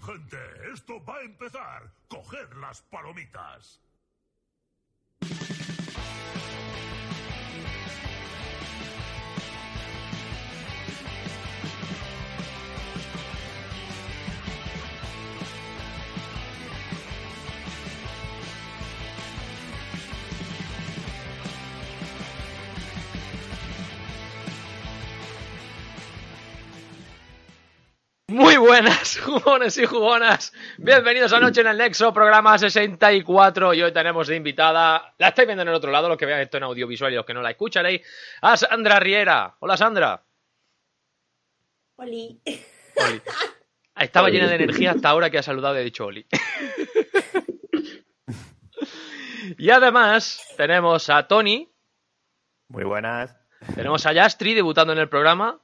gente, esto va a empezar. Coged las palomitas. Muy buenas, jugones y jugonas. Bienvenidos a Noche en el Nexo, programa 64. Y hoy tenemos de invitada, la estáis viendo en el otro lado, los que vean esto en audiovisual y los que no la escucharéis, a Sandra Riera. Hola, Sandra. Oli. Oli. Estaba llena de energía hasta ahora que ha saludado y ha dicho Oli. y además tenemos a Tony, Muy buenas. tenemos a Yastri debutando en el programa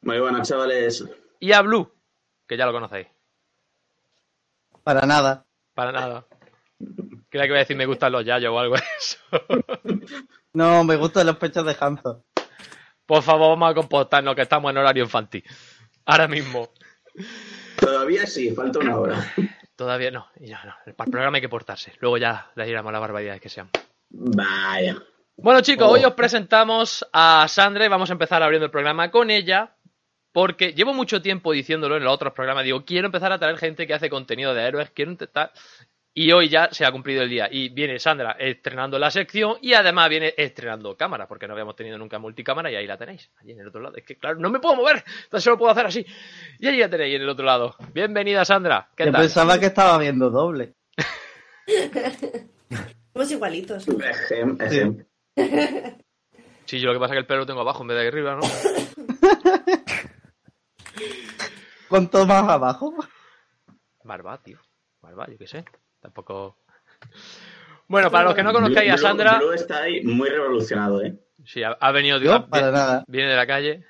Muy buenas, chavales. Y a Blue, que ya lo conocéis. Para nada. Para nada. Creía que iba a decir me gustan los yayos o algo de eso. No, me gustan los pechos de Hanzo. Por favor, vamos a comportarnos que estamos en horario infantil. Ahora mismo. Todavía sí, falta una hora. Todavía no. Ya no. Para el programa hay que portarse. Luego ya le diremos las barbaridades que sean. Vaya. Bueno, chicos, Oh. hoy os presentamos a Sandra y vamos a empezar abriendo el programa con ella. Porque llevo mucho tiempo diciéndolo en los otros programas. Digo, quiero empezar a traer gente que hace contenido de héroes. Quiero intentar. Y hoy ya se ha cumplido el día. Y viene Sandra estrenando la sección y además viene estrenando cámara. Porque no habíamos tenido nunca multicámara y ahí la tenéis. Allí en el otro lado. Es que, claro, no me puedo mover. Entonces solo puedo hacer así. Y ahí la tenéis en el otro lado. Bienvenida, Sandra. ¿Qué Yo tal? pensaba que estaba viendo doble. Somos igualitos. Ejem, ejem. Sí, yo lo que pasa es que el pelo lo tengo abajo en vez de arriba, ¿no? ¿Cuánto más abajo? Barba, tío. Barba, yo qué sé. Tampoco. Bueno, para los que no conozcáis a Sandra, Blue está ahí muy revolucionado, ¿eh? sí, ha, ha venido de, Yo, ha- para nada. viene de la calle.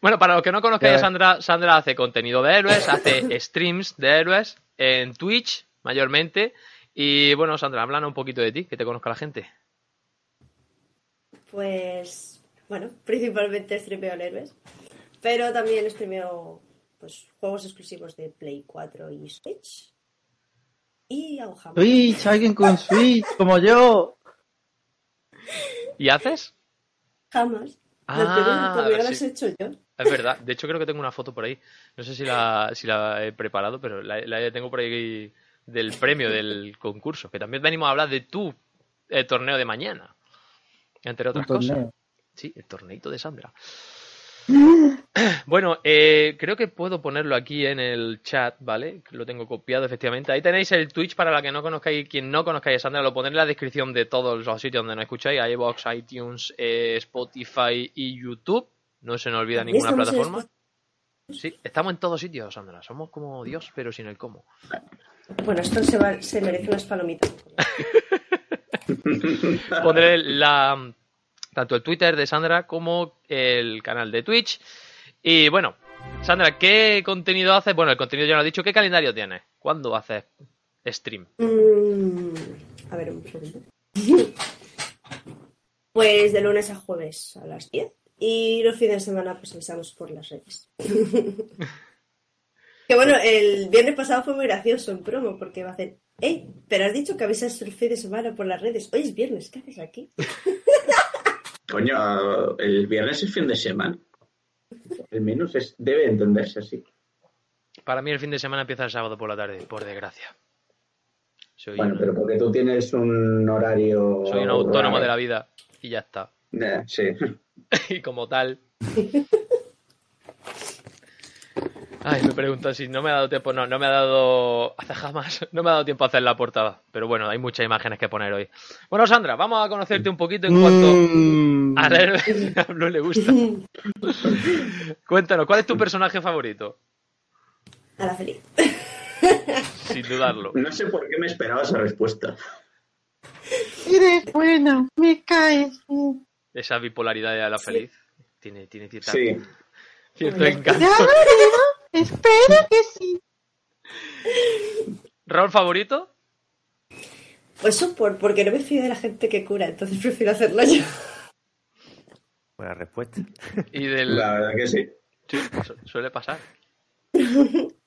Bueno, para los que no conozcáis a. Sandra, Sandra hace contenido de héroes, hace streams de héroes en Twitch, mayormente. Y bueno, Sandra, háblanos un poquito de ti, que te conozca la gente. Pues, bueno, principalmente streameo héroes. Pero también streameo pues, juegos exclusivos de Play 4 y Switch. Y hago jamás. Switch, alguien con Switch, como yo. ¿Y haces? Jamás. Ah, sí. las he hecho yo. Es verdad. De hecho, creo que tengo una foto por ahí. No sé si la, si la he preparado, pero la, la tengo por ahí del premio del concurso. Que también venimos a hablar de tu eh, torneo de mañana. Entre otras cosas. Sí, el torneito de Sandra. Bueno, eh, creo que puedo ponerlo aquí en el chat, ¿vale? Lo tengo copiado, efectivamente. Ahí tenéis el Twitch para la que no conozcáis, quien no conozcáis a Sandra, lo pondré en la descripción de todos los sitios donde nos escucháis, iVoox, iTunes, eh, Spotify y YouTube. No se nos olvida ninguna plataforma. Sí, estamos en todos sitios, Sandra. Somos como Dios, pero sin el cómo. Bueno, esto se, va- se merece unas palomitas. Pondré la, tanto el Twitter de Sandra como el canal de Twitch. Y bueno, Sandra, ¿qué contenido haces? Bueno, el contenido ya lo he dicho. ¿Qué calendario tienes? ¿Cuándo haces stream? Mm, a ver, un segundo. Pues de lunes a jueves a las 10. Y los fines de semana pues avisamos por las redes. que bueno, el viernes pasado fue muy gracioso en promo porque va a hacer, ¡Ey! Pero has dicho que avisas el fin de semana por las redes. Hoy es viernes, ¿qué haces aquí? Coño, el viernes es fin de semana. El menos es, debe entenderse así. Para mí el fin de semana empieza el sábado por la tarde, por desgracia. Soy, Bueno, pero porque tú tienes un horario. soy un autónomo de la vida y ya está. Eh, sí. y como tal. Ay, me pregunto si no me ha dado tiempo. No, no me ha dado. Hace jamás. No me ha dado tiempo a hacer la portada. Pero bueno, hay muchas imágenes que poner hoy. Bueno, Sandra, vamos a conocerte un poquito en cuanto Mm, a leer. A Blue le gusta. Cuéntanos, ¿cuál es tu personaje favorito? A la feliz. Sin dudarlo. No sé por qué me esperaba esa respuesta. Eres bueno, me caes. Esa bipolaridad de la feliz. Tiene, tiene cierta- Sí. cierto encanto. Espero que sí. ¿Rol favorito? Pues support, porque no me fío de la gente que cura, entonces prefiero hacerlo yo. Buena respuesta. Y del. La verdad que sí. Sí, su- suele pasar.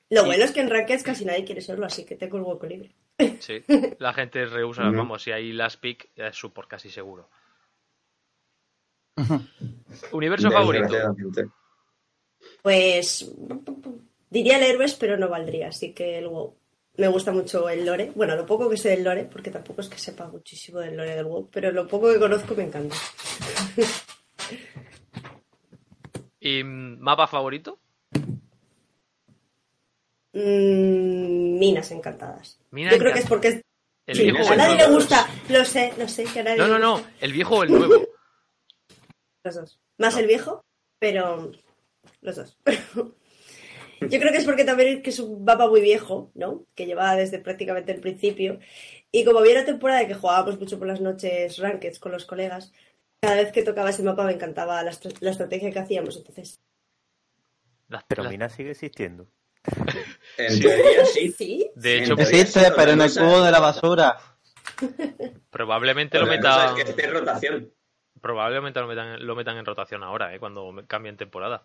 Lo bueno es que en Rankeds casi nadie quiere serlo, así que tengo el hueco libre. Sí, la gente rehúsa, vamos, si hay last pick, es su por casi seguro. Universo favorito. Pues diría el héroes, pero no valdría, así que el WoW. Me gusta mucho el lore. Bueno, lo poco que sé del lore, porque tampoco es que sepa muchísimo del lore del WoW, pero lo poco que conozco me encanta. ¿Y mapa favorito? Mm, minas encantadas. Mina Yo creo que es porque es- ¿El sí, a nadie le gusta. Lo sé, lo sé que a nadie No, no, no, el viejo o el nuevo. Los dos. Más el viejo, pero los dos. Yo creo que es porque también es que es un mapa muy viejo, ¿no? Que llevaba desde prácticamente el principio. Y como había una temporada que jugábamos mucho por las noches rankeds con los colegas, cada vez que tocaba ese mapa me encantaba la, la estrategia que hacíamos. Entonces, Las- Pero las- Mina sigue existiendo. En Sí. teoría sí. sí, de hecho, Existe, sí, pero en el cubo de la basura. probablemente lo metan. es que esté en rotación. Probablemente lo metan, lo metan en rotación ahora, ¿eh? Cuando cambien temporada.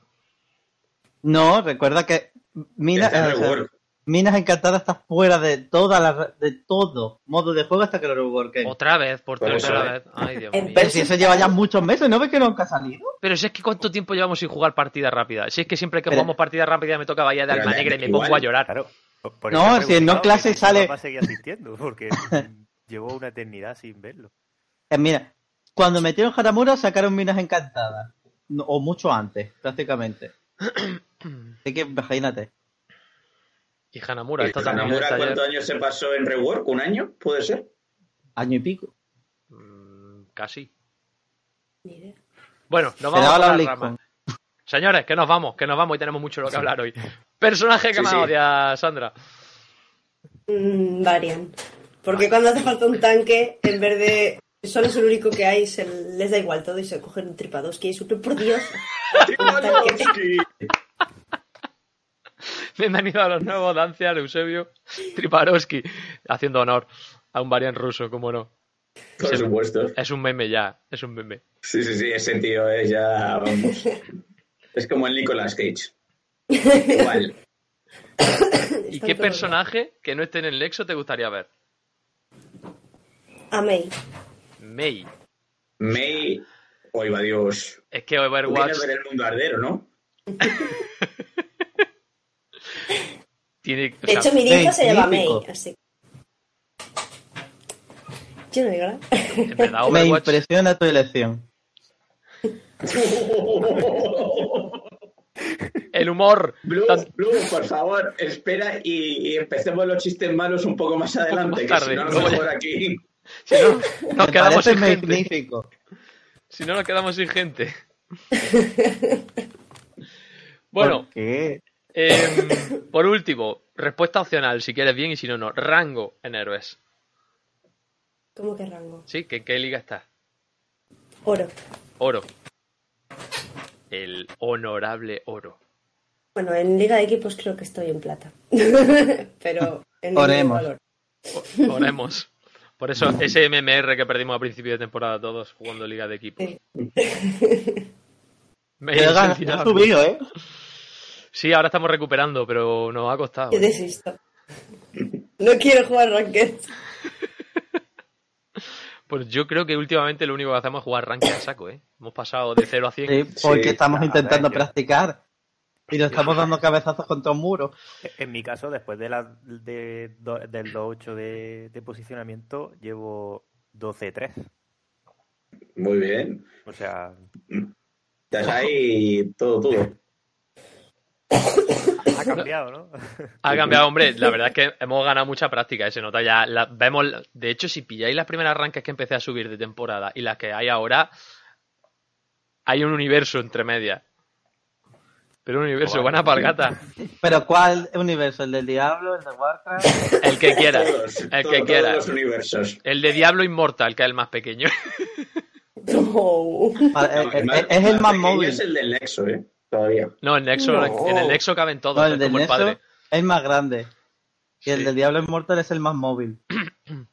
No, recuerda que Mina- Está en eh, o sea, rework. Minas Encantadas está fuera de toda la, de todo modo de juego hasta que lo reworken. Otra vez, por tercera vez. Ay, Dios En mío. Pero si eso lleva ya muchos meses, ¿no ves que nunca ha salido? Pero si es que cuánto tiempo llevamos sin jugar partida rápida. Si es que siempre que Pero- jugamos partida rápida me toca Bahía de Alma Negra y me pongo a llorar. Claro. Por- por No, si en no clase sale- papá seguía asistiendo, porque llevó una eternidad sin verlo. Eh, mira, cuando metieron Haramura sacaron Minas Encantadas. No, o mucho antes, prácticamente. Así que imagínate. Y Hanamura, ¿Y esto también Hanamura está cuántos ayer. años se pasó en rework? ¿Un año? ¿Puede ser? Año y pico. Mm, Casi. ni idea. Bueno, nos vamos por la BlizzCon. ramas. Señores, que nos vamos, que nos vamos y tenemos mucho lo que hablar hoy. Personaje que Sí, más sí. odia, Sandra. Mm, varian. Porque cuando hace falta un tanque, en vez de solo es el único que hay, se les da igual todo y se cogen un tripadoski y super por Dios. un. Bienvenido a los nuevos Dancia, Eusebio, Triparowski, haciendo honor a un variant ruso, como no. Por Sí. supuesto. Es un meme ya, es un meme. Sí, sí, sí, ese tío es ya, vamos. Es como el Nicolas Cage. Igual. ¿Y qué personaje que no esté en el Nexo te gustaría ver? A Mei. Mei. May. Hoy va Dios. Es que Overwatch ver el mundo ardero, ¿no? tiene... De sea, hecho, mi ninja se llama Mei, Magnífico. así. Yo no digo nada. en verdad Me impresiona tu elección. El humor. Blue, tan- Blue, por favor, espera y, y empecemos los chistes malos un poco más adelante, más que si no, nos luego vamos ya- aquí. Si no, nos Me quedamos sin gente. Si no, nos quedamos sin gente. Bueno, ¿Por qué? em, por último, respuesta opcional, si quieres bien y si no, no. Rango en héroes. ¿Cómo que rango? ¿Sí? ¿Que, ¿Qué liga está? Oro. Oro. El honorable oro. Bueno, en Liga de Equipos creo que estoy en plata. Pero en Oremos. valor. Oremos. Por eso, ese MMR que perdimos a principio de temporada todos jugando Liga de Equipos. Sí. Me Te hizo ha el final. ha subido, ¿eh? Sí, ahora estamos recuperando, pero nos ha costado. Yo ¿eh? desisto. No quiero jugar Ranked. Pues yo creo que últimamente lo único que hacemos es jugar ranking a saco, ¿eh? Hemos pasado de 0 a 100. Sí, porque Sí, estamos intentando ver, yo- practicar. Y nos estamos dando cabezazos contra un muro. En mi caso, después de la, de, del 2.8 de, de posicionamiento, llevo 12-3. Muy bien. O sea, Estás ahí todo, todo. ha cambiado, ¿no? Ha cambiado, hombre. La verdad es que hemos ganado mucha práctica, ¿eh? se nota ya. la- vemos, de hecho, si pilláis las primeras rankings que empecé a subir de temporada y las que hay ahora, hay un universo entre medias. Pero un universo, buena palgata. Pero ¿cuál universo? ¿El del Diablo? ¿El de Warcraft? El que quiera. Todos, El todo- que quiera. Todos los universos. El de Diablo Inmortal, que es el más pequeño. No. Eh, No, eh, es el más móvil. Es el del Nexo, ¿eh? Todavía. No, el Nexo, No. en el Nexo caben todos, No, el del como el Nexo padre. es más grande. Y el Sí. del Diablo Inmortal es el más móvil.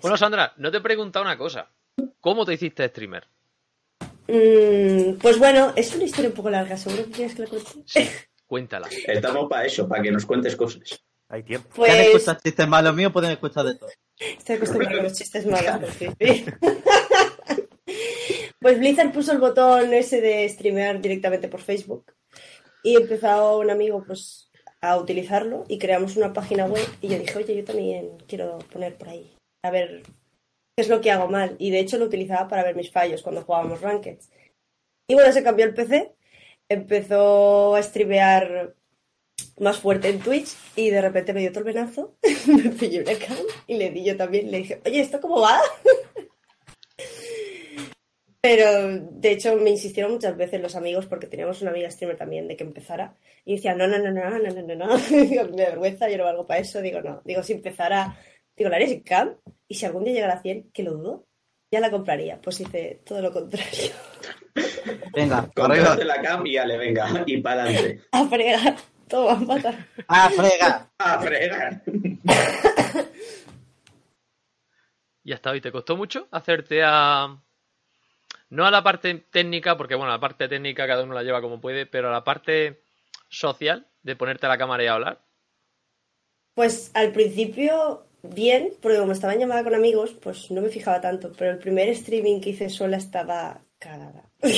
Bueno, Sandra, no te he preguntado una cosa. ¿Cómo te hiciste streamer? Mm, pues bueno, es una historia un poco larga, seguro que quieres que la cuente. Cuéntala. Estamos para eso, para que nos cuentes cosas. Hay tiempo. Si han Pues escuchado chistes malos míos, pueden escuchar de todo. estoy acostumbrada a los chistes malos. Pues Blizzard puso el botón ese de streamear directamente por Facebook y empezó un amigo pues a utilizarlo y creamos una página web y yo dije, oye, yo también quiero poner por ahí, a ver es lo que hago mal. Y de hecho lo utilizaba para ver mis fallos cuando jugábamos Rankeds. Y bueno, se cambió el PC, empezó a streamear más fuerte en Twitch y de repente me dio venazo, me pillé una cam y le di yo también, le dije, oye, ¿esto cómo va? Pero de hecho me insistieron muchas veces los amigos porque teníamos una amiga streamer también de que empezara y decía no, no, no, no, no, no, no, no. Digo, me vergüenza, yo no valgo para eso. Digo, no. Digo, si empezara, digo, la haré sin cam y si algún día llegara a 100, que lo dudo, ya la compraría. Pues hice todo lo contrario. Venga, arriba. La cam y ale, venga, y para adelante. A fregar, todo a matar. ¡Ah, frega! ¡A fregar! Ya está. ¿Y te costó mucho hacerte a... No a la parte técnica, porque bueno, la parte técnica cada uno la lleva como puede, pero a la parte social de ponerte a la cámara y hablar. Pues al principio bien, porque como estaba en llamada con amigos, pues no me fijaba tanto, pero el primer streaming que hice sola estaba cagada.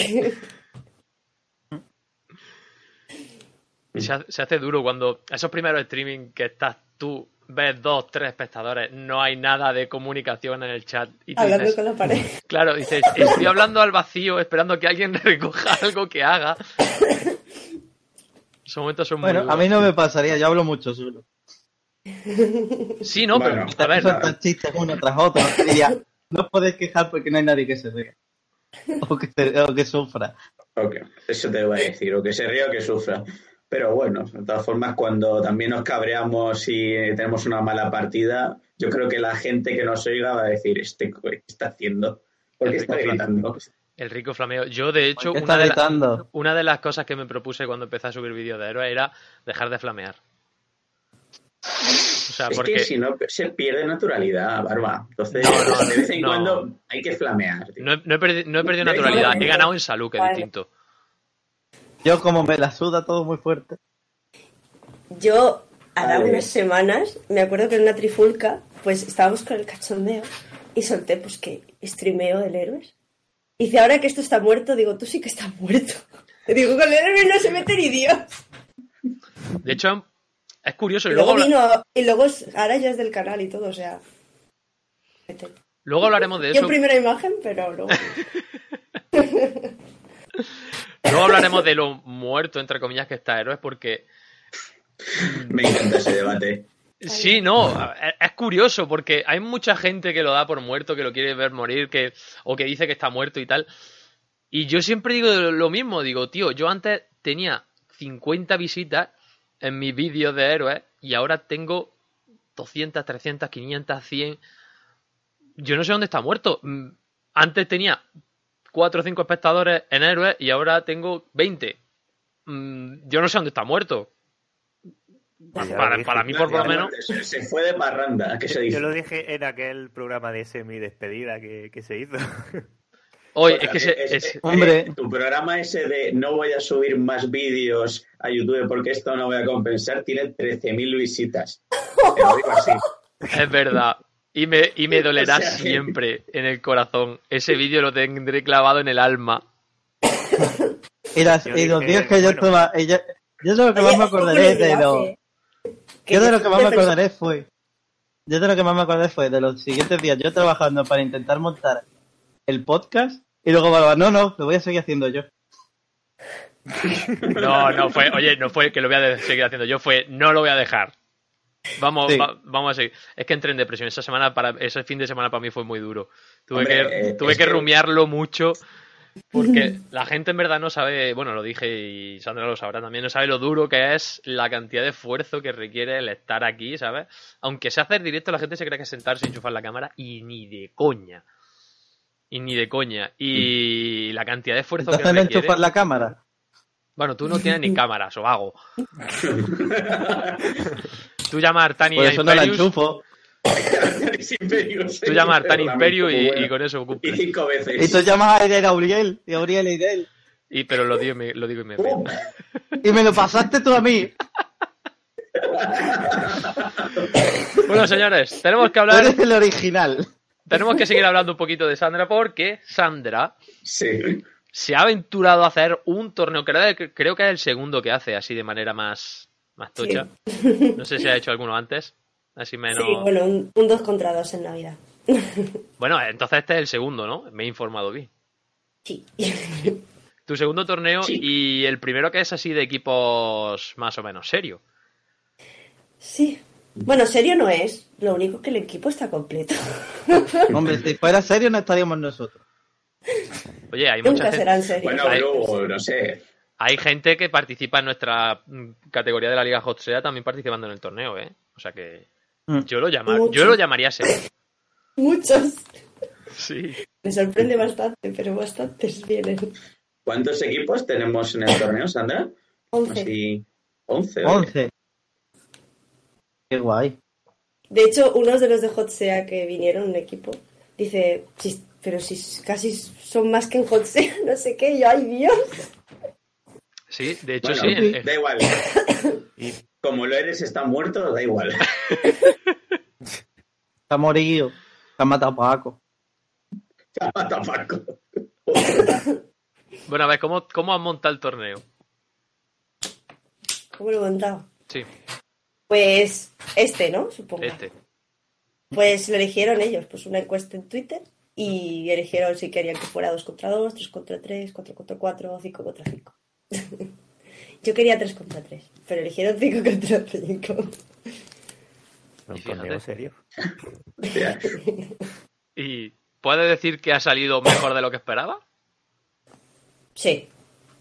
Se, ha- se hace duro cuando esos primeros streaming que estás tú, ves dos, tres espectadores, no hay nada de comunicación en el chat. Y Hablando dices, con la pared. claro, dices, estoy hablando al vacío esperando que alguien recoja algo que haga. Esos momentos son muy Bueno, a duros. mí no me pasaría, yo hablo mucho solo. Sí, no, Bueno, pero a ver, Son chistes uno tras otro. Diría, no podéis quejar porque no hay nadie que se ría. O que, se- o que sufra. Ok, eso te voy a decir, o que se ría o que sufra. Pero bueno, de todas formas, cuando también nos cabreamos y tenemos una mala partida, yo creo que la gente que nos oiga va a decir, ¿este qué está haciendo? ¿Por qué está gritando? el rico flameo. Yo, de hecho, una de las cosas que me propuse cuando empecé a subir vídeos de héroes era dejar de flamear. O sea, Es porque... que si no, se pierde naturalidad, Barba. Entonces, No, no, de vez en no. cuando hay que flamear. No he, no he perdi- no he perdido naturalidad, he ganado en salud, que es Vale. distinto. Yo como me la suda todo muy fuerte. Yo, hará Vale. unas semanas, me acuerdo que en una trifulca, pues estábamos con el cachondeo y solté, pues que streameo del héroes. Y dice, ahora que esto está muerto, digo, tú sí que estás muerto. Y digo, con el héroe no se mete ni Dios. De hecho, es curioso. Y Y luego, habla- vino, y luego ahora ya es del canal y todo, o sea. luego hablaremos de Yo eso. en primera imagen, pero luego. Luego hablaremos de lo muerto, entre comillas, que está héroes, porque Me encanta ese debate. Sí, no, es- es curioso porque hay mucha gente que lo da por muerto, que lo quiere ver morir, que o que dice que está muerto y tal. Y yo siempre digo lo mismo, digo, tío, yo antes tenía 50 visitas en mis vídeos de héroes y ahora tengo 200, 300, 500, 100. Yo no sé dónde está muerto. Mm, Antes tenía 4 o 5 espectadores en héroes y ahora tengo 20. Mm, Yo no sé dónde está muerto. Para, dije. para mí, por lo menos. Se, fue de parranda, ¿qué se dice? Yo lo dije en aquel programa de semi despedida que, que se hizo. Oye, Joder, es que se- es- es- eh, Hombre. tu programa ese de no voy a subir más vídeos a YouTube porque esto no voy a compensar tiene 13.000 visitas. Te lo digo así. Es verdad. Y me, y me dolerá O sea, siempre en el corazón. Ese vídeo lo tendré clavado en el alma. Y, las, Yo y los días que yo estaba... yo, yo de lo que más me acordaré de que Yo de lo que más me acordaré fue... Yo de lo que más me acordé fue de los siguientes días yo trabajando para intentar montar el podcast y luego Barba, no, no, lo voy a seguir haciendo yo. No, no fue, oye, no fue que lo voy a seguir haciendo yo, fue no lo voy a dejar. Vamos, Sí. va- vamos a seguir. Es que entré en depresión. Esa semana, para, ese fin de semana para mí fue muy duro. Tuve Hombre, que, eh, tuve es que que- rumiarlo mucho. Porque la gente en verdad no sabe, bueno, lo dije y Sandra lo sabrá también, no sabe lo duro que es la cantidad de esfuerzo que requiere el estar aquí, ¿sabes? Aunque se hace el directo, la gente se cree que es sentarse y enchufar la cámara y ni de coña. Y ni de coña. Y la cantidad de esfuerzo Entonces que requiere... enchufar la cámara. Bueno, tú no tienes ni cámara, o hago. Tú llamas a Artani Por a eso no la enchufo. tú llamas a Artani Imperio y, y con eso Y cumples. cinco Y veces. tú llamas a Auriel, Auriel y Auriel a Auriel. Y, pero lo digo, y me- lo digo y me río. ¡Pum! Y me lo pasaste tú a mí. Bueno, señores, tenemos que Tú hablar, eres el original. Tenemos que seguir hablando un poquito de Sandra porque Sandra Sí. se ha aventurado a hacer un torneo, creo, que- creo que es el segundo que hace así de manera más, más tocha. No sé si ha hecho alguno antes, así menos... Sí, bueno, un, un 2 contra 2 en Navidad. Bueno, entonces este es el segundo, ¿no? Me he informado bien. Sí. Tu segundo torneo Sí. y el primero que es así de equipos más o menos serio. Sí. Bueno, serio no es. Lo único que el equipo está completo. Hombre, si fuera serio no estaríamos nosotros. Oye, hay mucha Nunca gente, serán serios. Bueno, luego, no sé. hay gente que participa en nuestra mm, categoría de la Liga Hot Sea también participando en el torneo, ¿eh? O sea que Mm. yo lo, llama- Mucho. yo lo llamaría serio. Muchos. Sí. Me sorprende bastante, pero bastantes vienen. ¿Cuántos equipos tenemos en el torneo, Sandra? 11. Así, 11. oye. 11. Qué guay. De hecho, unos de los de Hot Sea que vinieron, un equipo, dice, "Sí, pero si casi son más que en Hot Sea, no sé qué, y yo, ay Dios. Sí, de hecho Bueno, sí. en- Da igual. Y como lo eres, está muerto, da igual. Está morido. Está matado a Paco. Mata a Paco. Bueno, a ver, ¿cómo, ¿cómo has montado el torneo? ¿Cómo lo he montado? Sí, Pues este, ¿no? Supongo. este. Pues lo eligieron ellos, pues una encuesta en Twitter y eligieron si querían que fuera 2 contra 2, 3 contra 3, 4 contra 4, 5 contra 5. Yo quería 3 contra 3, pero eligieron 5 contra 5. Un Y fíjate. torneo serio. ¿Y puedes decir que ha salido mejor de lo que esperaba? Sí,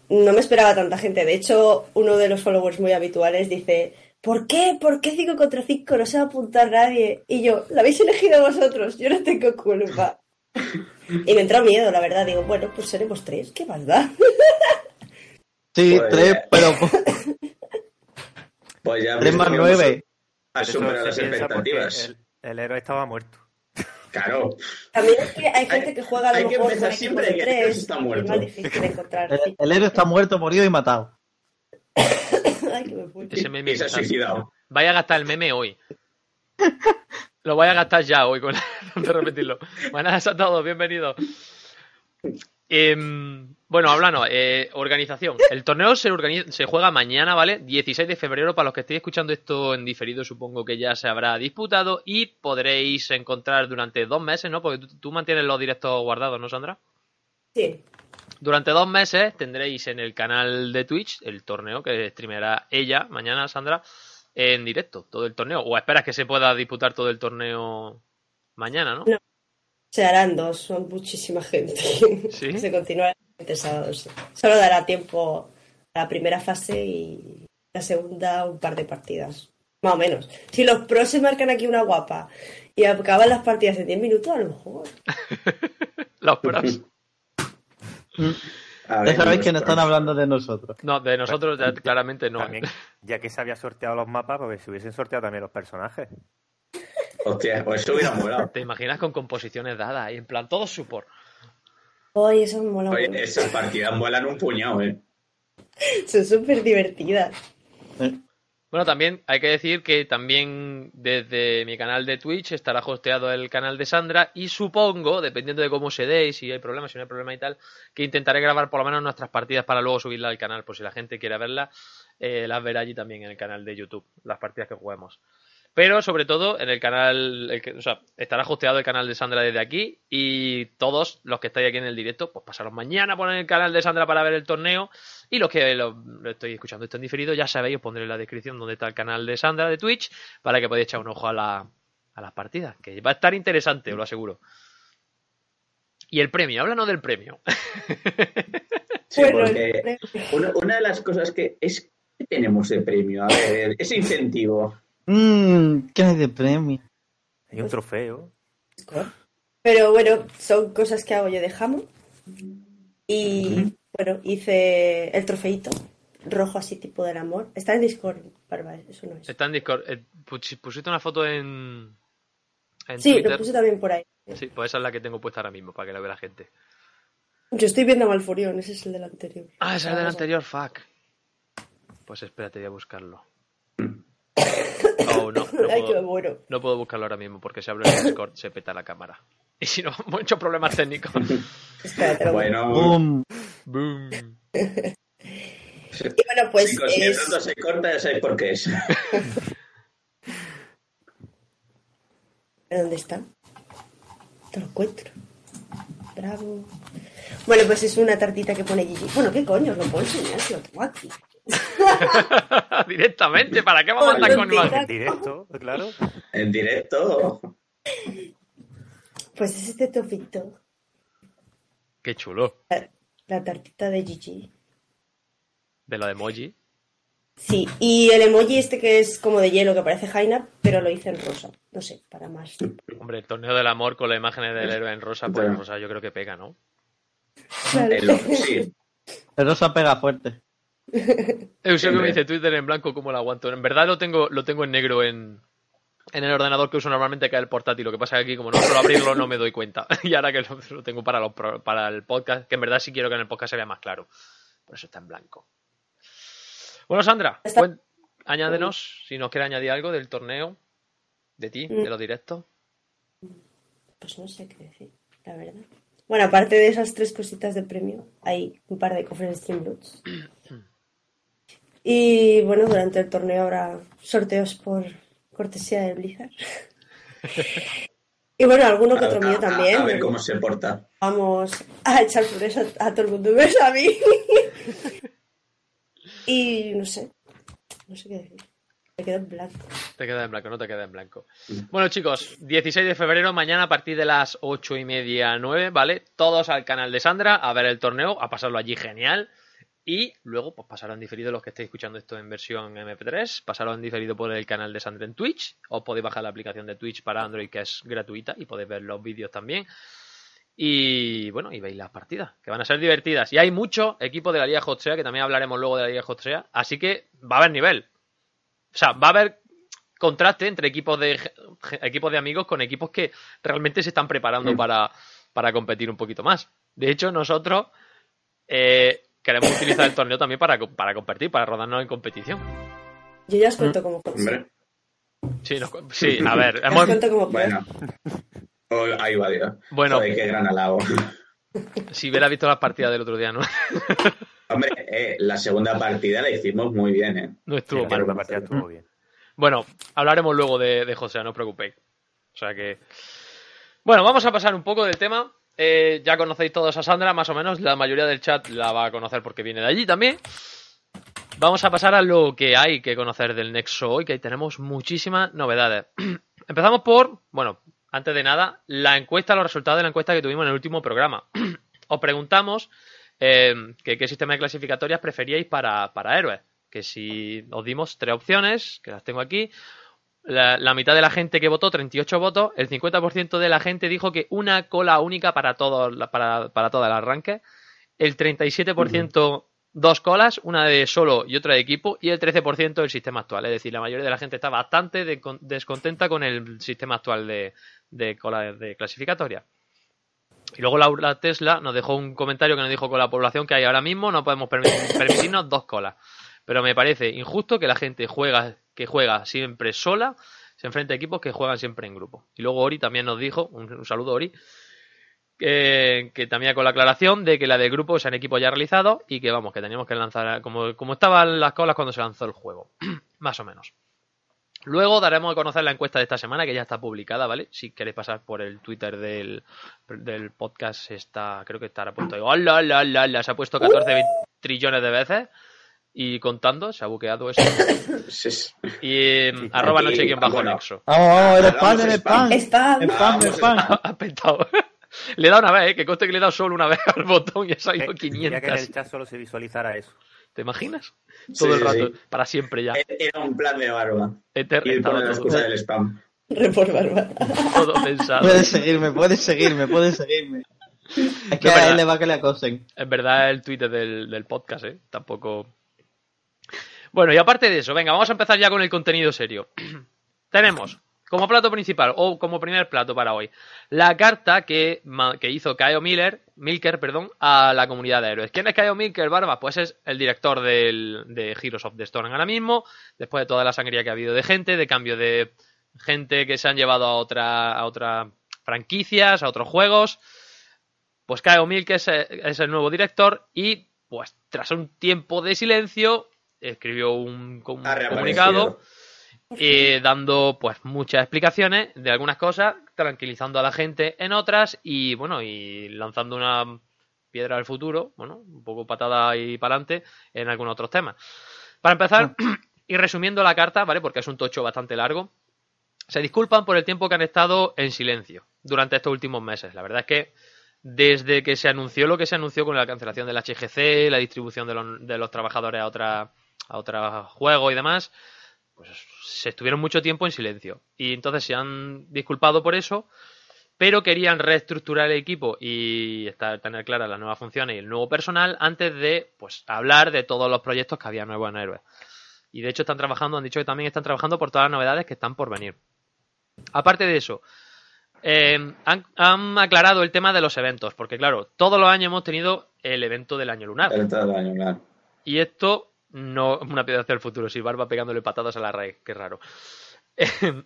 no me esperaba tanta gente. De hecho, uno de los followers muy habituales dice, ¿por qué? ¿Por qué 5 contra 5? No se va a apuntar nadie. Y yo, lo habéis elegido vosotros, yo no tengo culpa. Y me entró miedo, la verdad. Digo, bueno, pues seremos tres, ¿qué más da? Sí, Pues- tres, pero Pues ya tres más nueve. Se las expectativas. El, el héroe estaba muerto. Claro. También es que hay gente Hay- que juega a hay lo que mejor empezar con siempre de que el tres. está muerto. Es más difícil encontrar. El, el héroe está muerto, morido y matado. Ay, que me fui. Ese meme se ha suicidado. Vaya a gastar el meme hoy. Lo voy a gastar ya hoy con de repetirlo. Buenas a todos, bienvenidos. Em, bueno, hablando, eh, organización. El torneo se, organiza, se juega mañana, ¿vale? 16 de febrero. Para los que estéis escuchando esto en diferido, supongo que ya se habrá disputado y podréis encontrar durante dos meses, ¿no? Porque tú, tú mantienes los directos guardados, ¿no, Sandra? Sí, Durante dos meses tendréis en el canal de Twitch el torneo que streamerá ella mañana, Sandra, en directo, todo el torneo. O esperas que se pueda disputar todo el torneo mañana, ¿no? No. se harán dos, son muchísima gente. ¿Sí? se continuará el sábado. sí. Solo dará tiempo a la primera fase y la segunda un par de partidas. Más o menos. Si los pros se marcan aquí una guapa y acaban las partidas en 10 minutos, a lo mejor. Los pros. A Ya ver, sabéis que no están hablando de nosotros. No, de nosotros ya claramente no. ¿eh? También, ya que se había sorteado los mapas, porque se hubiesen sorteado también los personajes. Hostia, pues eso hubiera molado. ¿Te imaginas con composiciones dadas ahí? En plan, todo support. Oye, eso mola Oye, esas partidas molan un puñado, ¿eh? Son súper divertidas. Bueno, también hay que decir que también desde mi canal de Twitch estará hosteado el canal de Sandra y supongo, dependiendo de cómo se dé y si hay problemas, si no hay problema y tal, que intentaré grabar por lo menos nuestras partidas para luego subirlas al canal, por si la gente quiere verlas, eh, las verá allí también en el canal de YouTube, las partidas que juguemos. Pero sobre todo en el canal, el que- o sea, estará hosteado el canal de Sandra desde aquí y todos los que estáis aquí en el directo, pues pasaros mañana por el canal de Sandra para ver el torneo y los que lo, lo estoy escuchando esto en diferido, ya sabéis, os pondré en la descripción donde está el canal de Sandra de Twitch para que podáis echar un ojo a, la, a las partidas, que va a estar interesante, os lo aseguro. Y el premio, háblanos del premio. Sí, Bueno, porque una, una de las cosas que es que tenemos de premio, a ver, ese incentivo. Mmm, ¿qué hay de premio? Hay un trofeo. Pero bueno, son cosas que hago yo de jamón. Y bueno, hice el trofeito rojo así tipo del amor. Está en Discord, Barba, eso no es. Está en Discord. Eh, pus- pusiste una foto en, en Sí, Twitter. lo puse también por ahí. Sí, pues esa es la que tengo puesta ahora mismo para que la vea la gente. Yo estoy viendo a Malfurion, ese es el del anterior. Ah, es el del anterior, fuck. Pues espérate, voy a buscarlo. Oh, no, no Ay, qué puedo, bueno. no puedo buscarlo ahora mismo porque si abro el Discord se peta la cámara. Y si no, muchos problemas técnicos. Espérate, lo- Bueno, Boom. Boom. Y bueno, pues chicos, si es... pronto se corta, ya sabéis por qué es. ¿Dónde está? Te lo encuentro. Bravo. Bueno, pues es una tartita que pone Gigi. Bueno, ¿qué coño? Lo puedo enseñar si lo tengo aquí. Directamente, ¿para qué vamos a estar con imagen? En directo, claro. En directo. Pues es este topito. Qué chulo. La, la tartita de Gigi. De lo de emoji. Sí, y el emoji este que es como de hielo, que parece Jaina, pero lo hice en rosa. No sé, para más. Hombre, el torneo del amor con las imágenes del héroe en rosa, pues en rosa yo creo que pega, ¿no? Claro. Sí. El rosa pega fuerte. Eusebio me dice Twitter en blanco, ¿cómo lo aguanto? En verdad lo tengo, lo tengo en negro en, en el ordenador que uso normalmente, que es el portátil. Lo que pasa es que aquí, como no suelo abrirlo, no me doy cuenta. Y ahora que lo, lo tengo para, los pro- para el podcast, que en verdad sí quiero que en el podcast se vea más claro. Por eso está en blanco. Bueno, Sandra, Está- cuen- añádenos si nos quiere añadir algo del torneo, de ti, de los directos. Pues no sé qué decir, la verdad. Bueno, aparte de esas tres cositas de premio, hay un par de cofres de Streamloots. Y bueno, durante el torneo habrá sorteos por cortesía de Blizzard. Y bueno, alguno que otro mío a- también. A, ver cómo se porta. Vamos a echar flores a, a todo el mundo, menos a mí. y no sé, no sé qué decir. Me quedo en blanco. Te queda en blanco, no te queda en blanco. Bueno, chicos, 16 de febrero, mañana a partir de las 8 y media, 9, ¿vale? Todos al canal de Sandra a ver el torneo, a pasarlo allí genial. Y luego, pues pasarlo en diferido los que estéis escuchando esto en versión MP3, pasarlo en diferido por el canal de Sandra en Twitch. Os podéis bajar la aplicación de Twitch para Android que es gratuita y podéis ver los vídeos también. Y bueno, y veis las partidas, que van a ser divertidas. Y hay mucho equipo de la Liga Hot Sea, que también hablaremos luego de la Liga Hot Sea, así que va a haber nivel. O sea, va a haber contraste entre equipos de equipos de amigos con equipos que realmente se están preparando para, para competir un poquito más. De hecho, nosotros eh, queremos utilizar el torneo también para, para competir, para rodarnos en competición. Yo ya os cuento cómo. Hombre. Sí, sí a ver, Ya os hemos, fue. Bueno. Oh, ahí va Dios. Bueno. Joder, qué gran halago. si hubiera visto las partidas del otro día, no, Hombre, eh, la segunda partida la hicimos muy bien, ¿eh? no estuvo Sí, mal. la partida estuvo bien. Bueno, hablaremos luego de, de José, no os preocupéis. O sea que. Bueno, vamos a pasar un poco del tema. Eh, ya conocéis todos a Sandra, más o menos. La mayoría del chat la va a conocer porque viene de allí también. Vamos a pasar a lo que hay que conocer del Nexo hoy, que ahí tenemos muchísimas novedades. Empezamos por, bueno, antes de nada, la encuesta, los resultados de la encuesta que tuvimos en el último programa. Os preguntamos eh, qué sistema de clasificatorias preferíais para, para héroes. Que si os dimos tres opciones, que las tengo aquí, la, la mitad de la gente que votó, 38 votos, el 50% de la gente dijo que una cola única para todo, para, para todo el arranque, el 37% dos colas, una de solo y otra de equipo, y el 13% el sistema actual. Es decir, la mayoría de la gente está bastante de- descontenta con el sistema actual de, de cola de clasificatoria. Y luego Laura Tesla nos dejó un comentario que nos dijo con la población que hay ahora mismo no podemos permi- permitirnos dos colas. Pero me parece injusto que la gente juega, que juega siempre sola, se enfrenta a equipos que juegan siempre en grupo. Y luego Ori también nos dijo, un, un saludo Ori, que, que también con la aclaración de que la del grupo sean equipos ya realizados y que vamos, que teníamos que lanzar como, como estaban las colas cuando se lanzó el juego. Más o menos. Luego daremos a conocer la encuesta de esta semana, que ya está publicada, ¿vale? Si queréis pasar por el Twitter del, del podcast, está, creo que estará a punto de. ¡Hola, hola, hola, hola! Se ha puesto 14 trillones de veces y contando, se ha buqueado eso. Sí, sí. Y eh, arroba Aquí, noche quien bajo bueno. nexo. Vamos, vamos, el spam, el spam. spam. Spam. Spam, ha petado. Le he dado una vez, ¿eh? que conste que le he dado solo una vez al botón y ha salido Eh, Quería que en 500. el chat solo se visualizara eso. ¿Te imaginas? Sí, Todo el rato, sí. para siempre ya. Era un plan de barba. Eter- Y poner la excusa del spam. Report bárbara. todo pensado. Puedes seguirme, puedes seguirme, puedes seguirme. Es que No, a verdad. él le va que le acosen. En verdad el Twitter del, del podcast, ¿eh? Tampoco... Bueno, y aparte de eso, venga, vamos a empezar ya con el contenido serio. Tenemos como plato principal o como primer plato para hoy, la carta que, que hizo Kyle Miller, Milker perdón, a la comunidad de héroes. ¿Quién es Kyle Milker, Barba? Pues es el director del, de Heroes of the Storm ahora mismo, después de toda la sangría que ha habido de gente, de cambio de gente que se han llevado a otra a otras franquicias, a otros juegos. Pues Kyle Milker es, es el nuevo director y pues tras un tiempo de silencio escribió un, com- reaparecido. comunicado eh, dando pues muchas explicaciones de algunas cosas, tranquilizando a la gente en otras y bueno, y lanzando una piedra al futuro, bueno, un poco patada y para adelante en algunos otros temas. Para empezar, y resumiendo la carta, ¿vale? Porque es un tocho bastante largo, se disculpan por el tiempo que han estado en silencio durante estos últimos meses. La verdad es que desde que se anunció lo que se anunció con la cancelación del HGC, la distribución de los, de los trabajadores a otra a otros juegos y demás, pues se estuvieron mucho tiempo en silencio. Y entonces se han disculpado por eso, pero querían reestructurar el equipo y estar, tener claras las nuevas funciones y el nuevo personal antes de pues hablar de todos los proyectos que había nuevos en Héroes. Y de hecho están trabajando, han dicho que también están trabajando por todas las novedades que están por venir. Aparte de eso, eh, han, han aclarado el tema de los eventos, porque claro, todos los años hemos tenido el evento del año lunar. El todo el año, claro. Y esto no una piedra hacia el futuro, si Barba pegándole patadas a la raíz, qué raro.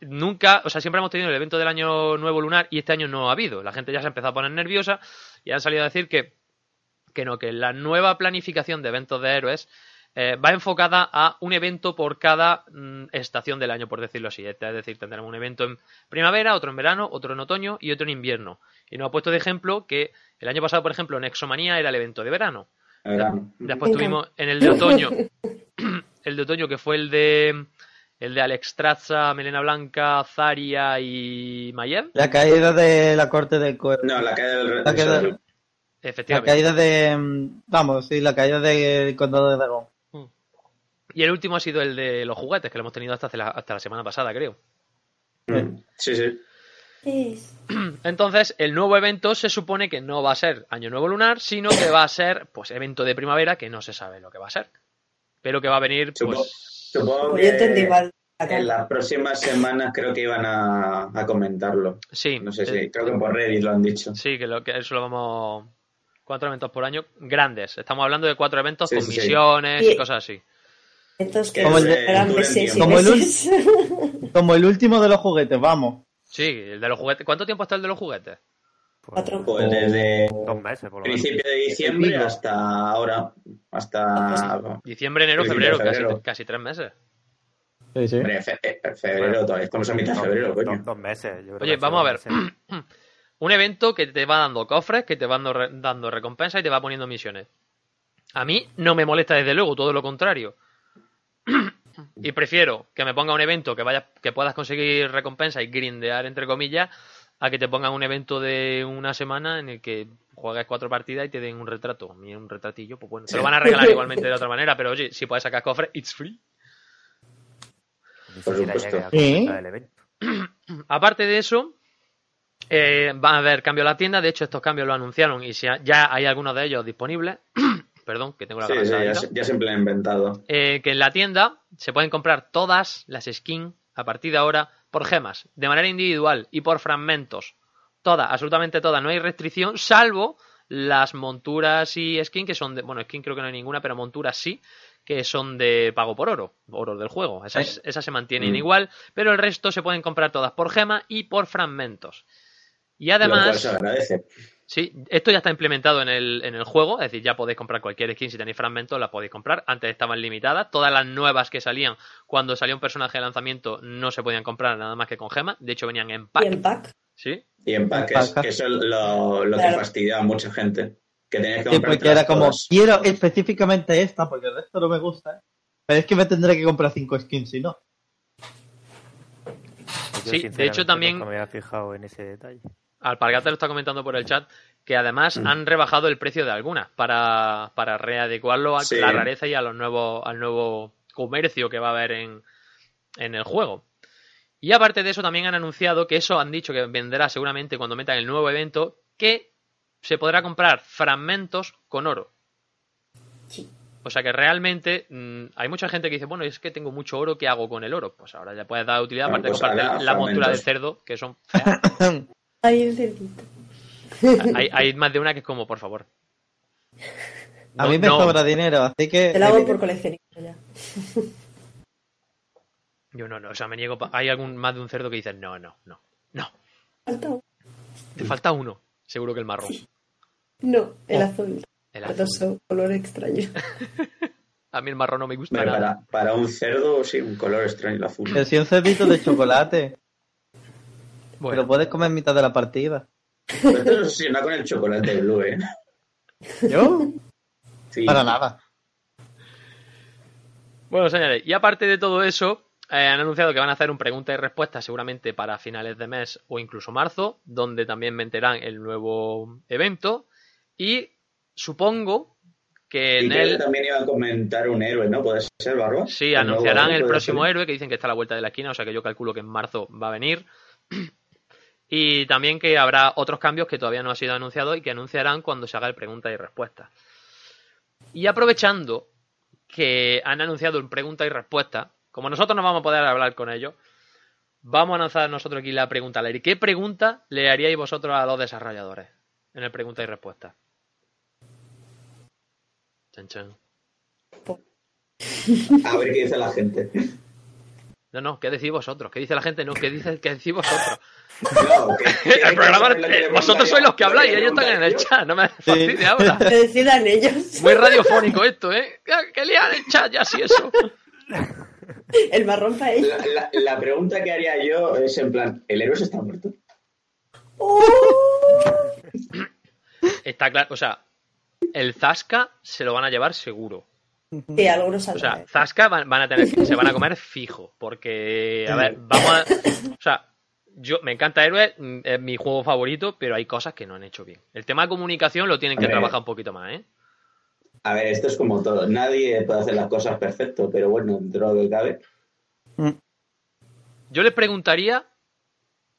Nunca, o sea, siempre hemos tenido el evento del año nuevo lunar y este año no ha habido. La gente ya se ha empezado a poner nerviosa y han salido a decir que, que no, que la nueva planificación de eventos de héroes eh, va enfocada a un evento por cada mm, estación del año, por decirlo así. Es decir, tendremos un evento en primavera, otro en verano, otro en otoño y otro en invierno. Y nos ha puesto de ejemplo que el año pasado, por ejemplo, en Exomanía era el evento de verano. Verano. Después tuvimos en el de otoño, el de otoño que fue el de el de Alex Traza, Melena Blanca, Zaria y Mayev. La caída de la corte del cuervo. No, la caída del La caída- La Efectivamente. caída de. Vamos, sí, la caída del condado de Dragón. Y el último ha sido el de los juguetes, que lo hemos tenido hasta, hace la, hasta la semana pasada, creo. Mm, Sí, sí. Es- Entonces, el nuevo evento se supone que no va a ser Año Nuevo Lunar, sino que va a ser, pues, evento de primavera, que no se sabe lo que va a ser. Pero que va a venir, Supongo, pues... supongo Pues yo entendí que en las próximas semanas creo que iban a, a comentarlo. Sí, No sé si, eh, creo que por Reddit lo han dicho. Sí, que, lo, que eso lo vamos. Cuatro eventos por año grandes. Estamos hablando de cuatro eventos Sí, con sí, misiones y cosas así. Que Como el de-. Como el. Como el último de los juguetes, vamos. Sí, el de los juguetes. ¿Cuánto tiempo está el de los juguetes? Cuatro. Pues desde dos meses, por lo menos. principio de diciembre pico. hasta ahora. Hasta. Diciembre, enero, febrero, casi, tres meses. Sí, sí. Hombre, fe- eh, febrero, todavía estamos a mitad de Dos- febrero, dos- coño. Dos meses. yo creo Oye, que vamos a ver. Un evento que te va dando cofres, que te va dando, re- dando recompensas y te va poniendo misiones. A mí no me molesta desde luego, todo lo contrario. y prefiero que me ponga un evento que vaya, que puedas conseguir recompensa y grindear entre comillas, a que te pongan un evento de una semana en el que juegues cuatro partidas y te den un retrato. A mí un retratillo, pues bueno, te lo van a regalar igualmente de otra manera, pero oye, si puedes sacar cofres, it's free. Aparte de eso, eh, va a haber cambio en la tienda. De hecho, estos cambios lo anunciaron y ya hay algunos de ellos disponibles. Perdón, que tengo la Sí, sí, ya, ya siempre lo he inventado. Eh, que en la tienda se pueden comprar todas las skins a partir de ahora por gemas, de manera individual y por fragmentos. Todas, absolutamente todas. No hay restricción, salvo las monturas y skin que son de. Bueno, skin creo que no hay ninguna, pero monturas sí, que son de pago por oro, oro del juego. Esas, esas se mantienen Mm. igual, pero el resto se pueden comprar todas por gema y por fragmentos. Y Lo cual además. se agradece. Sí, esto ya está implementado en el, en el juego, es decir, ya podéis comprar cualquier skin si tenéis fragmentos, la podéis comprar. Antes estaban limitadas, todas las nuevas que salían cuando salía un personaje de lanzamiento no se podían comprar nada más que con gemas, de hecho venían en pack. Y en pack. Sí, Y empaques, Empaca. que eso es lo, lo que fastidia a mucha gente. Que tenías que Sí, comprar porque era como, quiero específicamente esta, porque el resto no me gusta. Pero es que me tendré que comprar cinco skins, si no. Yo, Sí, de hecho, también- nunca me había fijado en ese detalle. Alpargata lo está comentando por el chat que además Mm. han rebajado el precio de algunas para, para readecuarlo a Sí. la rareza y a los nuevos, al nuevo comercio que va a haber en, en el juego. Y aparte de eso, también han anunciado que eso han dicho que venderá seguramente cuando metan el nuevo evento, que se podrá comprar fragmentos con oro. Sí. O sea que realmente mm, hay mucha gente que dice, bueno, es que tengo mucho oro, ¿qué hago con el oro? Pues ahora ya puedes dar utilidad, Bueno, aparte de pues comprarte ahora la montura de cerdo, que son feas. Un cerdito. hay, hay más de una que es como, por favor. A No, mí me no, sobra dinero, así que... Te lo hago por coleccionista ya. Yo no, no, o sea, me niego. pa- Hay algún más de un cerdo que dice, no, no, no, no. Falta uno. Te falta uno, seguro que el marrón. No, el Oh, azul. El Los azul. dos son color extraño. A mí el marrón no me gusta nada. para, para un cerdo, sí, un color extraño el azul. Pero si un cerdito de chocolate, pero Bueno, puedes comer en mitad de la partida. Pero esto se obsesiona con el chocolate blue, ¿eh? ¿Yo? Sí. Para nada. bueno, señores, y aparte de todo eso, eh, han anunciado que van a hacer un pregunta y respuesta seguramente para finales de mes o incluso marzo, donde también meterán el nuevo evento. Y supongo que Y en él también iba a comentar un héroe, ¿no? ¿Puede ser, Barba? Sí, anunciarán el próximo ser. héroe, que dicen que está a la vuelta de la esquina, o sea que yo calculo que en marzo va a venir. Y también que habrá otros cambios que todavía no han sido anunciados y que anunciarán cuando se haga el pregunta y respuesta. Y aprovechando que han anunciado el pregunta y respuesta, como nosotros no vamos a poder hablar con ellos, vamos a lanzar nosotros aquí la pregunta. ¿Qué pregunta le haríais vosotros a los desarrolladores en el pregunta y respuesta? Chan, chan. A ver qué dice la gente. No, no, ¿qué decís vosotros? ¿Qué dice la gente? No, ¿qué, dice, qué decís vosotros? No, ¿qué- qué- el programa, eh, vosotros sois los que habláis, ellos están en el chat, no me fastidies ahora. Que decidan ellos. Muy radiofónico esto, ¿eh? Que- lian el chat ya sí eso. El marrón para ellos. La, la- la pregunta que haría yo es en plan, ¿el héroe está muerto? ¡Oh! Está claro, o sea, el Zasca se lo van a llevar seguro. Sí, algunos O sea, Zasca van, van a tener, se van a comer fijo, porque, a ver, vamos a, o sea, yo me encanta Héroe, mm, es mi juego favorito, pero hay cosas que no han hecho bien. El tema de comunicación lo tienen que ver. trabajar un poquito más, ¿eh? A ver, esto es como todo. Nadie puede hacer las cosas perfecto, pero bueno, dentro de lo que cabe. Yo les preguntaría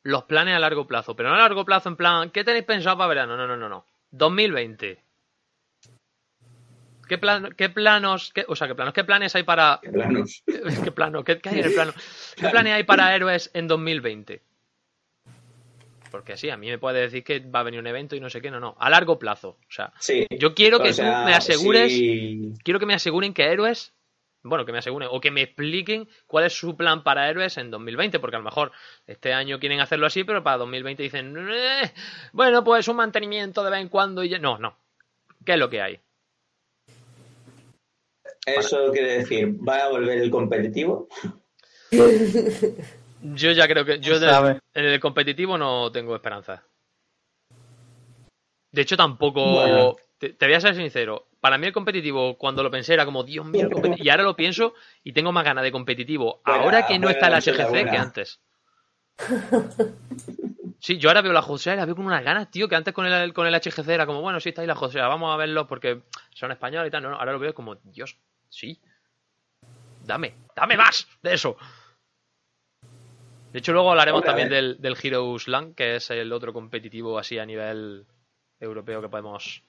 los planes a largo plazo, pero no a largo plazo en plan, ¿qué tenéis pensado para verano? No, no, no, no. 2020. ¿Qué, plan, qué planos, qué- o sea, qué planos, qué planes hay para, qué planos. qué plano, qué, qué hay en el plano? ¿Qué planes hay para héroes en 2020? Porque sí, a mí me puede decir que va a venir un evento y no sé qué, no, no. A largo plazo. O sea, Sí. yo quiero que sea, tú me asegures sí. quiero que me aseguren que héroes, bueno, que me aseguren o que me expliquen cuál es su plan para héroes en 2020, porque a lo mejor este año quieren hacerlo así, pero para 2020 dicen, "Eh, bueno, pues un mantenimiento de vez en cuando y ya... No, no. ¿Qué es lo que hay? Eso quiere decir, ¿va a volver el competitivo? Yo ya creo que yo en el competitivo no tengo esperanza. De hecho, tampoco... Bueno. Te, te voy a ser sincero. Para mí el competitivo, cuando lo pensé, era como, Dios mío, el competi-". y ahora lo pienso y tengo más ganas de competitivo Buena- ahora que no está el la HGC buena. que antes. Sí, yo ahora veo la Josea y la veo con unas ganas, tío, que antes con el, con el HGC era como, bueno, sí está ahí la Josea, vamos a verlo porque son españoles y tal. No, no, ahora lo veo como, Dios, sí. Dame, dame más de eso. De hecho, luego hablaremos Hombre, también del, del Heroes Land, que es el otro competitivo así a nivel europeo que podemos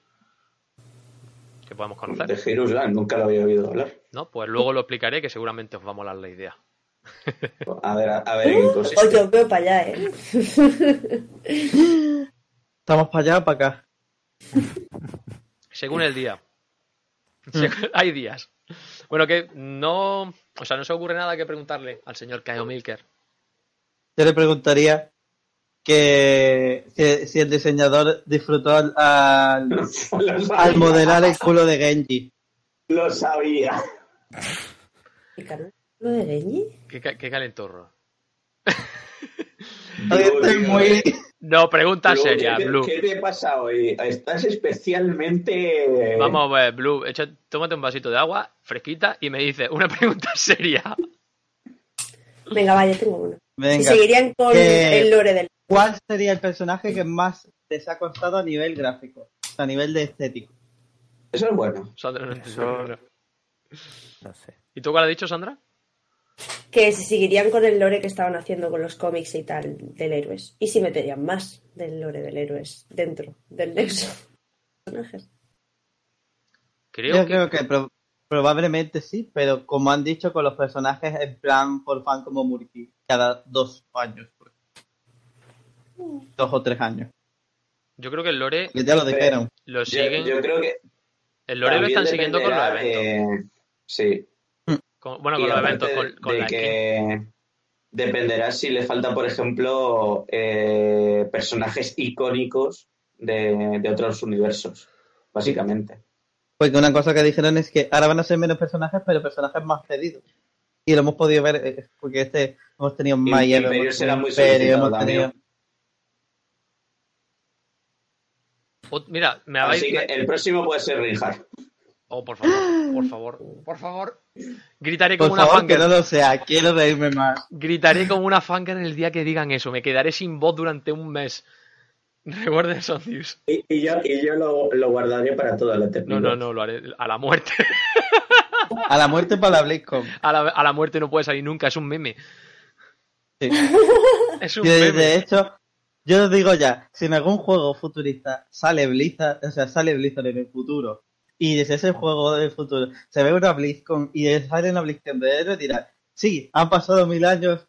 que podemos conocer. De Heroes Land, nunca lo había oído hablar. ¿No? Pues luego lo explicaré que seguramente os va a molar la idea. A ver, a, a ver en qué consiste. Oye, os veo para allá, ¿eh? Estamos para allá, para acá. Según el día. Hay días. Bueno, que no. O sea, no se ocurre nada que preguntarle al señor Kaio Milker. Yo le preguntaría que si, si el diseñador disfrutó al, al, modelar el culo de Genji. Lo sabía. ¿Lo de Genji? Qué, ca- qué calentorro. Estoy muy... No, pregunta Blue, seria, ¿qué, te- Blue. ¿Qué te pasa hoy? Estás especialmente... Vamos a ver, Blue. echa- tómate un vasito de agua fresquita y me dice una pregunta seria. Venga, vaya, tengo uno. Si Venga, seguirían con el lore del... ¿cuál sería el personaje que más les ha costado a nivel gráfico? O sea, a nivel de estético. Eso es bueno. Sandra no Eso-. No sé. ¿Y tú cuál has dicho, Sandra? Que si seguirían con el lore que estaban haciendo con los cómics y tal del héroes. Y si meterían más del lore del héroes dentro del nexo. Personajes. Creo Yo que. creo que pro- Probablemente sí, pero como han dicho, con los personajes en plan por fan como Murky, cada dos años. ejemplo. Dos o tres años. Yo creo que el lore Que ya lo dijeron. lo siguen. yo creo que el lore lo están siguiendo con los eventos. sí. Con- bueno, Y con los eventos, con, de- con de la skin. que dependerá si le falta, por ejemplo, eh, personajes icónicos de, de otros universos, básicamente. Porque una cosa que dijeron es que ahora van a ser menos personajes, pero personajes más pedidos. Y lo hemos podido ver, eh, porque este hemos tenido Imperio hemos será tenido muy Imperio, hemos tenido... Mira, me habéis. Así que el próximo puede ser Reinhardt. Oh, por favor, por favor, por favor. Gritaré Por como una favor, que fangirl. no lo sea, quiero reírme más. Gritaré como una fangirl el día que digan eso. Me quedaré sin voz durante un mes. Recuerden son news. Y, y yo, y yo lo, lo guardaré para toda la eternidad. No, no, no, lo haré a la muerte. A la muerte para la BlizzCon. A la, a la muerte no puede salir nunca, es un meme. Sí. Es un Y de, meme. de hecho, yo os digo ya, si en algún juego futurista sale Blizzard, o sea, sale Blizzard en el futuro, y desde ese juego del futuro se ve una BlizzCon y sale una BlizzCon de héroes, dirá, sí, han pasado mil años,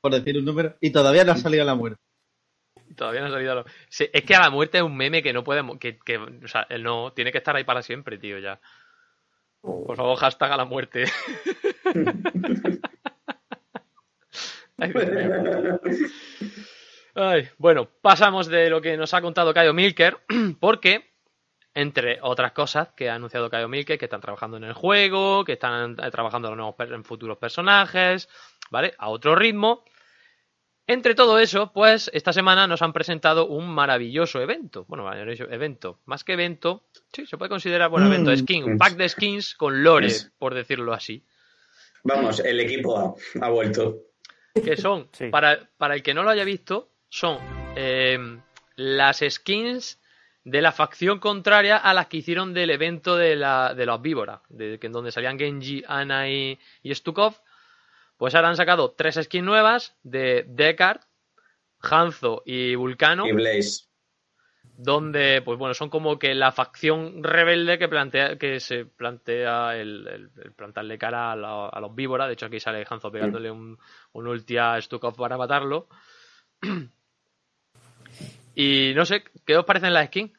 por decir un número, y todavía no ha salido la muerte. Todavía no ha salido. a lo- Sí, es que a la muerte es un meme que no podemos. Que, que, o sea, él no tiene que estar ahí para siempre, tío, ya. Por favor, hashtag a la muerte. Ay. Ay, bueno, pasamos de lo que nos ha contado Caio Milker, porque, entre otras cosas que ha anunciado Caio Milker, que están trabajando en el juego, que están eh, trabajando en, nuevos en futuros personajes, ¿vale? A otro ritmo. Entre todo eso, pues esta semana nos han presentado un maravilloso evento. Bueno, maravilloso evento. Más que evento, sí, se puede considerar buen Mm. evento. Skin, un pack de skins con lore, por decirlo así. Vamos, el equipo ha vuelto. que son, Sí. para, para el que no lo haya visto, son eh, las skins de la facción contraria a las que hicieron del evento de, la, de los víboras, de, en donde salían Genji, Ana y, y Stukov. Pues ahora han sacado tres skins nuevas de Deckard, Hanzo y Vulcano Y Blaze. donde pues bueno son como que la facción rebelde que plantea que se plantea el, el- el plantarle cara a, la- a los víboras de hecho aquí sale Hanzo pegándole un, un ulti a Stukov para matarlo y no sé ¿qué os parecen las skins?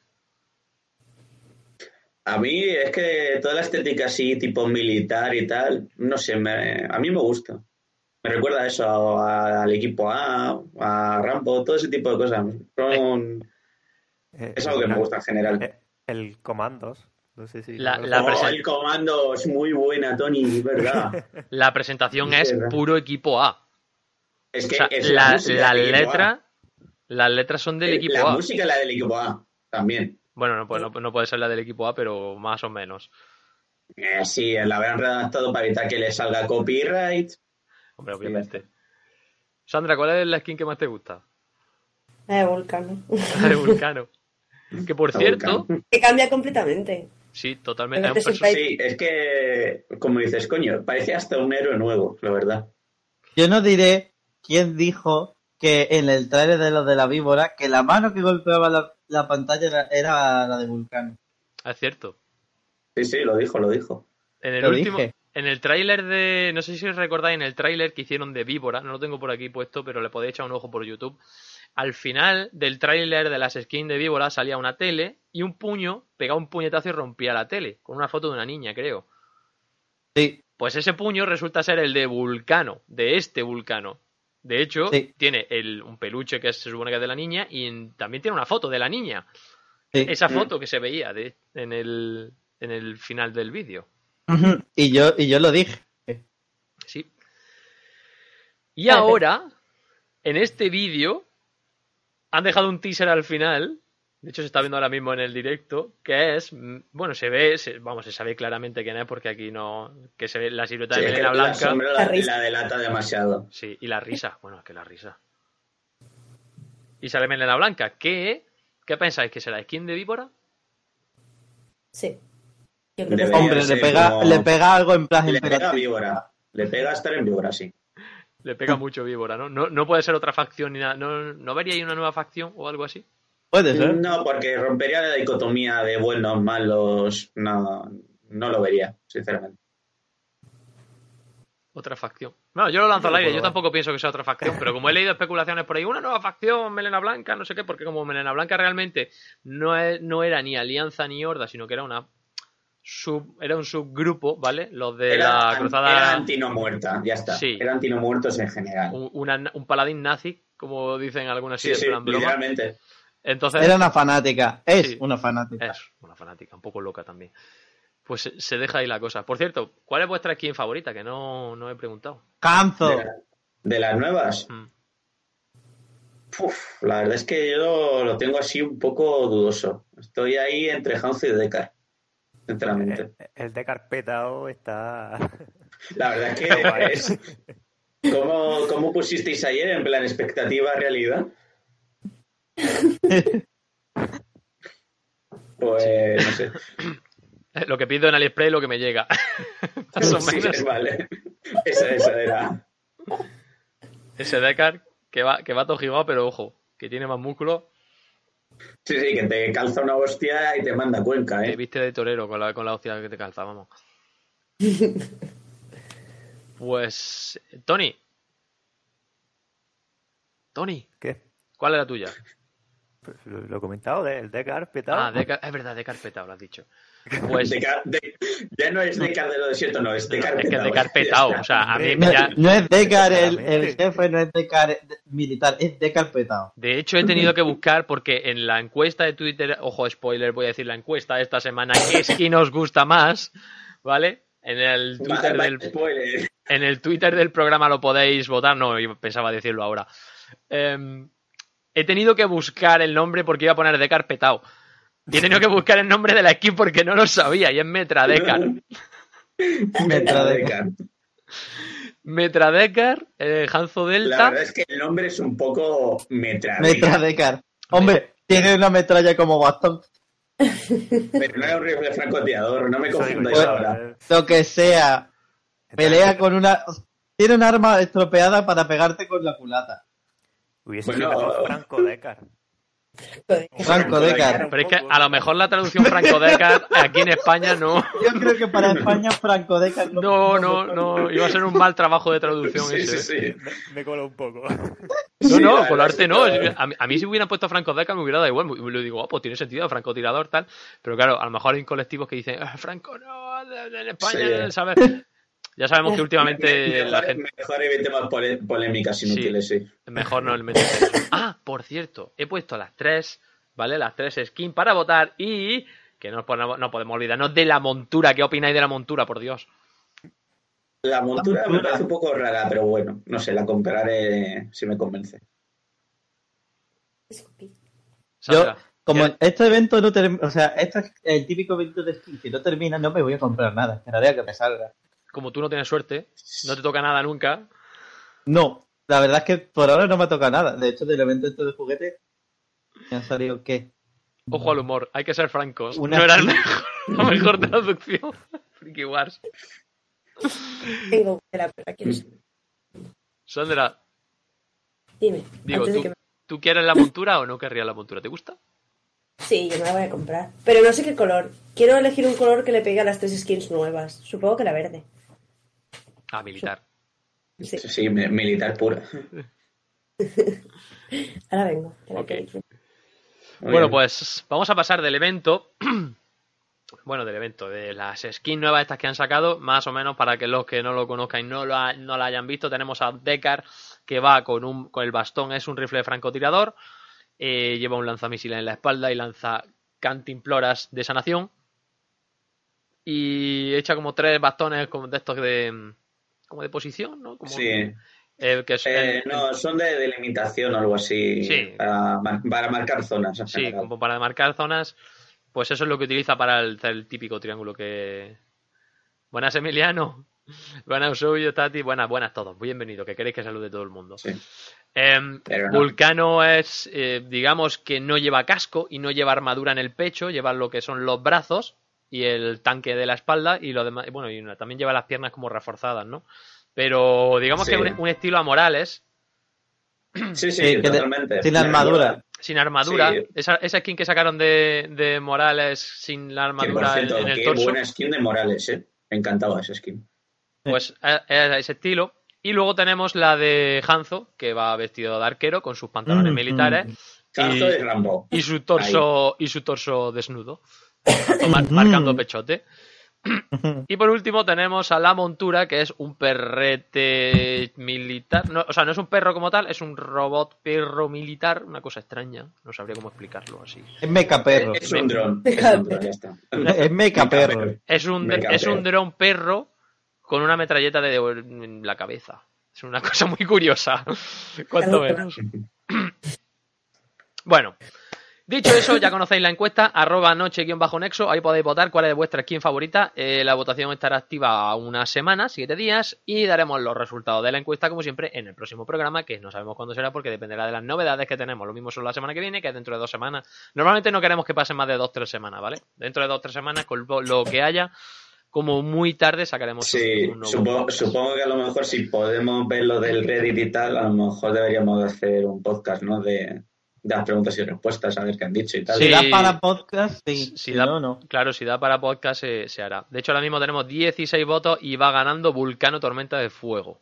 A mí es que toda la estética así, tipo militar y tal, no sé, me- a mí me gusta. Me recuerda eso a- al equipo A, a Rambo, todo ese tipo de cosas. Son- Eh, es algo que me gusta en general. eh, El Comandos. No sé si. La- la Oh, el comando es muy buena, Tony, es verdad. la presentación es ¿verdad? puro equipo A Es o que sea, es la- música las del equipo A. letras las letras son del Eh, equipo La A música es la del equipo A, también. Bueno no, pues no, no puede ser la del equipo A pero más o menos Eh, sí, la habrán redactado para evitar que le salga copyright. hombre Sí, obviamente Sandra ¿cuál es la skin que más te gusta? Eh, Vulcano. La de Vulcano. Que por La cierto, Vulcano. Que cambia completamente. sí, totalmente. Es un Sí, es que, como dices, coño, parece hasta un héroe nuevo, la verdad. Yo no diré quién dijo que en el trailer de los de la víbora, que la mano que golpeaba la, la pantalla era, era la de Vulcano. Es cierto. Sí, sí, lo dijo, lo dijo. En el Lo último, dije. en el tráiler de, no sé si os recordáis, en el tráiler que hicieron de Víbora, no lo tengo por aquí puesto, pero le podéis echar un ojo por YouTube. Al final del tráiler de las skins de Víbora salía una tele y un puño pegaba un puñetazo y rompía la tele, con una foto de una niña, creo. Sí, Pues ese puño resulta ser el de Vulcano, de este Vulcano. De hecho, Sí. tiene el, un peluche que se supone que es de la niña y en- también tiene una foto de la niña. sí. Esa Mm. foto que se veía de, en, el, en el final del vídeo. Y yo, y yo lo dije. Sí. Y ahora, en este vídeo, han dejado un teaser al final. De hecho, se está viendo ahora mismo en el directo. Que es. mm, Bueno, se ve. se- vamos, se sabe claramente quién es porque aquí no. Que se ve la silueta Sí, de que Melena la Blanca. La la, delata demasiado. Sí, y la risa. Bueno, es que la risa. Y sale Melena Blanca. ¿Qué? ¿Qué pensáis? ¿Que será skin de víbora? Sí. Yo creo que. Hombre, le pega, como- le pega algo en plan Le pega víbora. Le pega a estar en víbora, sí. Le pega mucho víbora, ¿no? ¿no? No puede ser otra facción ni nada. ¿No, ¿no vería ahí una nueva facción o algo así? Puede ser. No, porque rompería la dicotomía de buenos, malos. No, no lo vería, sinceramente. Otra facción. No, yo lo lanzo al aire, yo Bueno. tampoco pienso que sea otra facción, pero como he leído especulaciones por ahí, una nueva facción, Melena Blanca, no sé qué, porque como Melena Blanca realmente no, es- no era ni alianza ni horda, sino que era una sub, era un subgrupo, ¿vale? Los de Era, la era cruzada, antino muerta, ya está. Sí. Era antino muertos en general. un, una- un paladín nazi, como dicen algunas Sí, sí, literalmente. Entonces, Era una fanática. Es Sí. una fanática. es una fanática, un poco loca también. Pues se- deja ahí la cosa. Por cierto, ¿cuál es vuestra skin favorita? Que no, no he preguntado. Canzo. De, la- de las nuevas, Mm. uf, la verdad es que yo lo tengo así un poco dudoso. Estoy ahí entre Hanzo y Decar, sinceramente. El, el de carpetao está. La verdad es que es... ¿Cómo, ¿Cómo pusisteis ayer en plan expectativa realidad? Pues no sé. Lo que pido en AliExpress es lo que me llega. Más o Sí, menos. vale. Esa, esa era. Ese Deckard que va, que va todo gigado, pero ojo, que tiene más músculo, Sí, sí, que te calza una hostia y te manda a Cuenca, que ¿eh? viste de torero con la, con la hostia que te calza, vamos. Pues, Tony. Tony, ¿Qué? ¿cuál es la tuya? Lo, lo he comentado, de- el de carpetao. Ah, Deckard, es verdad, Deckard petado, lo has dicho. Pues, De de- ya no es de Cardero Desierto, no, es de es que carpetado. es Deckard petado, o sea, a mí No, ya... no es Decar el, el jefe, no es Decar militar, es Decar petado. De hecho, he tenido que buscar porque en la encuesta de Twitter, ojo, spoiler, voy a decir la encuesta de esta semana, ¿qué skin os gusta más? ¿Vale? En el Twitter vale, del, spoiler. en el Twitter del programa lo podéis votar. No, yo pensaba decirlo ahora. Em, he tenido que buscar el nombre porque iba a poner Decar petao. Y he tenido que buscar el nombre de la skin porque no lo sabía. Y es Metra Decar. Metra Decar. Metra Decar, eh, Hanzo La Delta. verdad es que el nombre es un poco metra. Metra Decar. Hombre, tiene una metralla como bastón. Pero no es un rifle francotirador, no me confundáis yo, ahora. eh. Lo que sea. Pelea con una. Tiene un arma estropeada para pegarte con la culata. Hubiese Bueno, sido mejor Franco Decar. Franco Decar. Pero es que a lo mejor la traducción Franco Decar aquí en España no. Yo creo que para España Franco Decar No, no, no. Iba a ser un mal trabajo de traducción Sí, ese. sí, ¿eh? sí. Me, me coló un poco. No, no, la colarte no. que A mí, a mí si hubieran puesto Franco Deca me hubiera dado igual. Me lo digo, oh, pues tiene sentido, francotirador, tal. Pero claro, a lo mejor hay colectivos que dicen, "Ah, Franco no, en España, Sí. ¿sabes? Ya sabemos que últimamente Mejor, la gente... mejor evitemos polémicas inútiles, sí. Mejor no el eso. Ah, por cierto, he puesto las tres, ¿vale? Las tres skins para votar y que no, podemos- no podemos olvidarnos de la montura. ¿Qué opináis de la montura, por Dios? La montura me montura. parece un poco rara, pero bueno, no sé, la compraré si me convence. Sandra, Como ¿quieres- este evento no termina, o sea, este es el típico evento de skin que no termina, no me voy a comprar nada, esperaré a que me salga. Como tú no tienes suerte, no te toca nada nunca, No, la verdad es que por ahora no me toca nada. De hecho, del evento este de juguete, me han salido qué? Ojo al humor, hay que ser francos. Una no era el skin. mejor- la mejor traducción. Freaky Wars. Tengo que la pero quiero saber. Sandra, Dime, digo, antes de ¿tú, que me- ¿tú quieres la montura o no querrías la montura? ¿Te gusta? Sí, yo me la voy a comprar. Pero no sé qué color. Quiero elegir un color que le pegue a las tres skins nuevas. Supongo que la verde. Ah, militar. Sí, Sí, mi- militar pura. ahora vengo. Espera Ok. que disfrute. Muy Bueno, bien. pues vamos a pasar del evento. Bueno, del evento, de las skins nuevas estas que han sacado, más o menos para que los que no lo conozcan y no, lo ha- no la hayan visto, tenemos a Deckard que va con, un, con el bastón, es un rifle de francotirador, eh, lleva un lanzamisiles en la espalda y lanza cantimploras de sanación y echa como tres bastones como de estos de como de posición, ¿no? Como, Sí. eh, que es- Eh, no, son de delimitación o algo así. Sí. Para, mar- para marcar zonas. Sí, general. como para marcar zonas, pues eso es lo que utiliza para el, el típico triángulo que... Buenas, Emiliano. Buenas, Eusebio, Tati. Buenas, buenas todos. Bienvenido, que queréis que salude todo el mundo. Sí. Em, no. Vulcano es, eh, digamos que no lleva casco y no lleva armadura en el pecho, lleva lo que son los brazos y el tanque de la espalda y lo demás, bueno, y una- también lleva las piernas como reforzadas, ¿no? Pero digamos Sí. que un, un estilo a Morales, Sí, sí, Sí, que te- totalmente. sin armadura. sin armadura. Sí. Esa, esa skin que sacaron de, de Morales sin la armadura en, cierto, en el qué torso. buena skin de Morales, ¿eh? Me encantaba esa skin. Pues es es ese estilo. Y luego tenemos la de Hanzo, que va vestido de arquero con sus pantalones Mm, militares Canto Y- Rambo. y su torso y su torso desnudo, mar- marcando pechote. Y por último tenemos a la montura, que es un perrete militar. No, o sea, no es un perro como tal, es un robot perro militar, una cosa extraña. No sabría cómo explicarlo así. Es meca perro. Es un dron. Es un dron. Es meca perro. Es un, es un dron perro con una metralleta de en la cabeza. Es una cosa muy curiosa. Cuanto menos. Bueno, dicho eso, ya conocéis la encuesta, arroba noche-nexo, ahí podéis votar cuál es vuestra skin favorita. Eh, la votación estará activa una semana, siete días, y daremos los resultados de la encuesta, como siempre, en el próximo programa, que no sabemos cuándo será porque dependerá de las novedades que tenemos. Lo mismo son la semana que viene, que es dentro de dos semanas. Normalmente no queremos que pasen más de dos tres semanas, ¿vale? Dentro de dos tres semanas, con lo- que haya, como muy tarde sacaremos Sí, un nuevo supongo, supongo que a lo mejor si podemos ver lo del Reddit y tal, a lo mejor deberíamos de hacer un podcast, ¿no? De, de las preguntas y respuestas, a ver qué han dicho y tal. Sí. Si da para podcast, sí. Si Si da- no, no. Claro, si da para podcast se, se hará. De hecho, ahora mismo tenemos 16 votos y va ganando Vulcano Tormenta de Fuego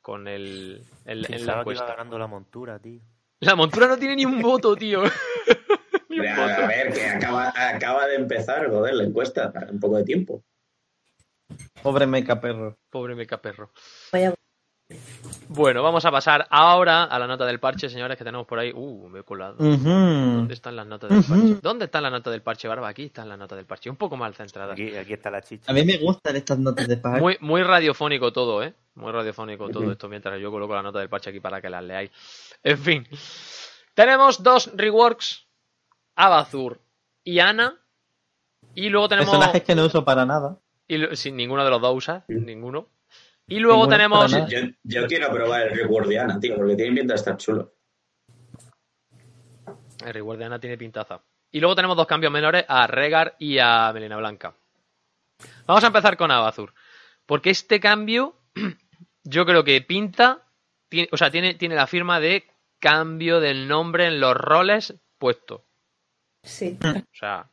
con el, el- en la Pensaba que iba encuesta. ganando la montura, tío. La montura no tiene ni un voto, tío. Ni un A, voto. a ver, que acaba, acaba de empezar, joder, la encuesta, un poco de tiempo. Pobre meca perro. Pobre meca perro. Vaya- Bueno, vamos a pasar ahora a la nota del parche, señores, que tenemos por ahí. Uh, me he colado. ¿Dónde están las notas del parche? ¿Dónde están las notas del parche, Barba? Aquí están las notas del parche. Un poco mal centradas. Aquí, aquí está la chicha. A mí me gustan estas notas de pack. Muy, muy radiofónico todo, ¿eh? Muy radiofónico todo esto mientras yo coloco la nota del parche aquí para que las leáis. En fin. Tenemos dos reworks, Abazur y Ana. Y luego tenemos... Personajes que no uso para nada. Y, sin ninguno de los dos usa, ninguno. Y luego tenemos... Yo, yo quiero probar el reward de Ana, tío, porque tiene pinta de estar chulo. El reward de Ana tiene pintaza. Y luego tenemos dos cambios menores a Regar y a Melina Blanca. Vamos a empezar con Abazur. Porque este cambio, yo creo que pinta, tiene- o sea, tiene, tiene la firma de cambio del nombre en los roles puesto. Sí. O sea,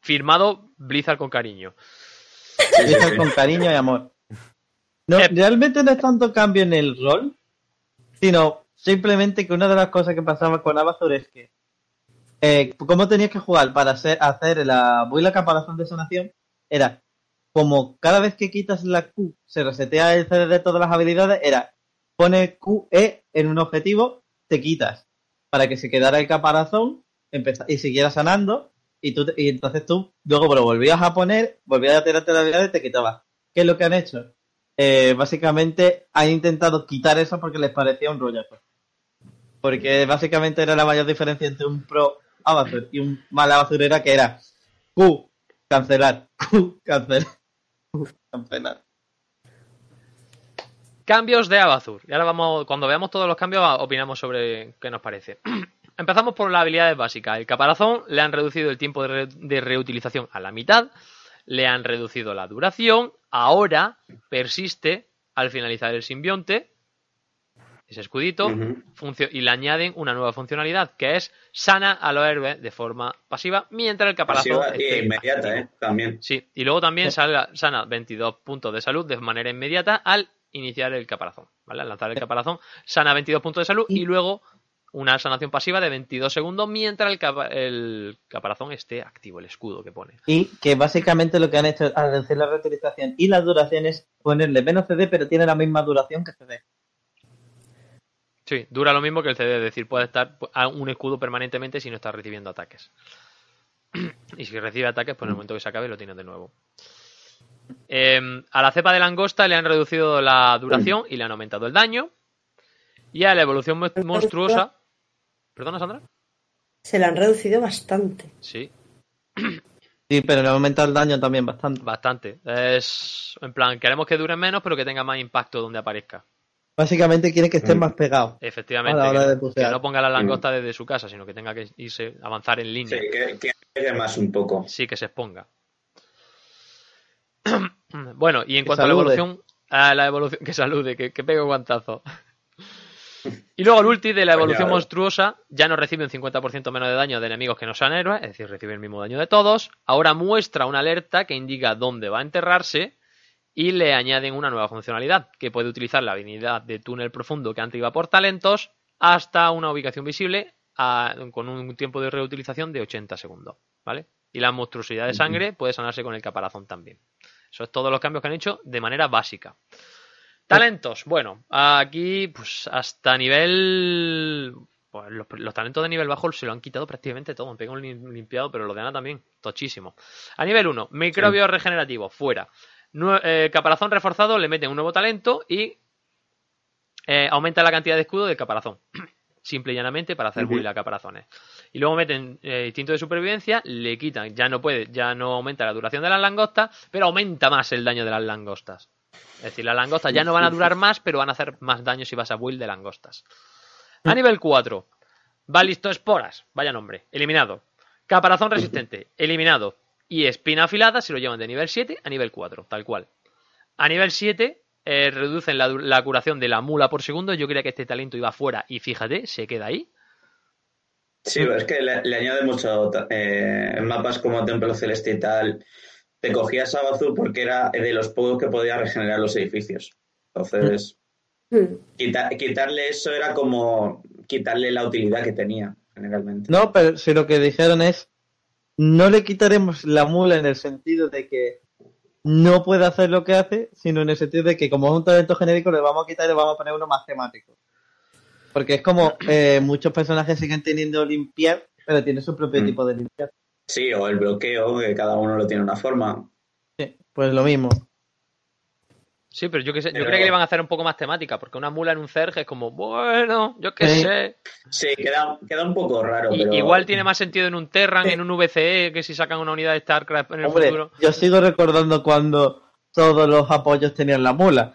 firmado Blizzard con cariño. Sí, sí, con cariño y amor. No, Eh. realmente no es tanto cambio en el rol, sino simplemente que una de las cosas que pasaba con Abazur es que eh, cómo tenías que jugar para hacer, hacer la build caparazón de sanación era como cada vez que quitas la Q se resetea el CD de todas las habilidades, era pone QE en un objetivo, te quitas para que se quedara el caparazón empeza- y siguiera sanando y, tú y entonces tú luego lo volvías a poner, volvías a tirarte la habilidad y te quitabas. ¿Qué es lo que han hecho? Eh, básicamente han intentado quitar eso porque les parecía un rollazo. Porque básicamente era la mayor diferencia entre un pro Abazur y un mal Abazur era que era Q, cancelar, Q, cancelar, Q, cancelar. Cambios de Abazur. Y ahora vamos, cuando veamos todos los cambios, opinamos sobre qué nos parece. Empezamos por las habilidades básicas. El caparazón le han reducido el tiempo de, re- de reutilización a la mitad, le han reducido la duración, ahora persiste al finalizar el simbionte, ese escudito, y le añaden una nueva funcionalidad que es sana a los héroes de forma pasiva mientras el caparazón Pasiva y esté inmediata, activo. ¿eh? También. Sí, y luego también sale- sana 22 puntos de salud de manera inmediata al iniciar el caparazón, ¿vale? Al lanzar el caparazón, sana 22 puntos de salud y, Y- luego una sanación pasiva de 22 segundos mientras el, capa- el caparazón esté activo, el escudo que pone. Y que básicamente lo que han hecho al reducir la reutilización y las duraciones es ponerle menos CD pero tiene la misma duración que CD. Sí, dura lo mismo que el CD, es decir, puede estar a un escudo permanentemente si no está recibiendo ataques. y si recibe ataques, pues en el momento que se acabe lo tienes de nuevo. Eh, a la cepa de langosta le han reducido la duración y le han aumentado el daño. Y a la evolución monstruosa. ¿Perdona, Sandra? Se la han reducido bastante. Sí, Sí, pero le ha aumentado el daño también bastante. bastante. Es. En plan, queremos que dure menos, pero que tenga más impacto donde aparezca. Básicamente quiere que estén Mm. más pegados. Efectivamente. A la hora que, de no- pusear. que no ponga la langosta desde su casa, sino que tenga que irse, avanzar en Sí, línea. que, que más un poco. Sí, que se exponga. bueno, y en Que cuanto a la evolución, a la evolución, que salude, que, que pegue guantazo. Y luego el ulti de la evolución monstruosa ya no recibe un 50% menos de daño de enemigos que no sean héroes, es decir, recibe el mismo daño de todos. Ahora muestra una alerta que indica dónde va a enterrarse y le añaden una nueva funcionalidad, que puede utilizar la habilidad de túnel profundo que antes iba por talentos hasta una ubicación visible a- con un tiempo de reutilización de 80 segundos, ¿vale? Y la monstruosidad de sangre puede sanarse con el caparazón también. Eso es todos los cambios que han hecho de manera básica. Talentos, bueno, aquí pues hasta nivel... Pues los, los talentos de nivel bajo se lo han quitado prácticamente todo, han pegado un lim- limpiado, pero lo de Ana también, tochísimo. A nivel 1, microbio regenerativo, fuera. Eh, caparazón reforzado, le meten un nuevo talento y eh, aumenta la cantidad de escudo del caparazón. Simple y llanamente para hacer build a caparazones. Y luego meten eh, instinto de supervivencia, le quitan, ya no puede, ya no aumenta la duración de las langostas, pero aumenta más el daño de las langostas. Es decir, las langostas ya no van a durar más, pero van a hacer más daño si vas a build de langostas. A nivel 4, Balisto Esporas, vaya nombre, eliminado. Caparazón resistente, eliminado. Y espina afilada se lo llevan de nivel 7 a nivel 4, tal cual. A nivel 7 eh, reducen la, curación de la mula por segundo. Yo creía que este talento iba fuera y fíjate, se queda ahí. Sí, es que le, le añade mucho eh, en mapas como Templo Celeste y tal. Te cogías a Bazú porque era de los pocos que podía regenerar los edificios. Entonces, Hmm. quita- quitarle eso era como quitarle la utilidad que tenía, generalmente. No, pero si lo que dijeron es, no le quitaremos la mula en el sentido de que no puede hacer lo que hace, sino en el sentido de que como es un talento genérico le vamos a quitar y le vamos a poner uno más temático. Porque es como eh, muchos personajes siguen teniendo limpiar, pero tiene su propio Mm. tipo de limpiar. Sí, o el bloqueo, que cada uno lo tiene una forma. Sí, pues lo mismo. Sí, pero yo que sé, yo Pero- creía que le iban a hacer un poco más temática, porque una mula en un Zerg es como, bueno, yo qué Sí. sé. Sí, queda, queda un poco raro, Y- pero... Igual tiene más sentido en un Terran, en un VCE, que si sacan una unidad de StarCraft en el Hombre, futuro. yo sigo recordando cuando todos los apoyos tenían la mula.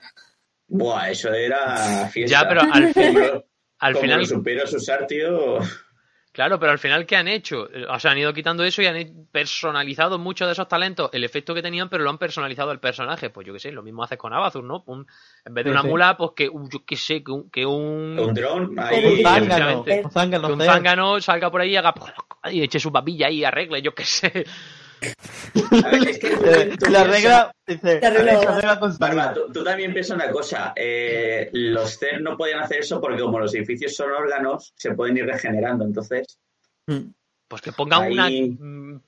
Buah, eso era fiesta. Ya, pero al, Como como final, lo supieras usar, tío... claro, pero al final, ¿qué han hecho? Eh, O sea, han ido quitando eso y han personalizado muchos de esos talentos, el efecto que tenían, pero lo han personalizado el personaje. Pues yo qué sé, lo mismo haces con Abazur, ¿no? Un- en vez de Sí, una sí. mula, pues que, un- yo qué sé, que un, que un, Un dron ahí... Un zángano, un zángano salga por ahí y haga y eche su papilla ahí y arregle, yo qué sé. A ver, es que tú- Eh, tú La regla, dice, La regla- la regla con Barba, salida. tú, tú también piensa una cosa. eh, los CER no podían hacer eso porque como los edificios son órganos, se pueden ir regenerando. Entonces, Mm. Pues que pongan Ahí- una. mm,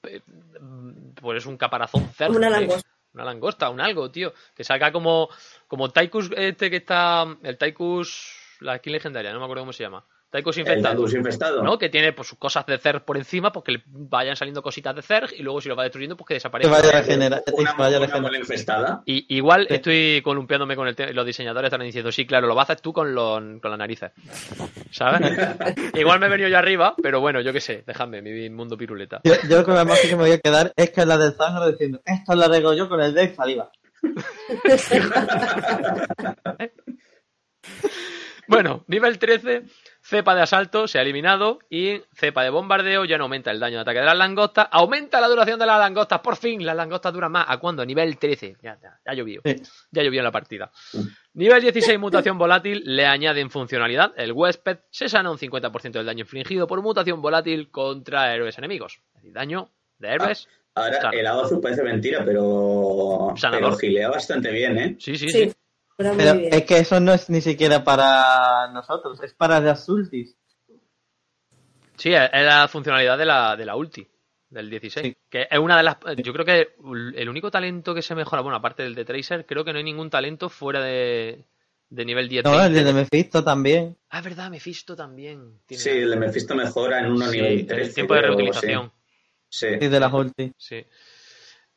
Pues un caparazón cerdo. Una ¿eh? langosta. Una langosta, un algo, tío. Que salga como. Como Taikus este que está. El Taikus. La skin legendaria, no me acuerdo cómo se llama. Taikus el infectado. Infestado. ¿no? Que tiene pues sus cosas de Zerg por encima, pues que le vayan saliendo cositas de Zerg y luego si lo va destruyendo, pues que Que desaparezca. vaya a regenerar. Una, que vaya una infestada. Y, igual Sí. estoy columpiándome con el te- los diseñadores están diciendo, sí, claro, lo vas a hacer tú con, las narices. ¿Sabes? igual me he venido yo arriba, pero bueno, yo qué sé, dejadme, mi mundo piruleta. Yo, yo con la más que me voy a quedar es que la del diciendo, esto lo arreglo yo con el de saliva. Bueno, nivel 13, cepa de asalto se ha eliminado y cepa de bombardeo ya no aumenta el daño de ataque de las langostas, aumenta la duración de las langostas, por fin las langostas duran más. ¿A cuándo? Nivel 13, ya, ya, ya llovió, ya llovió en la partida. Nivel 16, mutación volátil, le añaden funcionalidad, el huésped se sana un 50% del daño infligido por mutación volátil contra héroes enemigos. Es decir, daño de héroes. Ahora, el Abazu parece mentira, pero, Sanador. pero gilea bastante bien, ¿eh? Sí, sí, sí. Sí, Pero es que eso no es ni siquiera para nosotros, es para las ultis. Sí, es la funcionalidad de la, de la ulti, del 16. Sí. Que es una de las. Yo creo que el único talento que se mejora, bueno, aparte del de Tracer, creo que no hay ningún talento fuera de, de nivel 10. No, el 20. de Mephisto también. Ah, es verdad, Mephisto también. Tiene Sí, el de Mephisto mejora en uno Sí, nivel el 13. tiempo de reutilización. Sí. Y de las ultis. Sí.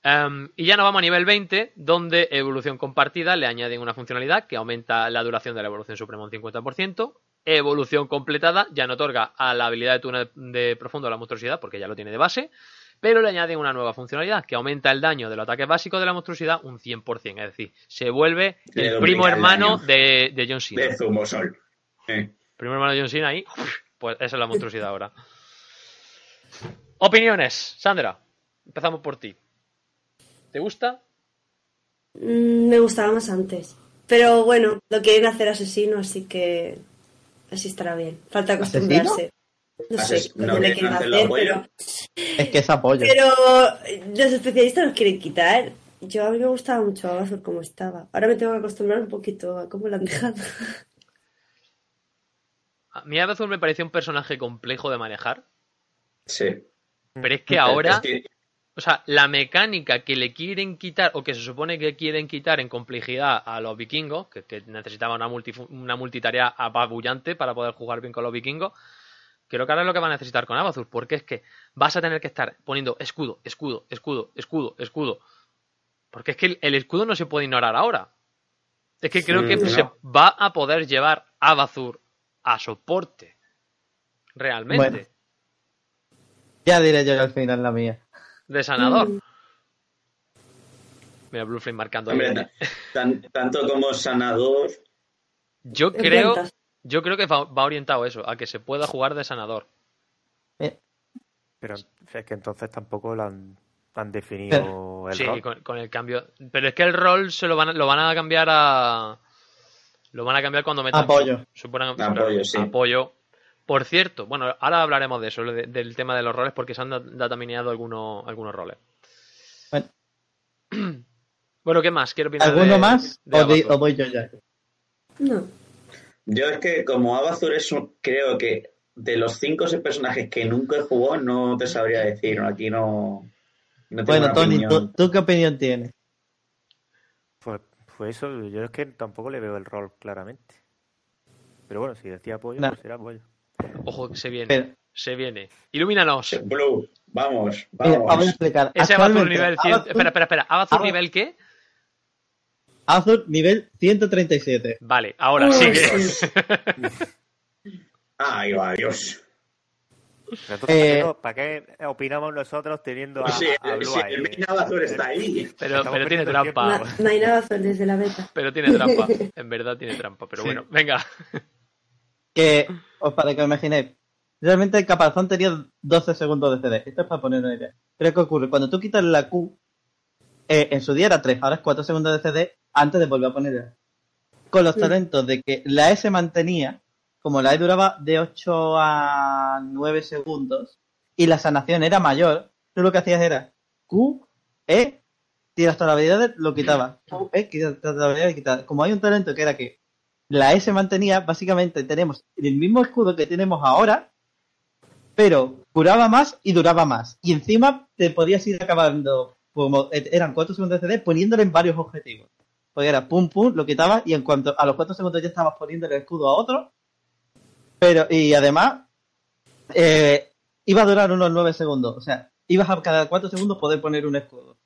Em, y ya nos vamos a nivel 20, donde evolución compartida le añaden una funcionalidad que aumenta la duración de la evolución suprema un 50%. Evolución completada ya no otorga a la habilidad de túnel de profundo la monstruosidad, porque ya lo tiene de base, pero le añaden una nueva funcionalidad que aumenta el daño de los ataques básicos de la monstruosidad un 100%. Es decir, se vuelve Le el primo hermano de, de John Cena. De Zumosol. Eh. Primo hermano de John Cena ahí, pues esa es la monstruosidad ahora. Opiniones, Sandra. Empezamos por ti. ¿Te gusta? Mm, Me gustaba más antes. Pero bueno, lo quieren hacer asesino, así que Así estará bien. Falta acostumbrarse. No sé no le quieren hacer, pero, Es que es apoyo. pero los especialistas los quieren quitar. Yo a mí me gustaba mucho Abazur como estaba. Ahora me tengo que acostumbrar un poquito a cómo lo han dejado. A mí Abazur me pareció un personaje complejo de manejar, Sí. pero es que ahora, Es que- o sea, la mecánica que le quieren quitar, o que se supone que quieren quitar en complejidad a los vikingos, que, que necesitaban una, una multitarea apabullante para poder jugar bien con los vikingos, creo que ahora es lo que va a necesitar con Abazur, porque es que vas a tener que estar poniendo escudo, escudo, escudo, escudo, escudo. Porque es que el, el escudo no se puede ignorar ahora. Es que creo Sí, que no. se va a poder llevar Abazur a soporte. Realmente. Bueno. Ya diré yo al final la mía. De sanador. Mm. Mira, Blue Flame marcando ahí. hombre, tan- tanto como sanador, Yo creo, yo creo que va, va orientado eso, a que se pueda jugar de sanador. Pero es que entonces tampoco lo han, han definido el sí, rol. con, con el cambio. Pero es que el rol se lo van, a- lo van a cambiar a. Lo van a cambiar cuando metan. Apoyo. suponen- Apoyo, sí. apoyo. Por cierto, bueno, ahora hablaremos de eso, de- del tema de los roles, porque se han da- datamineado algunos, algunos roles. Bueno. Bueno, ¿qué más? Quiero opinar ¿Alguno de- más? de o, voy yo ya? No. yo es que como Abazur es un- creo que de los cinco o seis personajes que nunca he jugado, no te sabría decir. Aquí no, no tengo Bueno, Tony, opinión. ¿tú, tú qué opinión tienes? Pues, pues eso, yo es que tampoco le veo el rol claramente. Pero bueno, si decía apoyo, No. pues será apoyo. Ojo, que se viene. Pero, Se viene. Ilumínanos. Blue, vamos, mira, vamos. vamos a explicar. Ese nivel 100. Abazur- Espera, espera, espera. ¿Abazur Abazur- nivel qué? Azur nivel 137. Vale, ahora Uy, sigue. sí. Ay, va, Dios. Eh, ¿para, qué, opinamos nosotros teniendo a, Sí, a Blue sí, ahí? el main Abazur está ahí. Pero, tiene trampa. Main Abazur desde la beta. Pero tiene trampa. En verdad tiene trampa. Pero Sí. bueno, venga. Que, os para que os imaginéis, realmente el caparazón tenía 12 segundos de CD. Esto es para poner una idea. Pero ¿qué ocurre? Cuando tú quitas la Q, eh, en su día era 3, ahora es 4 segundos de CD antes de volver a ponerla. Con los Sí. talentos de que la E se mantenía, como la E duraba de 8 a 9 segundos y la sanación era mayor, tú lo que hacías era Q, E, tiras todas las habilidades, lo quitabas. Q, E, tiras todas las habilidades quitabas. Como hay un talento que era que la se mantenía, básicamente tenemos el mismo escudo que tenemos ahora, pero curaba más y duraba más. Y encima te podías ir acabando, como eran 4 segundos de CD, poniéndole en varios objetivos. Porque era pum pum, lo quitabas y en cuanto a los 4 segundos ya estabas poniéndole el escudo a otro. Pero, y además, eh, iba a durar unos 9 segundos. O sea, ibas a cada 4 segundos poder poner un escudo.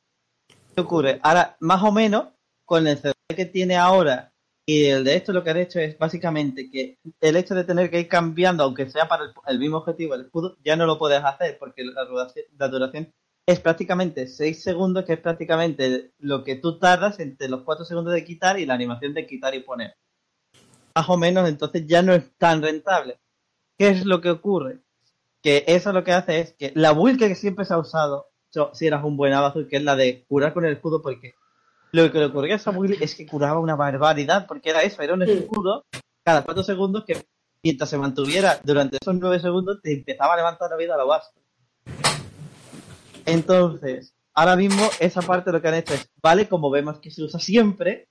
¿Qué ocurre? Ahora, más o menos, con el CD que tiene ahora y el de esto lo que han hecho es básicamente que el hecho de tener que ir cambiando, aunque sea para el, mismo objetivo, el escudo, ya no lo puedes hacer porque la duración, la duración es prácticamente 6 segundos, que es prácticamente lo que tú tardas entre los 4 segundos de quitar y la animación de quitar y poner. Más o menos, entonces ya no es tan rentable. ¿Qué es lo que ocurre? Que eso lo que hace es que la build que siempre se ha usado, si eras un buen Abazur, que es la de curar con el escudo, porque lo que le ocurría a esa build es que curaba una barbaridad, porque era eso, era un escudo cada 4 segundos que mientras se mantuviera durante esos 9 segundos te empezaba a levantar la vida a la base. Entonces, ahora mismo esa parte lo que han hecho es, vale, como vemos que se usa siempre,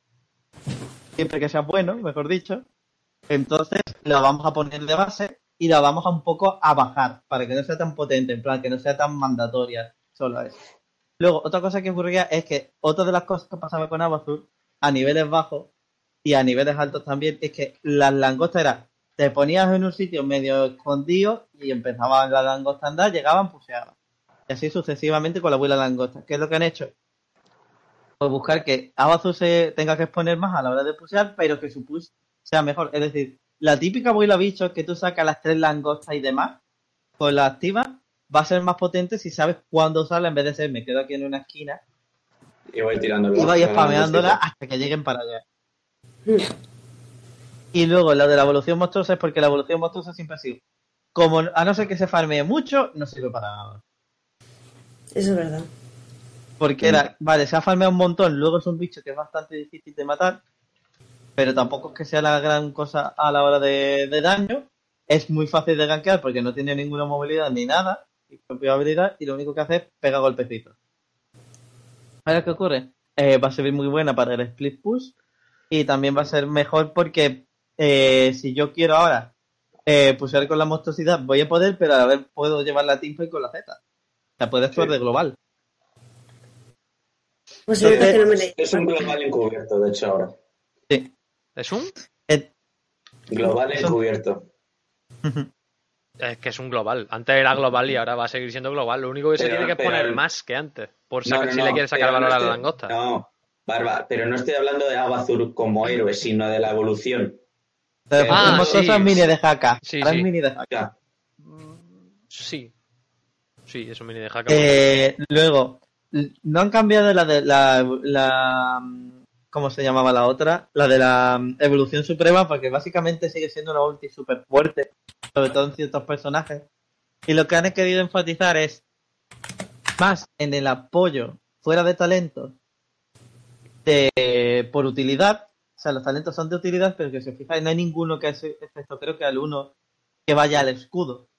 siempre que sea bueno, mejor dicho, entonces la vamos a poner de base y la vamos a un poco a bajar para que no sea tan potente, en plan, que no sea tan mandatoria solo eso. Luego, otra cosa que ocurría es que otra de las cosas que pasaba con Abazur a niveles bajos y a niveles altos también es que las langostas era te ponías en un sitio medio escondido y empezaban las langostas a andar, llegaban, puseaban. Y así sucesivamente con la abuela langosta. ¿Qué es lo que han hecho? Pues buscar que Abazur se tenga que exponer más a la hora de pusear, pero que su push sea mejor. Es decir, la típica abuela bicho que tú sacas las tres langostas y demás, con la activa, va a ser más potente si sabes cuándo usarla en vez de ser me quedo aquí en una esquina Y voy tirando y vais spameándola hasta que lleguen para allá. Y luego la de la evolución monstruosa es porque la evolución monstruosa siempre ha sido. Como a no ser que se farmee mucho, no sirve para nada. Eso es verdad. Porque era, vale, se ha farmeado un montón, luego es un bicho que es bastante difícil de matar. pero tampoco es que sea la gran cosa a la hora de, de daño. Es muy fácil de gankear porque no tiene ninguna movilidad ni nada, y propia habilidad, y lo único que hace es pegar golpecitos. Ahora, ¿qué ocurre? Eh, va a ser muy buena para el split push y también va a ser mejor porque eh, si yo quiero ahora eh, pulsar con la monstruosidad, voy a poder, pero a la vez puedo llevar la teamfight con la Z. O sea, puede actuar Sí. de global. Pues que no me. Es un global encubierto, de hecho, ahora. Sí. ¿Es un? Eh, Global encubierto. Es que es un global. Antes era global y ahora va a seguir siendo global. Lo único que se tiene que pero- poner más que antes. Por No, no, si no, le quieres sacar valor no a la langosta. No, Barba, pero no estoy hablando de Abazur como héroe, sino de la evolución. Pero Ah, sí. cosas mini de haka. Sí, Ahora es sí. mini de. Ya. Sí. Sí, eso mini de hack. Eh, luego, no han cambiado la de la, la ¿cómo se llamaba la otra? La de la mm, evolución suprema, porque básicamente sigue siendo una ulti súper fuerte, sobre todo en ciertos personajes. Y lo que han querido enfatizar es más en el apoyo fuera de talentos de, por utilidad. O sea, los talentos son de utilidad, pero que se fijáis, no hay ninguno que excepto creo que al uno que vaya al escudo.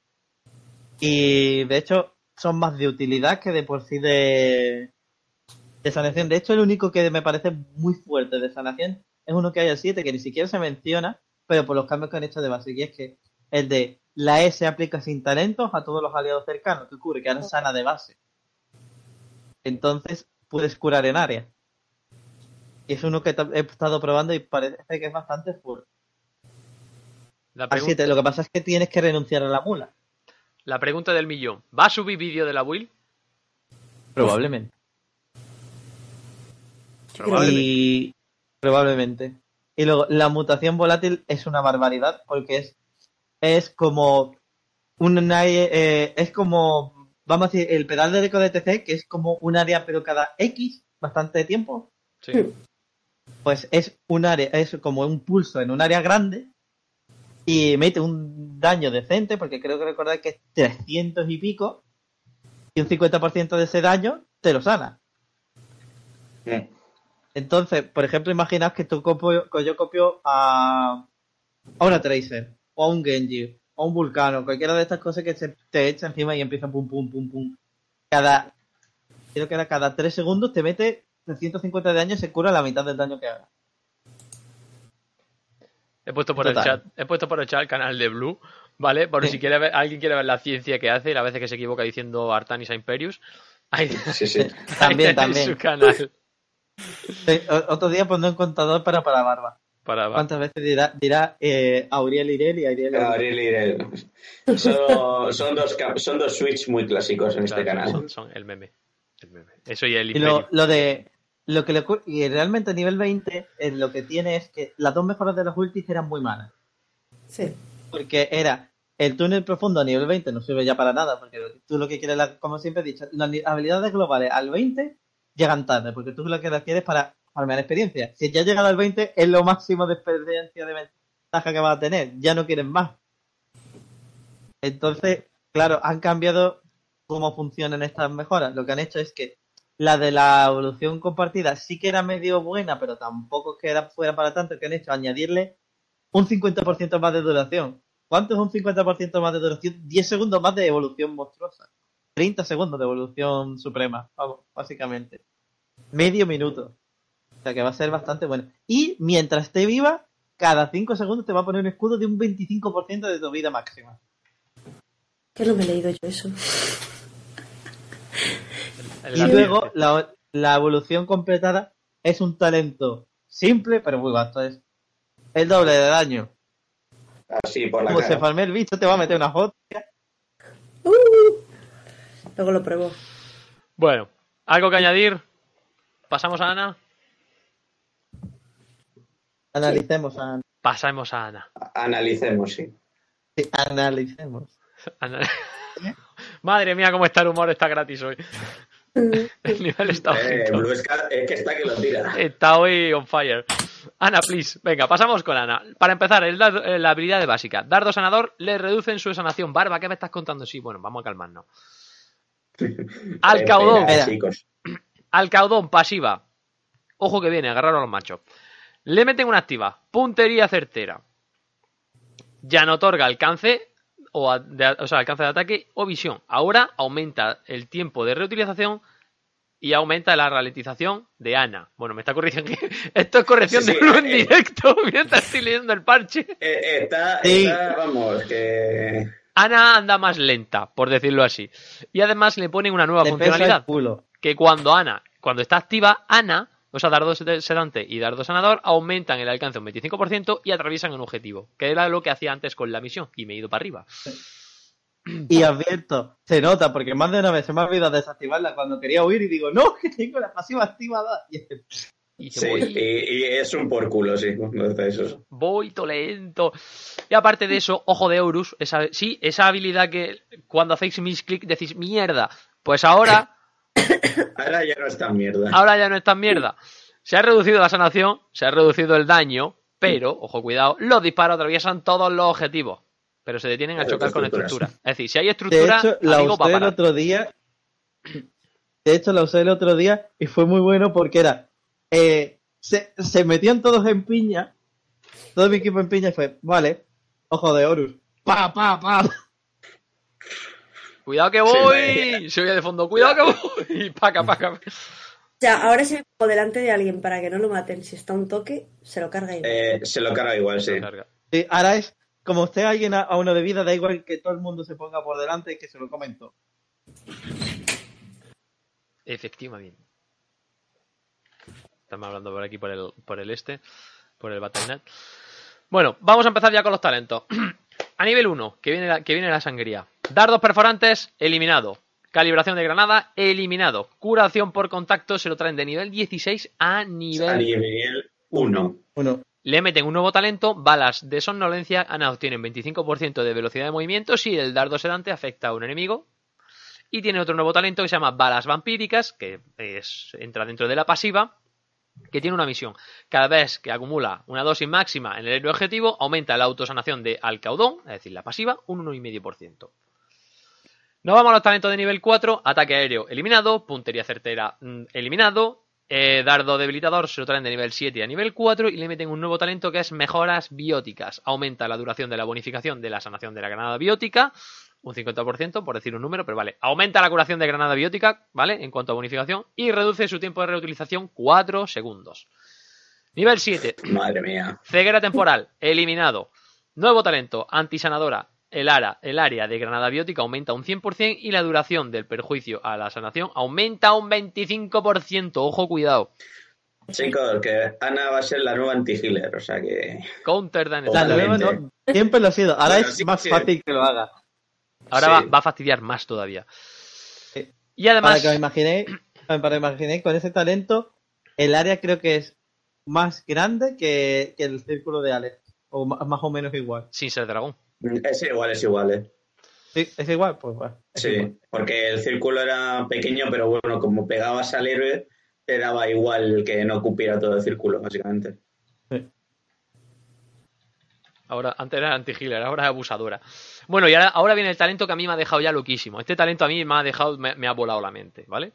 Y de hecho, son más de utilidad que de por sí de, de sanación. De hecho, el único que me parece muy fuerte de sanación es uno que hay al 7, que ni siquiera se menciona, pero por los cambios que han hecho de base. Y es que el de la E se aplica sin talentos a todos los aliados cercanos. ¿Qué ocurre? Que ahora sana de base. Entonces, puedes curar en área. Y es uno que he estado probando y parece que es bastante fuerte. La, pregunta, 7, lo que pasa es que tienes que renunciar a la mula. la pregunta del millón. ¿Va a subir vídeo de la Will? Probablemente. Probablemente. Y probablemente. Y luego, la mutación volátil es una barbaridad porque es, es como un eh, es como, vamos a decir, el pedal de eco de TC, que es como un área pero cada X, bastante tiempo, Sí. pues es un área, es como un pulso en un área grande y mete un daño decente, porque creo que recordar que es 300 y pico, y un 50% de ese daño te lo sana. Mm. Entonces, por ejemplo, imaginaos que tú copio, que yo copio a, a una Tracer, o a un Genji, o a un Vulcano, cualquiera de estas cosas que se te echa encima y empieza pum, pum, pum, pum. Cada, creo que era cada 3 segundos te mete 350 de daño y se cura la mitad del daño que haga. He puesto por el chat, he puesto por el chat el canal de Blue, ¿vale? Por Sí. si quiere ver, alguien quiere ver la ciencia que hace y las veces que se equivoca diciendo Artanis a Imperius. Ahí, Sí, sí. ahí También, también. su canal. Sí, otro día pondré un contador para para barba. Para, ¿Cuántas veces dirá, dirá eh, Auriel Irel y Auriel Auriel? Gabriel Irel. Son, son, dos, son dos Switch muy clásicos en este canal. Son, son el meme. El meme. Eso y el Y lo, de lo que le ocurre, y realmente a nivel 20 eh, lo que tiene es que las dos mejoras de los ultis eran muy malas. Sí. Porque era el túnel profundo a nivel 20 no sirve ya para nada, porque tú lo que quieres, la- como siempre he dicho, las habilidades globales al 20 llegan tarde, porque tú lo que quieres para farmear experiencia. Si ya has al 20 es lo máximo de experiencia de ventaja que vas a tener, ya no quieres más. Entonces, claro, han cambiado cómo funcionan estas mejoras. Lo que han hecho es que la de la evolución compartida sí que era medio buena, pero tampoco es que era fuera para tanto, que han hecho añadirle un 50% más de duración. ¿Cuánto es un 50% más de duración? 10 segundos más de evolución monstruosa. 30 segundos de evolución suprema, vamos, básicamente. Medio minuto. O sea que va a ser bastante bueno. Y mientras esté viva, cada 5 segundos te va a poner un escudo de un 25% de tu vida máxima. Que no me he leído yo eso. Y luego la, la evolución completada es un talento simple pero muy vasto. Es el doble de daño. Así por la Como se farme el bicho, te va a meter una foto. Uh, luego lo pruebo. Bueno, ¿algo que añadir? ¿Pasamos a Ana? Analicemos, an- Pasamos a Ana. Analicemos, sí. sí, analicemos. Ana- Madre mía, cómo está el humor, está gratis hoy. El nivel está Eh. Blue es, ca- es que está que lo tira. Está hoy on fire. Ana, please. Venga, pasamos con Ana. Para empezar, el dado- eh, la habilidad de básica. Dardo sanador le reducen su sanación. Barba, ¿qué me estás contando? Sí, bueno, vamos a calmarnos. Al caudón. chicos. Al caudón, pasiva. Ojo que viene, agarrar a los machos. Le meten una activa, puntería certera. Ya no otorga alcance o, a- de- o sea, alcance de ataque o visión. Ahora aumenta el tiempo de reutilización y aumenta la ralentización de Ana. Bueno, me está corrigiendo que esto es corrección Sí, de sí, Blue en eh. directo mientras estoy leyendo el parche. Eh, eh, está, Sí. está, vamos, que... Ana anda más lenta, por decirlo así. Y además le ponen una nueva Te funcionalidad. culo. que cuando Ana, cuando está activa, Ana, o sea, dardo sed- sedante y dardo sanador, aumentan el alcance un 25% y atraviesan un objetivo, que era lo que hacía antes con la misión, y me he ido para arriba. Y advierto, se nota, porque más de una vez se me ha olvidado desactivarla cuando quería huir y digo, no, que tengo la pasiva activada. Y Sí, voy, y, y es un por culo, sí. Eso. voy to lento. Y aparte de eso, ojo de Horus, esa, sí, esa habilidad que cuando hacéis misclick decís mierda, pues ahora, Ahora ya no es tan mierda. ahora ya no es tan mierda. Se ha reducido la sanación, se ha reducido el daño, pero, ojo, cuidado, los disparos atraviesan todos los objetivos, pero se detienen a chocar con estructura. Es decir, si hay De estructura, hecho, la amigo, va a usé el parar. otro día. De hecho, la usé el otro día y fue muy bueno porque era. Eh, se, se metían todos en piña. Todo mi equipo en piña y fue, vale, ojo de Horus. Pa, pa, pa. Cuidado que voy. Se oye de fondo. Cuidado que voy. Paca, paca. O sea, ahora si me pongo delante de alguien para que no lo maten, si está un toque, se lo carga igual. Eh, se lo carga igual, sí. Carga. Sí, ahora es, como usted alguien a, a uno de vida, da igual que todo el mundo se ponga por delante y que se lo comento. Efectivamente. Estamos hablando por aquí por el, por el este, por el Battle.net. Bueno, vamos a empezar ya con los talentos. A nivel 1, que viene la, que viene la sangría. Dardos perforantes, eliminado. Calibración de granada, eliminado. Curación por contacto, se lo traen de nivel 16 a A nivel nivel 1. Uno. Le meten un nuevo talento, balas de somnolencia, Ana obtienen 25% de velocidad de movimiento si el dardo sedante afecta a un enemigo. Y tiene otro nuevo talento que se llama balas vampíricas, que es, entra dentro de la pasiva, que tiene una misión. Cada vez que acumula una dosis máxima en el héroe objetivo, aumenta la autosanación de Alcaudón, es decir, la pasiva, un 1,5%. Nos vamos a los talentos de nivel 4, ataque aéreo eliminado, puntería certera mm, eliminado, eh, dardo debilitador se lo traen de nivel 7 a nivel 4 y le meten un nuevo talento que es mejoras bióticas. Aumenta la duración de la bonificación de la sanación de la granada biótica, un 50%, por decir un número, pero vale. Aumenta la curación de granada biótica, ¿vale? En cuanto a bonificación, y reduce su tiempo de reutilización 4 segundos. Nivel 7, Madre mía. Ceguera temporal, eliminado. Nuevo talento, antisanadora. El, ara, el área de granada biótica aumenta un 100% y la duración del perjuicio a la sanación aumenta un 25%. Ojo, cuidado. Chicos, que Ana va a ser la nueva anti-healer, o sea que... Counter no, siempre lo ha sido. Ahora Bueno, es sí, más sí. fácil que lo haga. Ahora Sí. va, va a fastidiar más todavía. Sí. Y Para además, que os imaginéis, para que os imaginéis, con ese talento, el área creo que es más grande que, que el círculo de Alex. O más o menos igual. sin ser dragón. Es igual, es igual, ¿eh? Sí, es igual, pues bueno. igual. Sí, porque el círculo era pequeño, pero bueno, como pegabas al héroe, te daba igual que no cupiera todo el círculo, básicamente. Ahora, antes era anti-healer, ahora es abusadora. Bueno, y ahora, ahora viene el talento que a mí me ha dejado ya loquísimo. Este talento a mí me ha dejado, me, me ha volado la mente, ¿vale?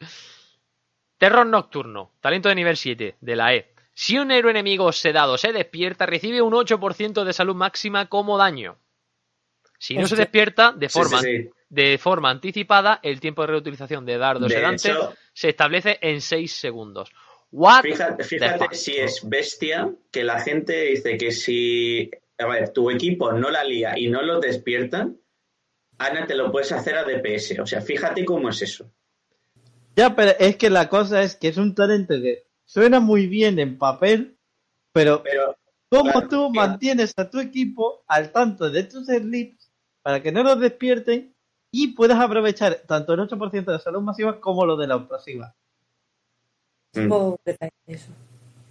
Terror nocturno, talento de nivel 7, de la E. Si un héroe enemigo sedado se despierta, recibe un 8% de salud máxima como daño. Si no se despierta, de forma, sí, sí. de forma anticipada, el tiempo de reutilización de dardo De sedante hecho- se establece en 6 segundos. What Fíjate, si es bestia que la gente dice que si a ver, tu equipo no la lía y no lo despiertan, Ana te lo puedes hacer a DPS. O sea, fíjate cómo es eso. Ya, pero es que la cosa es que es un talento que suena muy bien en papel, pero Pero ¿cómo claro, tú mira. mantienes a tu equipo al tanto de tus sleeps para que no los despierten y puedas aprovechar tanto el 8% de salud masiva como lo de la pasiva? mm, eso.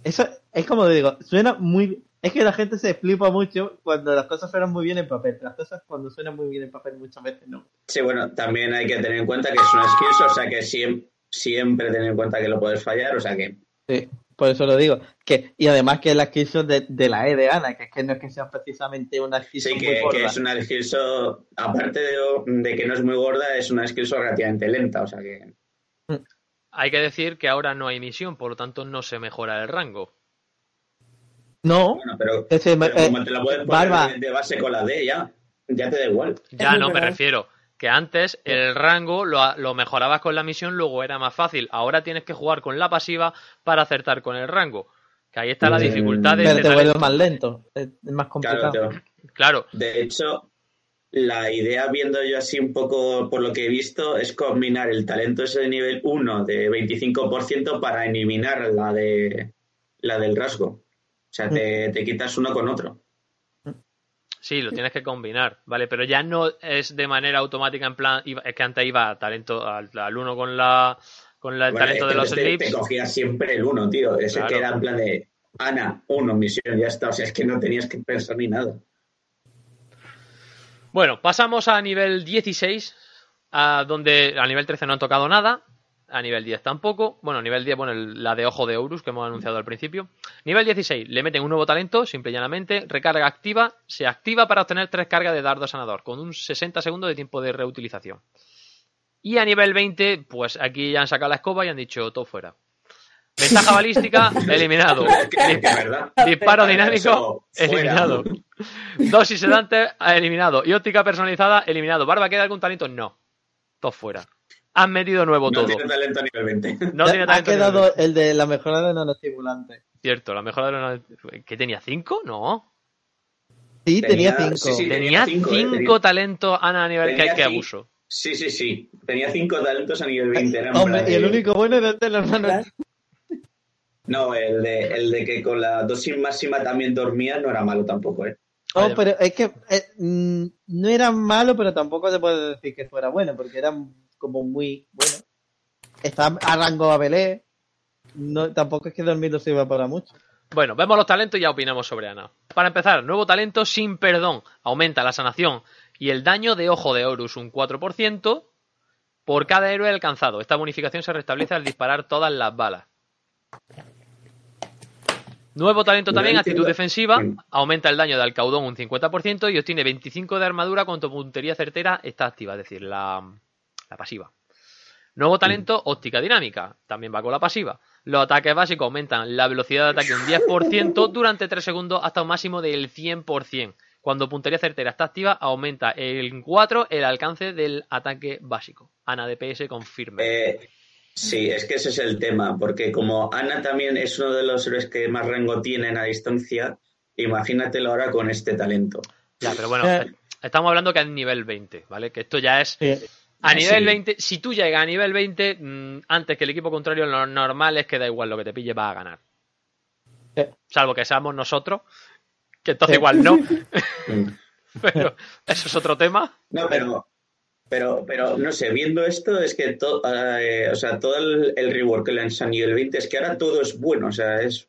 Eso es como digo, suena muy... Es que la gente se flipa mucho cuando las cosas suenan muy bien en papel. Las cosas cuando suenan muy bien en papel muchas veces no. sí, bueno, también hay que tener en cuenta que es una skill, o sea que siempre, siempre tener en cuenta que lo puedes fallar, o sea que Sí, por eso lo digo. Que, y además que la skill de, de la E de Ana, que es que no es que sea precisamente una skill sí muy que, gorda. que es una so- aparte de, de que no es muy gorda, es una so relativamente lenta, o sea que Hay que decir que ahora no hay misión, por lo tanto no se mejora el rango. No, Bueno, pero, ese, pero eh, como te la puedes poner Barba. de, base con la D, ya, ya te da igual. Ya no, me refiero que antes el rango lo, lo mejorabas con la misión, luego era más fácil. Ahora tienes que jugar con la pasiva para acertar con el rango. Que ahí está la Mm, dificultad de pero te más lento. Es más complicado. Claro, De hecho, la idea, viendo yo así un poco por lo que he visto, es combinar el talento ese de nivel 1 de 25% para eliminar la de la del rasgo. O sea, te, te quitas uno con otro. sí, lo tienes que combinar, ¿vale? Pero ya no es de manera automática en plan, es que antes iba talento al, al uno con la con la- el Bueno, talento es de los te, te cogías siempre el 1, tío. Ese Claro. que era en plan de Ana, uno, misión, ya está. O sea, es que no tenías que pensar ni nada. Bueno, pasamos a nivel 16, a donde a nivel 13 no han tocado nada, a nivel 10 tampoco. Bueno, a nivel 10, bueno, el- la de ojo de Horus que hemos anunciado al principio. Nivel 16, le meten un nuevo talento, simple y llanamente, recarga activa, se activa para obtener tres cargas de dardo sanador, con un 60 segundos de tiempo de reutilización. Y a nivel 20, pues aquí ya han sacado la escoba y han dicho todo fuera. Ventaja balística, eliminado. Disparo dinámico, eliminado. Dosis sedante, eliminado. Y óptica personalizada, eliminado. ¿Barba queda algún talento? No. Todo fuera. Han metido nuevo No todo. tiene talento a nivel 20. No tiene ha quedado el de la mejora de nanoestimulante. Cierto, la mejor de los... ¿Qué tenía? ¿Cinco? No. Sí, tenía, Tenía- cinco. sí, sí. Tenía cinco, cinco, eh, tenía- talentos Ana a nivel que, Tenía que abuso. Sí, sí, sí. Tenía cinco talentos a nivel 20. Era en Hombre, y el único bueno era el de los nanos. No, el de, el de que con la dosis máxima también dormía no era malo tampoco, ¿eh? No, Vale. pero es que eh, mm, no era malo, pero tampoco se puede decir que fuera bueno, porque era como muy bueno. Está a rango a Belé. No, tampoco es que dormir no sirva para mucho. Bueno, vemos los talentos y ya opinamos sobre Ana. Para empezar, nuevo talento sin perdón. Aumenta la sanación y el daño de ojo de Horus un 4% por cada héroe alcanzado. Esta bonificación se restablece al disparar todas las balas. Nuevo talento también, actitud defensiva. Mm. Aumenta el daño de Alcaudón un 50% y obtiene 25 de armadura cuando puntería certera está activa, es decir, la, la pasiva. Nuevo talento, óptica dinámica. También va con la pasiva. Los ataques básicos aumentan la velocidad de ataque un 10% durante 3 segundos hasta un máximo del 100%. Cuando puntería certera está activa, aumenta en 4 el alcance del ataque básico. Ana DPS confirme. Eh, Sí, es que ese es el tema, porque como Ana también es uno de los héroes que más rango tienen a distancia, imagínatelo ahora con este talento. Ya, pero bueno, Eh. estamos hablando que es nivel 20, ¿vale? Que esto ya es Sí. A Ah, nivel sí. 20, si tú llegas a nivel 20, mm, antes que el equipo contrario, lo normal es que da igual lo que te pille, va a ganar. Sí. Salvo que seamos nosotros, que entonces Sí. igual no, pero eso es otro tema. No, pero, pero, pero no sé, viendo esto es que to- eh, o sea, todo el, el rework que le han hecho a nivel 20 es que ahora todo es bueno, o sea, es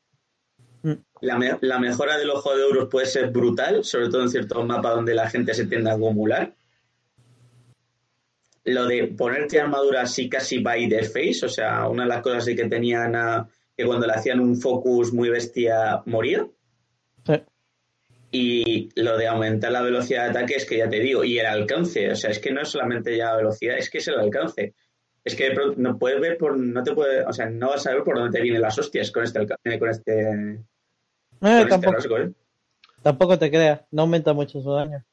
Mm. la, me- la mejora del ojo de euros puede ser brutal, sobre todo en ciertos mapas donde la gente se tiende a acumular. Lo de ponerte armadura así casi by the face, o sea, una de las cosas que tenían a- que cuando le hacían un focus muy bestia moría. Sí. Y lo de aumentar la velocidad de ataque es que ya te digo, y el alcance, o sea, es que no es solamente ya la velocidad, es que es el alcance. Es que de pronto no puedes ver por, no te puede, o sea, no vas a ver por dónde te vienen las hostias con este, eh, con este, Eh, con este tampoco, rasgo, ¿eh? tampoco te creas, no aumenta mucho su daño.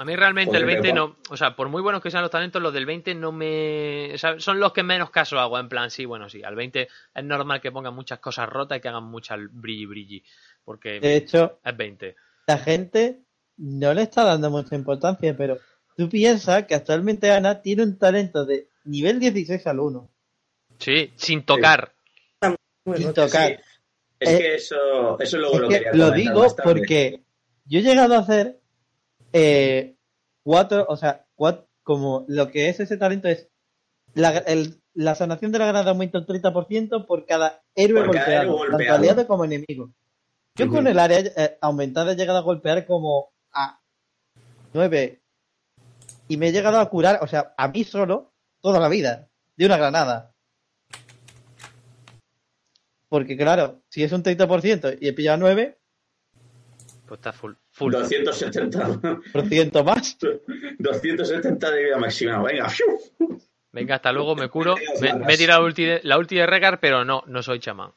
A mí realmente el 20 pero no, o sea, por muy buenos que sean los talentos, los del 20 no me... o sea, son los que menos caso hago, en plan, sí, bueno, sí, al 20 es normal que pongan muchas cosas rotas y que hagan mucha brilli brilli, porque De hecho, es 20. la gente no le está dando mucha importancia, pero tú piensas que actualmente Ana tiene un talento de nivel 16 al 1, Sí, sin tocar. Sin tocar. Sí. Es Eh, que eso, eso luego Es lo que quería lo digo porque yo he llegado a hacer eh, cuatro, o sea, cuat- como lo que es ese talento es la, el- la sanación de la granada aumenta un 30% por cada héroe Por cada golpeado, héroe tanto golpeado. aliado como enemigo. Yo con el área eh, aumentada he llegado a golpear como a 9 y me he llegado a curar, o sea, a mí solo, toda la vida, de una granada. Porque claro, si es un 30% y he pillado 9, Pues está full. Full. 270, por ciento más. 270 de vida máxima, venga. Venga, hasta luego, me curo. Me, me he tirado ulti de- la ulti de Regar, pero no, no soy chamán.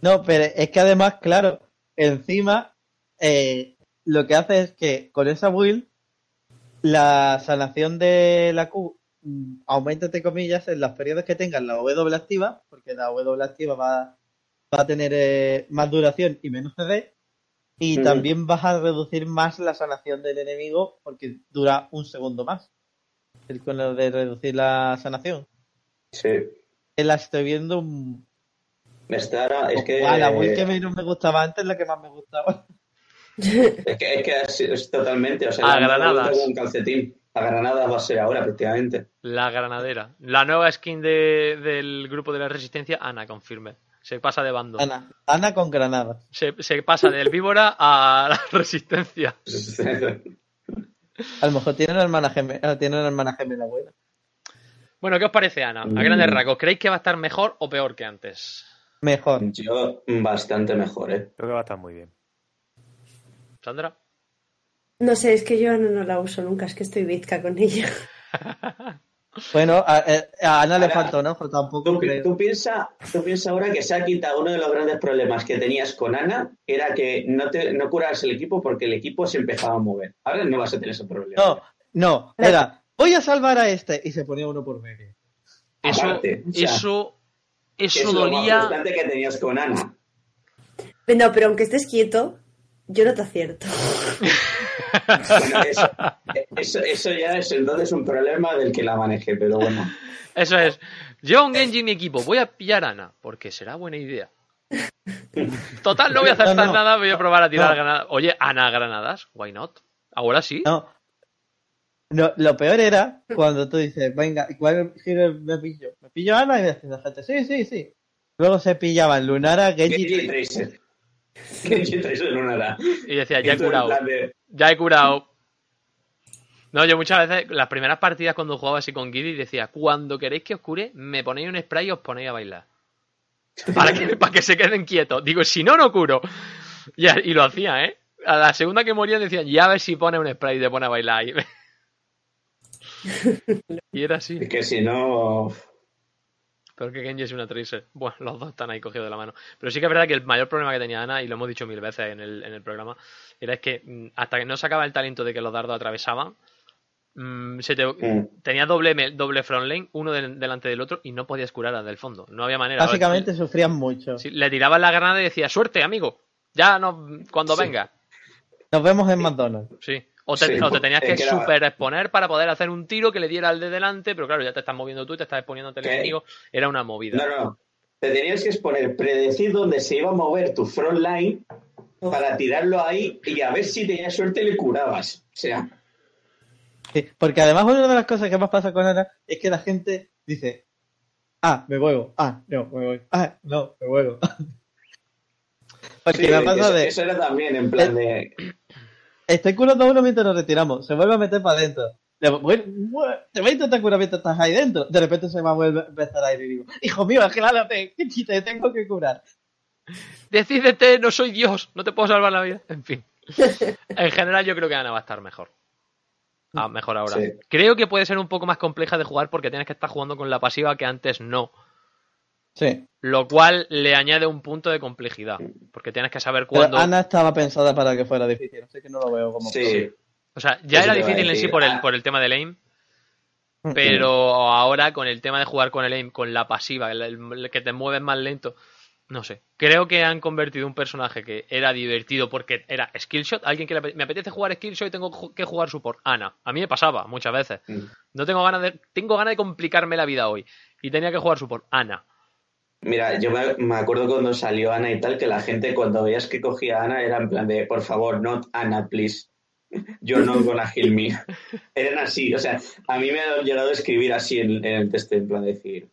No, pero es que además, claro, encima eh, lo que hace es que con esa build la sanación de la Q mm, aumenta, entre comillas, en los periodos que tengan la W activa, porque la W activa va, va a tener eh, más duración y menos CD, y también vas a reducir más la sanación del enemigo porque dura un segundo más. El- Con lo de reducir la sanación. Sí. La estoy viendo. Me está, es que, ah, la build que menos me gustaba antes es la que más me gustaba. es que, es que es, es totalmente, o sea, A granadas. con un calcetín. A granadas va a ser ahora, prácticamente. La granadera. La nueva skin de- del grupo de la resistencia, Ana, confirme. Se pasa de bando. Ana, Ana con granadas. Se, se pasa del víbora a la resistencia. A lo mejor tiene una hermana gemela, tiene una hermana gemela buena. Bueno, ¿qué os parece, Ana? A Mm. grandes rasgos, ¿creéis que va a estar mejor o peor que antes? Mejor. Yo bastante mejor, ¿eh? Creo que va a estar muy bien. ¿Sandra? No sé, es que yo no, no la uso nunca, es que estoy bizca con ella. Bueno, a, eh, a Ana le un ojo, tampoco Tú, creo. tú piensa, tú piensa ahora que se ha quitado uno de los grandes problemas que tenías con Ana, era que no, te, no curas el equipo porque el equipo se empezaba a mover. Ahora no vas a tener ese problema. No, no, era, voy a salvar a este y se ponía uno por medio. Eso, Aparte, o sea, eso, eso es lo más dolía. frustrante que tenías con Ana. No, pero aunque estés quieto, yo no te acierto. Bueno, eso, eso, eso ya es entonces un problema del que la maneje, pero bueno. Eso es. Lleva un Genji en mi equipo. Voy a pillar a Ana, porque será buena idea. Total, no voy a acertar No, no. nada, voy a probar a tirar No. granadas. Oye, Ana granadas, why not? Ahora sí. No. No, lo peor era cuando tú dices, venga, ¿cuál giro me pillo? ¿Me pillo a Ana? Y me la gente, sí, sí, sí. Luego se pillaban Lunara, Genji Genji. Tracer. Genji Tracer no era. Y decía, ya he curado. de- Ya he curado. No, yo muchas veces, las primeras partidas cuando jugaba así con Giddy, decía, cuando queréis que os cure, me ponéis un spray y os ponéis a bailar. Para que, para que se queden quietos. Digo, si no, no curo. Y, y lo hacía, ¿eh? A la segunda que moría decían, ya a ver si pone un spray y te pone a bailar. Y, y era así. Es que si no. Peor que Genji es una tracer. Bueno, los dos están ahí cogidos de la mano. Pero sí que es verdad que el mayor problema que tenía Ana, y lo hemos dicho mil veces en el, en el programa, era es que mm, hasta que no sacaba el talento de que los dardos atravesaban, mm, se te, Mm. tenía doble, doble front lane, uno del- delante del otro, y no podías curar al del fondo. No había manera. Básicamente sufrían mucho. Sí, le tirabas la granada y decía, suerte, amigo. Ya no, cuando Sí. venga. Nos vemos en McDonald's. Sí. O te, Sí, o te tenías que, super exponer para poder hacer un tiro que le diera al de delante, pero claro, ya te estás moviendo tú y te estás exponiendo ante el enemigo. Era una movida. No, no. Te tenías que exponer, predecir dónde se iba a mover tu front line para tirarlo ahí y a ver si tenías suerte y le curabas. O sea, Sí, porque además una de las cosas que más pasa con Ana es que la gente dice, ah, me vuelvo, ah, no, me voy, ah, no, me vuelvo. porque sí, me pasa eso, de, eso era también en plan de. estoy curando a uno mientras nos retiramos, se vuelve a meter para adentro. Te voy a intentar curar mientras estás ahí dentro. De repente se va a volver a empezar a ir y digo, hijo mío, aclárate, que te tengo que curar. Decídete, no soy Dios, no te puedo salvar la vida. En fin. En general, yo creo que Ana va a estar mejor. Ah, mejor ahora. Sí. Creo que puede ser un poco más compleja de jugar porque tienes que estar jugando con la pasiva que antes no. Sí, Lo cual le añade un punto de complejidad. Porque tienes que saber pero cuándo. Ana estaba pensada para que fuera difícil, así que no lo veo como... Sí. O sea, ya era difícil en sí por el, por el tema del aim. Mm. Pero ahora con el tema de jugar con el aim, con la pasiva, el, el que te mueves más lento, no sé. Creo que han convertido un personaje que era divertido porque era skillshot. Alguien que le me apetece jugar skillshot y tengo que jugar support. Ana. A mí me pasaba muchas veces. Mm. No tengo ganas de, tengo ganas de complicarme la vida hoy. Y tenía que jugar support. Ana. Mira, yo me, acuerdo cuando salió Ana y tal, que la gente cuando veías que cogía a Ana era en plan de, por favor, not Ana, please. You're not gonna heal me. Eran así, o sea, a mí me han llegado a escribir así en, en el texto, en plan de decir,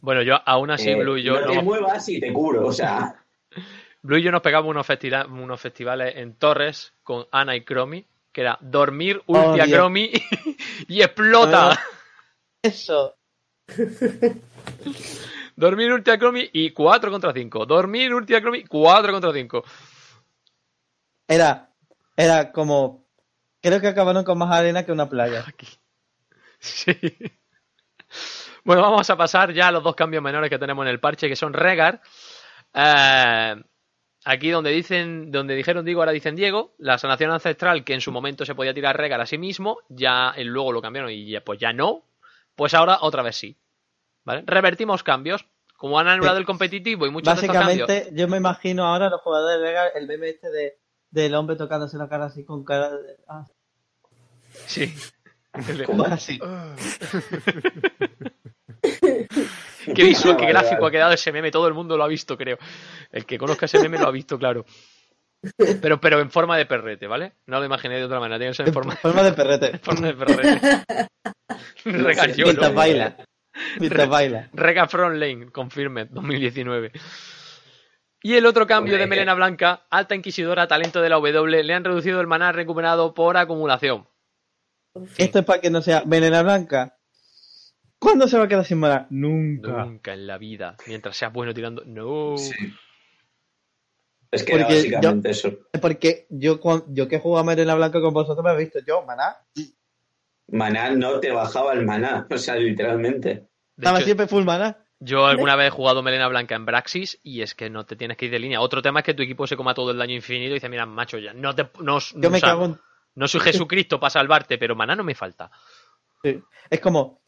Bueno, yo aún así, eh, Blue y yo no te no- muevas y te curo, o sea, Blue y yo nos pegamos unos, unos festivales en Torres con Ana y Cromi, que era dormir, Oh, ulti a Dios. Cromi y explota. Ah. Eso, Dormir, ulti a Cromi y 4 contra 5. Dormir, ulti a Cromi, 4 contra 5. era, era como, creo que acabaron con más arena que una playa. Sí. Bueno, vamos a pasar ya a los dos cambios menores que tenemos en el parche, que son Regar. Eh, aquí donde dicen, donde dijeron Diego, ahora dicen Diego, la sanación ancestral que en su momento se podía tirar Regal a sí mismo, ya eh, luego lo cambiaron y ya, pues ya no, pues ahora otra vez sí. ¿Vale? Revertimos cambios. Como han anulado Sí. el competitivo y muchos de estos cambios. Básicamente, yo me imagino ahora los jugadores de Vega, el meme este de, del hombre tocándose la cara así con cara de... ah, Sí. ¿Cómo? así. Qué visual, qué gráfico ha quedado ese meme, todo el mundo lo ha visto, creo. El que conozca ese meme lo ha visto, claro. Pero, pero en forma de perrete, ¿vale? No lo imaginé de otra manera, tiene que ser en forma, Forma de perrete. en forma de perrete. Regañolo. Mientras baila. Mientras baila. Rega Front Lane, confirmed, 2019. Y el otro cambio de. Melena Blanca, Alta Inquisidora, talento de la W, le han reducido el maná recuperado por acumulación. Esto es para que no sea venena blanca. ¿Cuándo se va a quedar sin maná? Nunca. Nunca en la vida, mientras seas bueno tirando. No. Sí. Es que era Porque básicamente eso. Porque yo, yo que juego a venena blanca con vosotros me he visto yo, maná. Maná no te bajaba el maná, o sea, literalmente. Estaba hecho, siempre full maná. Yo alguna vez he jugado Melena Blanca en Braxis y es que no te tienes que ir de línea. Otro tema es que tu equipo se coma todo el daño infinito y dice, mira, macho, ya no te no, Yo me cago en... no soy Jesucristo para salvarte, pero maná no me falta. sí. Es como,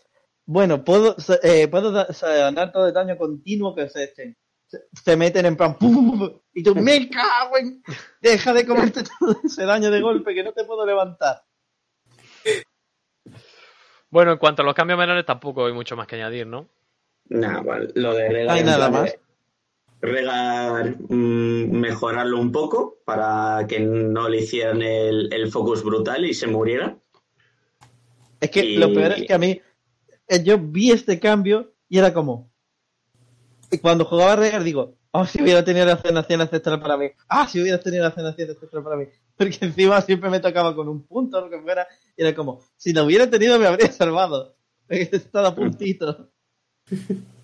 bueno, puedo, eh, puedo ganar todo el daño continuo que se echen. Se, se meten en plan, pum, y tú, me cago en... Deja de comerte todo ese daño de golpe que no te puedo levantar. Bueno, en cuanto a los cambios menores tampoco hay mucho más que añadir, ¿no? Nada, bueno, lo de. No hay nada más. Regar, mm, mejorarlo un poco para que no le hicieran el, el focus brutal y se muriera. Es que Y- lo peor es que a mí, eh, yo vi este cambio y era como, y cuando jugaba a Regar digo, oh, si hubiera tenido la cenación ancestral para mí, ah, si hubiera tenido la cenación ancestral para mí, porque encima siempre me tocaba con un punto o lo que fuera, y era como, si lo hubiera tenido me habría salvado, he estado a puntito.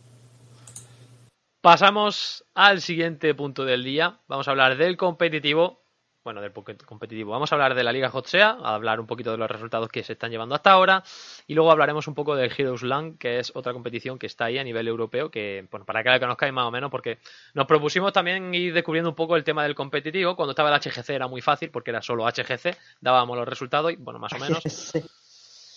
Pasamos al siguiente punto del día. Vamos a hablar del competitivo. Bueno, del competitivo. Vamos a hablar de la Liga Hotsea, a hablar un poquito de los resultados que se están llevando hasta ahora. Y luego hablaremos un poco del Heroes Land, que es otra competición que está ahí a nivel europeo, que, bueno, para que la conozcáis más o menos, porque nos propusimos también ir descubriendo un poco el tema del competitivo. Cuando estaba el HGC era muy fácil, porque era solo HGC, dábamos los resultados y, bueno, más o menos.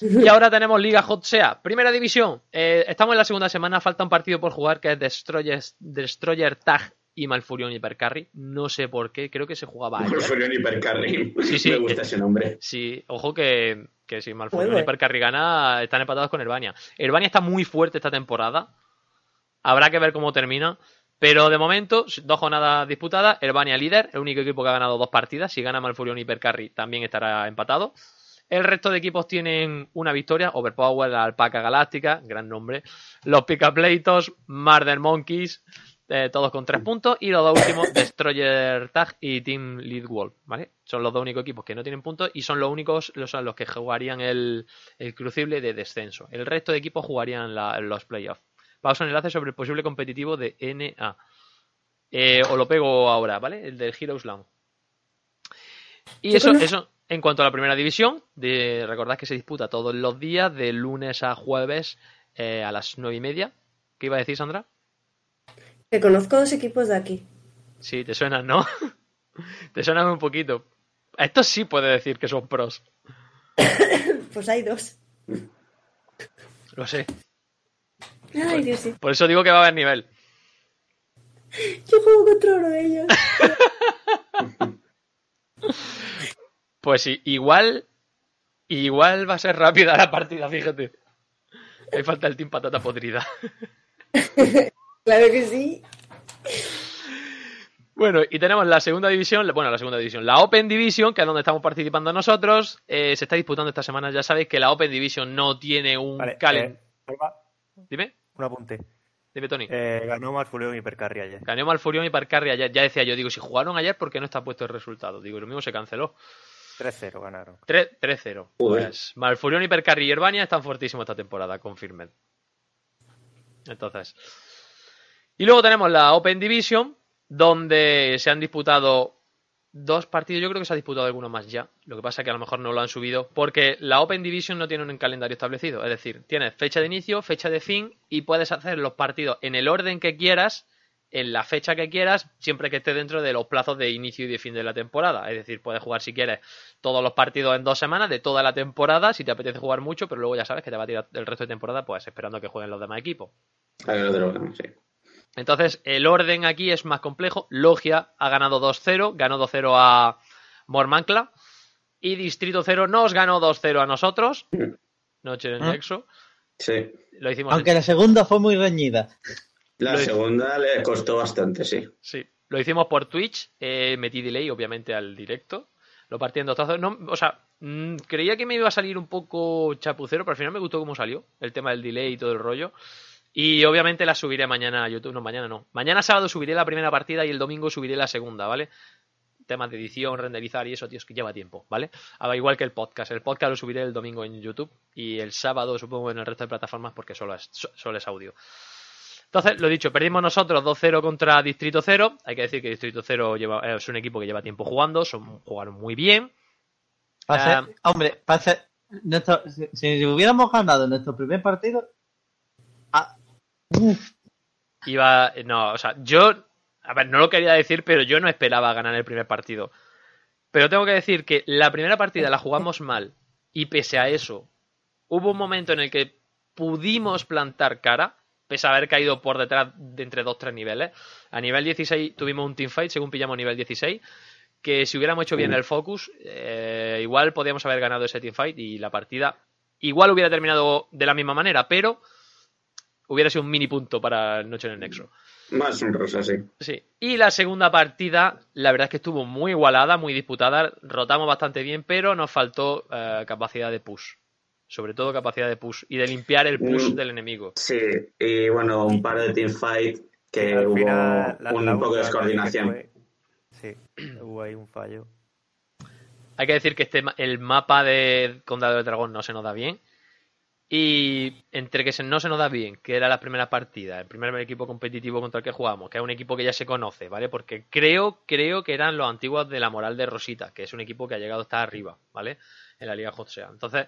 Y ahora tenemos Liga Hot Sea, primera división. Eh, estamos en la segunda semana, falta un partido por jugar que es Destroyer, Destroyer Tag y Malfurion Hypercarry. No sé por qué, creo que se jugaba ayer. Malfurion Hypercarry. Sí, sí, Me gusta que- ese nombre. Sí, ojo que, que si Malfurion Muy y bueno. Hypercarry gana, están empatados con Herbania. Herbania está muy fuerte esta temporada. Habrá que ver cómo termina. Pero de momento, dos jornadas disputadas. Herbania líder, el único equipo que ha ganado dos partidas. Si gana Malfurion y Hypercarry, también estará empatado. El resto de equipos tienen una victoria. Overpower, la Alpaca Galáctica, gran nombre. Los Picapleitos, Murder Monkeys, eh, todos con tres puntos. Y los dos últimos, Destroyer Tag y Team Lead Wolf, ¿vale? Son los dos únicos equipos que no tienen puntos y son los únicos los, los que jugarían el, el crucible de descenso. El resto de equipos jugarían la- los playoffs. Vamos a un enlace sobre el posible competitivo de NA. Eh, os lo pego ahora, ¿vale? El del Heroes Land. Y eso, eso en cuanto a la primera división, de, recordad que se disputa todos los días, de lunes a jueves eh, a las nueve y media. ¿Qué iba a decir, Sandra? Que conozco dos equipos de aquí. Sí, te suenan, ¿no? te suenan un poquito. Estos sí puede decir que son pros. Pues hay dos. Lo sé. Ay, Dios sí. Por eso digo que va a haber nivel. Yo juego contra uno de ellos. Pues sí, igual. Igual va a ser rápida la partida, fíjate. Ahí falta el team patata podrida. Claro que sí. Bueno, y tenemos la segunda división, bueno, la segunda división, la Open Division, que es donde estamos participando nosotros. Eh, se está disputando esta semana, ya sabéis que la Open Division no tiene un Vale, calen. eh, Alba, Dime, un apunte. dime, Tony. Eh, ganó Malfurion Hipercarry ayer. Ganó Malfurion y Parcarri ayer. Ya decía yo, digo, si jugaron ayer, ¿por qué no está puesto el resultado? Digo, y lo mismo se canceló. 3-0 ganaron. 3 3-0. Joder. Pues Malfurion, Hipercarry y Herbania están fortísimos esta temporada, confirmen. Entonces. Y luego tenemos la Open Division, donde se han disputado dos partidos. Yo creo que se ha disputado alguno más ya. Lo que pasa es que a lo mejor no lo han subido, porque la Open Division no tiene un calendario establecido. Es decir, tienes fecha de inicio, fecha de fin, y puedes hacer los partidos en el orden que quieras en la fecha que quieras, siempre que esté dentro de los plazos de inicio y de fin de la temporada. Es decir, puedes jugar si quieres todos los partidos en dos semanas de toda la temporada, si te apetece jugar mucho, pero luego ya sabes que te va a tirar el resto de temporada, pues esperando a que jueguen los demás equipos. A ver, otro, sí. Entonces, el orden aquí es más complejo. Logia ha ganado 2-0, ganó 2-0 a Mormancla. Y Distrito 0 nos ganó 2-0 a nosotros. Noche en el ¿Ah? Nexo. Sí. Lo hicimos Aunque la segunda fue muy reñida. La Lo- segunda le costó bastante, sí. Sí, lo hicimos por Twitch, eh, metí delay obviamente al directo, lo partí en dos trozos, no, o sea, mm, creía que me iba a salir un poco chapucero, pero al final me gustó cómo salió, el tema del delay y todo el rollo, y obviamente la subiré mañana a YouTube, no, mañana no, mañana sábado subiré la primera partida y el domingo subiré la segunda, ¿vale? Temas de edición, renderizar y eso, tío, es que lleva tiempo, ¿vale? Ah, igual que el podcast, el podcast lo subiré el domingo en YouTube y el sábado supongo en el resto de plataformas porque solo es, so- solo es audio. Entonces, lo dicho, perdimos nosotros 2-0 contra Distrito 0. Hay que decir que Distrito 0 lleva, eh, es un equipo que lleva tiempo jugando, son, jugaron muy bien. Para Ah. hombre, para ser- nuestro- si, si hubiéramos ganado nuestro primer partido, ah, uf, Iba, no, o sea, yo, a ver, no lo quería decir, pero yo no esperaba ganar el primer partido. Pero tengo que decir que la primera partida la jugamos mal y pese a eso, hubo un momento en el que pudimos plantar cara, pese a haber caído por detrás de entre 2-3 niveles. A nivel 16 tuvimos un teamfight, según pillamos nivel 16, que si hubiéramos hecho bien el focus, eh, igual podíamos haber ganado ese teamfight y la partida igual hubiera terminado de la misma manera, pero hubiera sido un mini punto para Noche en el Nexo. Más honrosa, sí. Sí. Y la segunda partida, la verdad es que estuvo muy igualada, muy disputada. Rotamos bastante bien, pero nos faltó eh, capacidad de push. Sobre todo capacidad de push y de limpiar el push Mm. del enemigo. Sí, y bueno, un par de teamfight que hubo final, la- un la poco de descoordinación. fue- Sí, hubo ahí un fallo. Hay que decir que este, el mapa de Condado del Dragón no se nos da bien. Y entre que se- no se nos da bien, que era la primera partida, el primer equipo competitivo contra el que jugamos, que es un equipo que ya se conoce, ¿vale? Porque creo, creo que eran los antiguos de la moral de Rosita, que es un equipo que ha llegado hasta arriba, ¿vale? En la Liga Jotsea. Entonces,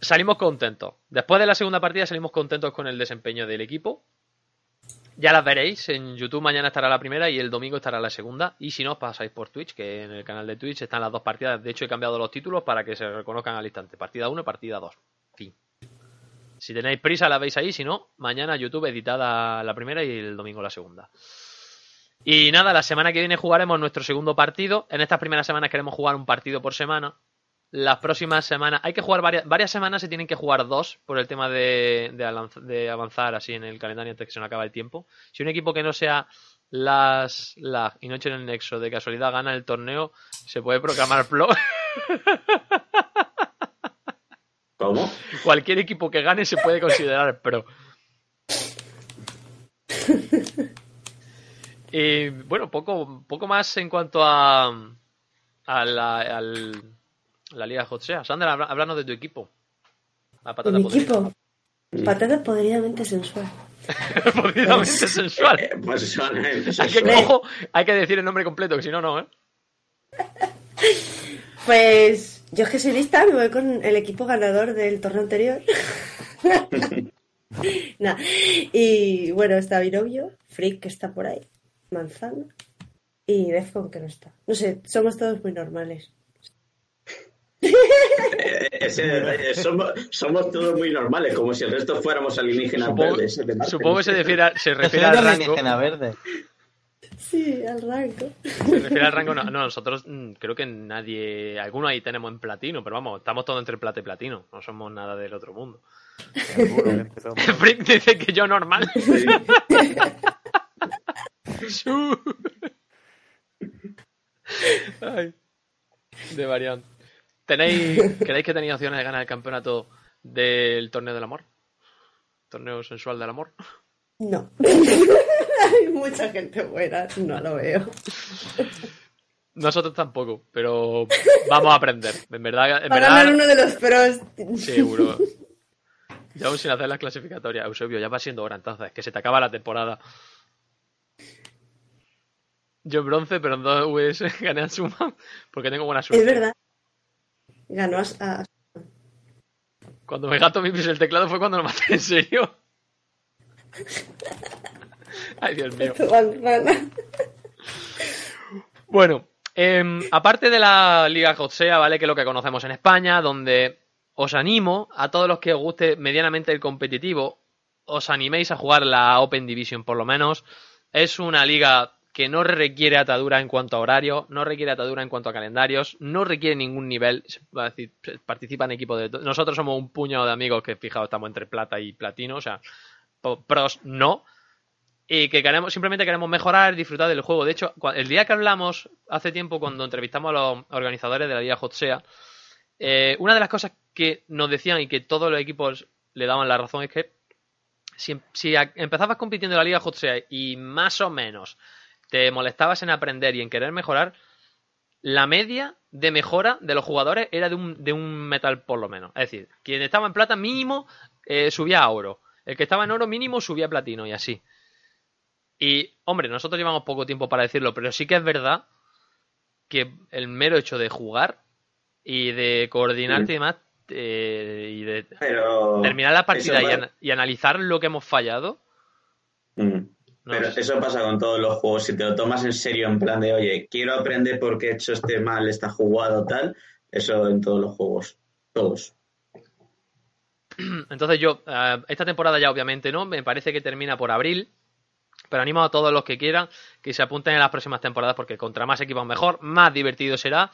salimos contentos. Después de la segunda partida salimos contentos con el desempeño del equipo. Ya las veréis, en YouTube mañana estará la primera y el domingo estará la segunda. Y si no, pasáis por Twitch, que en el canal de Twitch están las dos partidas. De hecho, he cambiado los títulos para que se reconozcan al instante. Partida 1 y partida 2. Fin. Si tenéis prisa, la veis ahí. Si no, mañana YouTube editada la primera y el domingo la segunda. Y nada, la semana que viene jugaremos nuestro segundo partido. En estas primeras semanas queremos jugar un partido por semana. Las próximas semanas, hay que jugar varias, varias semanas, se tienen que jugar dos por el tema de, de avanzar así en el calendario antes que se nos acabe el tiempo. Si un equipo que no sea las la y Noche en el Nexo de casualidad gana el torneo, se puede proclamar pro. ¿Cómo? Cualquier equipo que gane se puede considerar pro. Y bueno, poco, poco más en cuanto a, a la, al- la Liga Jotsea. Sandra, háblanos de tu equipo. La De patata mi podrida. equipo. Patata podridamente sensual. Podridamente sensual. Eh, pues son, Hay que, ojo, hay que decir el nombre completo, que si no, no, ¿eh? Pues yo es que soy lista, me voy con el equipo ganador del torneo anterior. Nah. Y bueno, está mi novio, Frick, que está por ahí, Manzana, y Defcon, que no está. No sé, somos todos muy normales. Eh, ese somos, somos todos muy normales, como si el resto fuéramos alienígenas Supongo, verdes. de Marte. supongo que se refiere, a- se refiere al alienígena verde. Sí, al rango. Se refiere al rango. No, no, nosotros mm, creo que nadie. Alguno ahí tenemos en platino, pero vamos, estamos todos entre plata y platino. No somos nada del otro mundo. Frick dice que yo normal. Sí. Ay, de variante. ¿Tenéis, ¿Creéis que tenéis opciones de ganar el campeonato del torneo del amor? ¿Torneo sensual del amor? No. Hay mucha gente buena, no lo veo. Nosotros tampoco, pero vamos a aprender. En verdad, en ganar verdad uno de los pros. seguro. Ya aún sin hacer las clasificatorias, Eusebio, ya va siendo hora entonces, que se te acaba la temporada. Yo en bronce, pero en dos VS gané a Suma porque tengo buena suerte. Es verdad. Ganó a, a- Cuando me gato mi el teclado fue cuando lo maté en serio. Ay, Dios mío. Bueno, em, aparte de la Liga Jotsea, ¿vale? Que es lo que conocemos en España, donde os animo a todos los que os guste medianamente el competitivo, os animéis a jugar la Open Division por lo menos. Es una liga que no requiere atadura en cuanto a horario, no requiere atadura en cuanto a calendarios, no requiere ningún nivel, participan equipos de... Nosotros somos un puñado de amigos que, fijaos, estamos entre plata y platino, o sea, pros no, y que queremos, simplemente queremos mejorar, disfrutar del juego. De hecho, el día que hablamos, hace tiempo, cuando entrevistamos a los organizadores de la Liga Hotsea, eh, una de las cosas que nos decían y que todos los equipos le daban la razón es que si, si a- empezabas compitiendo en la Liga Hotsea y más o menos te molestabas en aprender y en querer mejorar, la media de mejora de los jugadores era de un, de un metal por lo menos. Es decir, quien estaba en plata mínimo eh, subía a oro. El que estaba en oro mínimo subía a platino y así. Y, hombre, nosotros llevamos poco tiempo para decirlo, pero sí que es verdad que el mero hecho de jugar y de coordinarte Sí. y demás, eh, y de Pero. terminar la partida y analizar lo que hemos fallado. Mm. No Pero eso pasa con todos los juegos. Si te lo tomas en serio, en plan de, oye, quiero aprender por qué he hecho este mal, esta jugada tal, eso en todos los juegos. Todos. Entonces yo, eh, esta temporada ya obviamente no, me parece que termina por abril, pero animo a todos los que quieran que se apunten en las próximas temporadas porque contra más equipos mejor, más divertido será.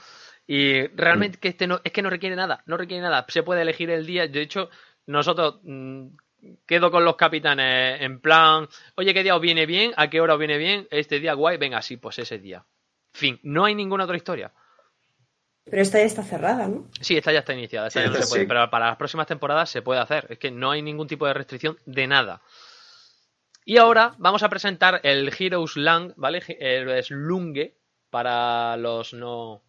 Y realmente que este no, es que no requiere nada, no requiere nada. Se puede elegir el día. De hecho, nosotros mm, quedo con los capitanes en plan, oye, ¿qué día os viene bien? ¿A qué hora os viene bien? Este día guay, venga, sí, pues ese día. Fin, no hay ninguna otra historia. Pero esta ya está cerrada, ¿no? Sí, esta ya está iniciada, esta Sí, ya no esta se puede, sí. pero para las próximas temporadas se puede hacer. Es que no hay ningún tipo de restricción de nada. Y ahora vamos a presentar el Heroes Lang, ¿vale? Es Lunge para los no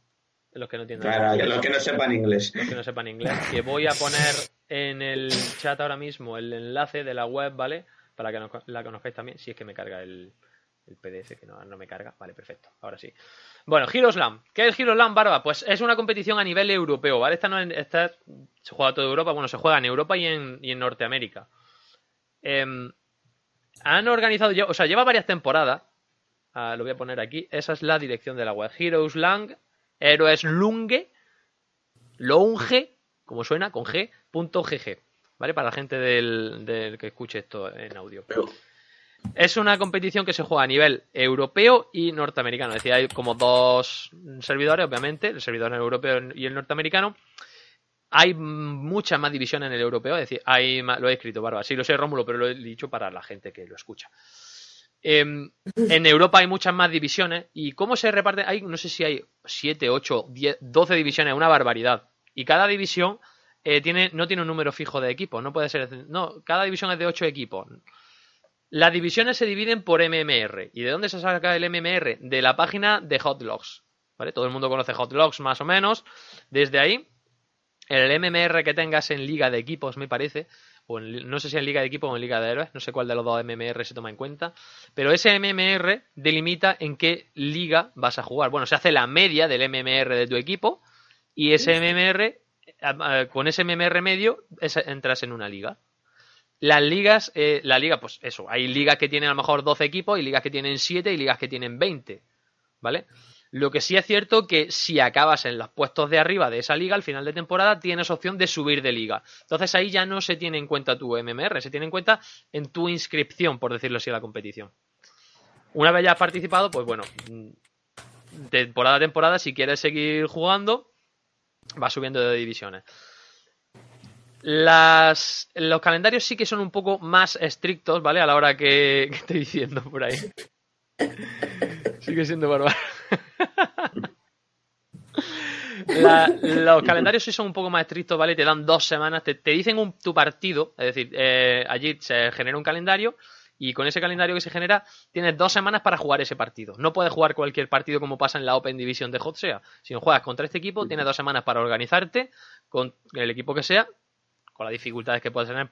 los que no entiendan Claro, los que no sepan inglés. los que no sepan inglés, que voy a poner en el chat ahora mismo el enlace de la web, ¿vale? Para que nos- la conozcáis también, si es que me carga el, el PDF, que no, no me carga. Vale, perfecto, ahora sí. Bueno, Heroes Land. ¿Qué es Heroes Land, Barba? Pues es una competición a nivel europeo, ¿vale? Esta no es- esta se juega toda Europa, bueno, se juega en Europa y en, y en Norteamérica. Em, han organizado, o sea, lleva varias temporadas. Ah, lo voy a poner aquí. Esa es la dirección de la web. Heroes Lang, Héroes Lunge, Lounge, como suena, con G, punto GG. ¿Vale? Para la gente del, que escuche esto en audio. Es una competición que se juega a nivel europeo y norteamericano. Es decir, hay como dos servidores, obviamente, el servidor europeo y el norteamericano. Hay muchas más divisiones en el europeo, es decir, hay más- lo he escrito, Barba. Sí, lo sé, Rómulo, pero lo he dicho para la gente que lo escucha. Em, en Europa hay muchas más divisiones. ¿Y cómo se reparte? Hay, no sé si hay 7, 8, 10, 12 divisiones, una barbaridad. Y cada división eh, tiene, no tiene un número fijo de equipos. No puede ser. No, cada división es de 8 equipos. Las divisiones se dividen por MMR. ¿Y de dónde se saca el MMR? De la página de Hotlogs. ¿Vale? Todo el mundo conoce Hotlogs más o menos. Desde ahí, el MMR que tengas en liga de equipos, me parece, o en li- no sé si en liga de equipos o en liga de héroes, no sé cuál de los dos MMR se toma en cuenta, pero ese MMR delimita en qué liga vas a jugar. Bueno, se hace la media del MMR de tu equipo y ese MMR, con ese MMR medio, entras en una liga. Las ligas, eh, la liga, pues eso, hay ligas que tienen a lo mejor 12 equipos y ligas que tienen 7 y ligas que tienen 20, ¿vale? Lo que sí es cierto que si acabas en los puestos de arriba de esa liga al final de temporada tienes opción de subir de liga. Entonces ahí ya no se tiene en cuenta tu MMR, se tiene en cuenta en tu inscripción, por decirlo así, a la competición. Una vez ya has participado, pues bueno, mm, temporada a temporada, si quieres seguir jugando, vas subiendo de divisiones. Los calendarios sí que son un poco más estrictos, ¿vale? A la hora que estoy diciendo por ahí. Sigue siendo bárbaro. Los calendarios sí son un poco más estrictos, ¿vale? Te dan dos semanas, te, te dicen un- tu partido, es decir, eh, allí se genera un calendario y con ese calendario que se genera tienes dos semanas para jugar ese partido. No puedes jugar cualquier partido como pasa en la Open Division de Hotsea. Si no juegas contra este equipo, tienes dos semanas para organizarte con el equipo que sea, con las dificultades que puede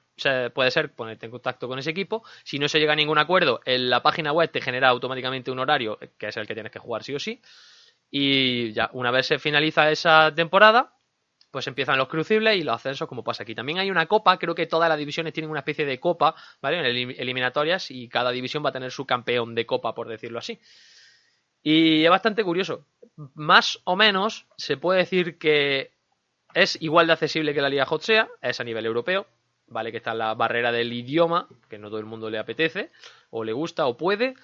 puede ser ponerte en contacto con ese equipo. Si no se llega a ningún acuerdo, en la página web te genera automáticamente un horario, que es el que tienes que jugar sí o sí. Y ya, una vez se finaliza esa temporada, pues empiezan los crucibles y los ascensos, como pasa aquí. También hay una copa, creo que todas las divisiones tienen una especie de copa, ¿vale? En elim- eliminatorias y cada división va a tener su campeón de copa, por decirlo así. Y es bastante curioso. Más o menos se puede decir que es igual de accesible que la Liga Hot sea, es a nivel europeo, ¿vale? Que está la barrera del idioma, que no todo el mundo le apetece, o le gusta, o puede.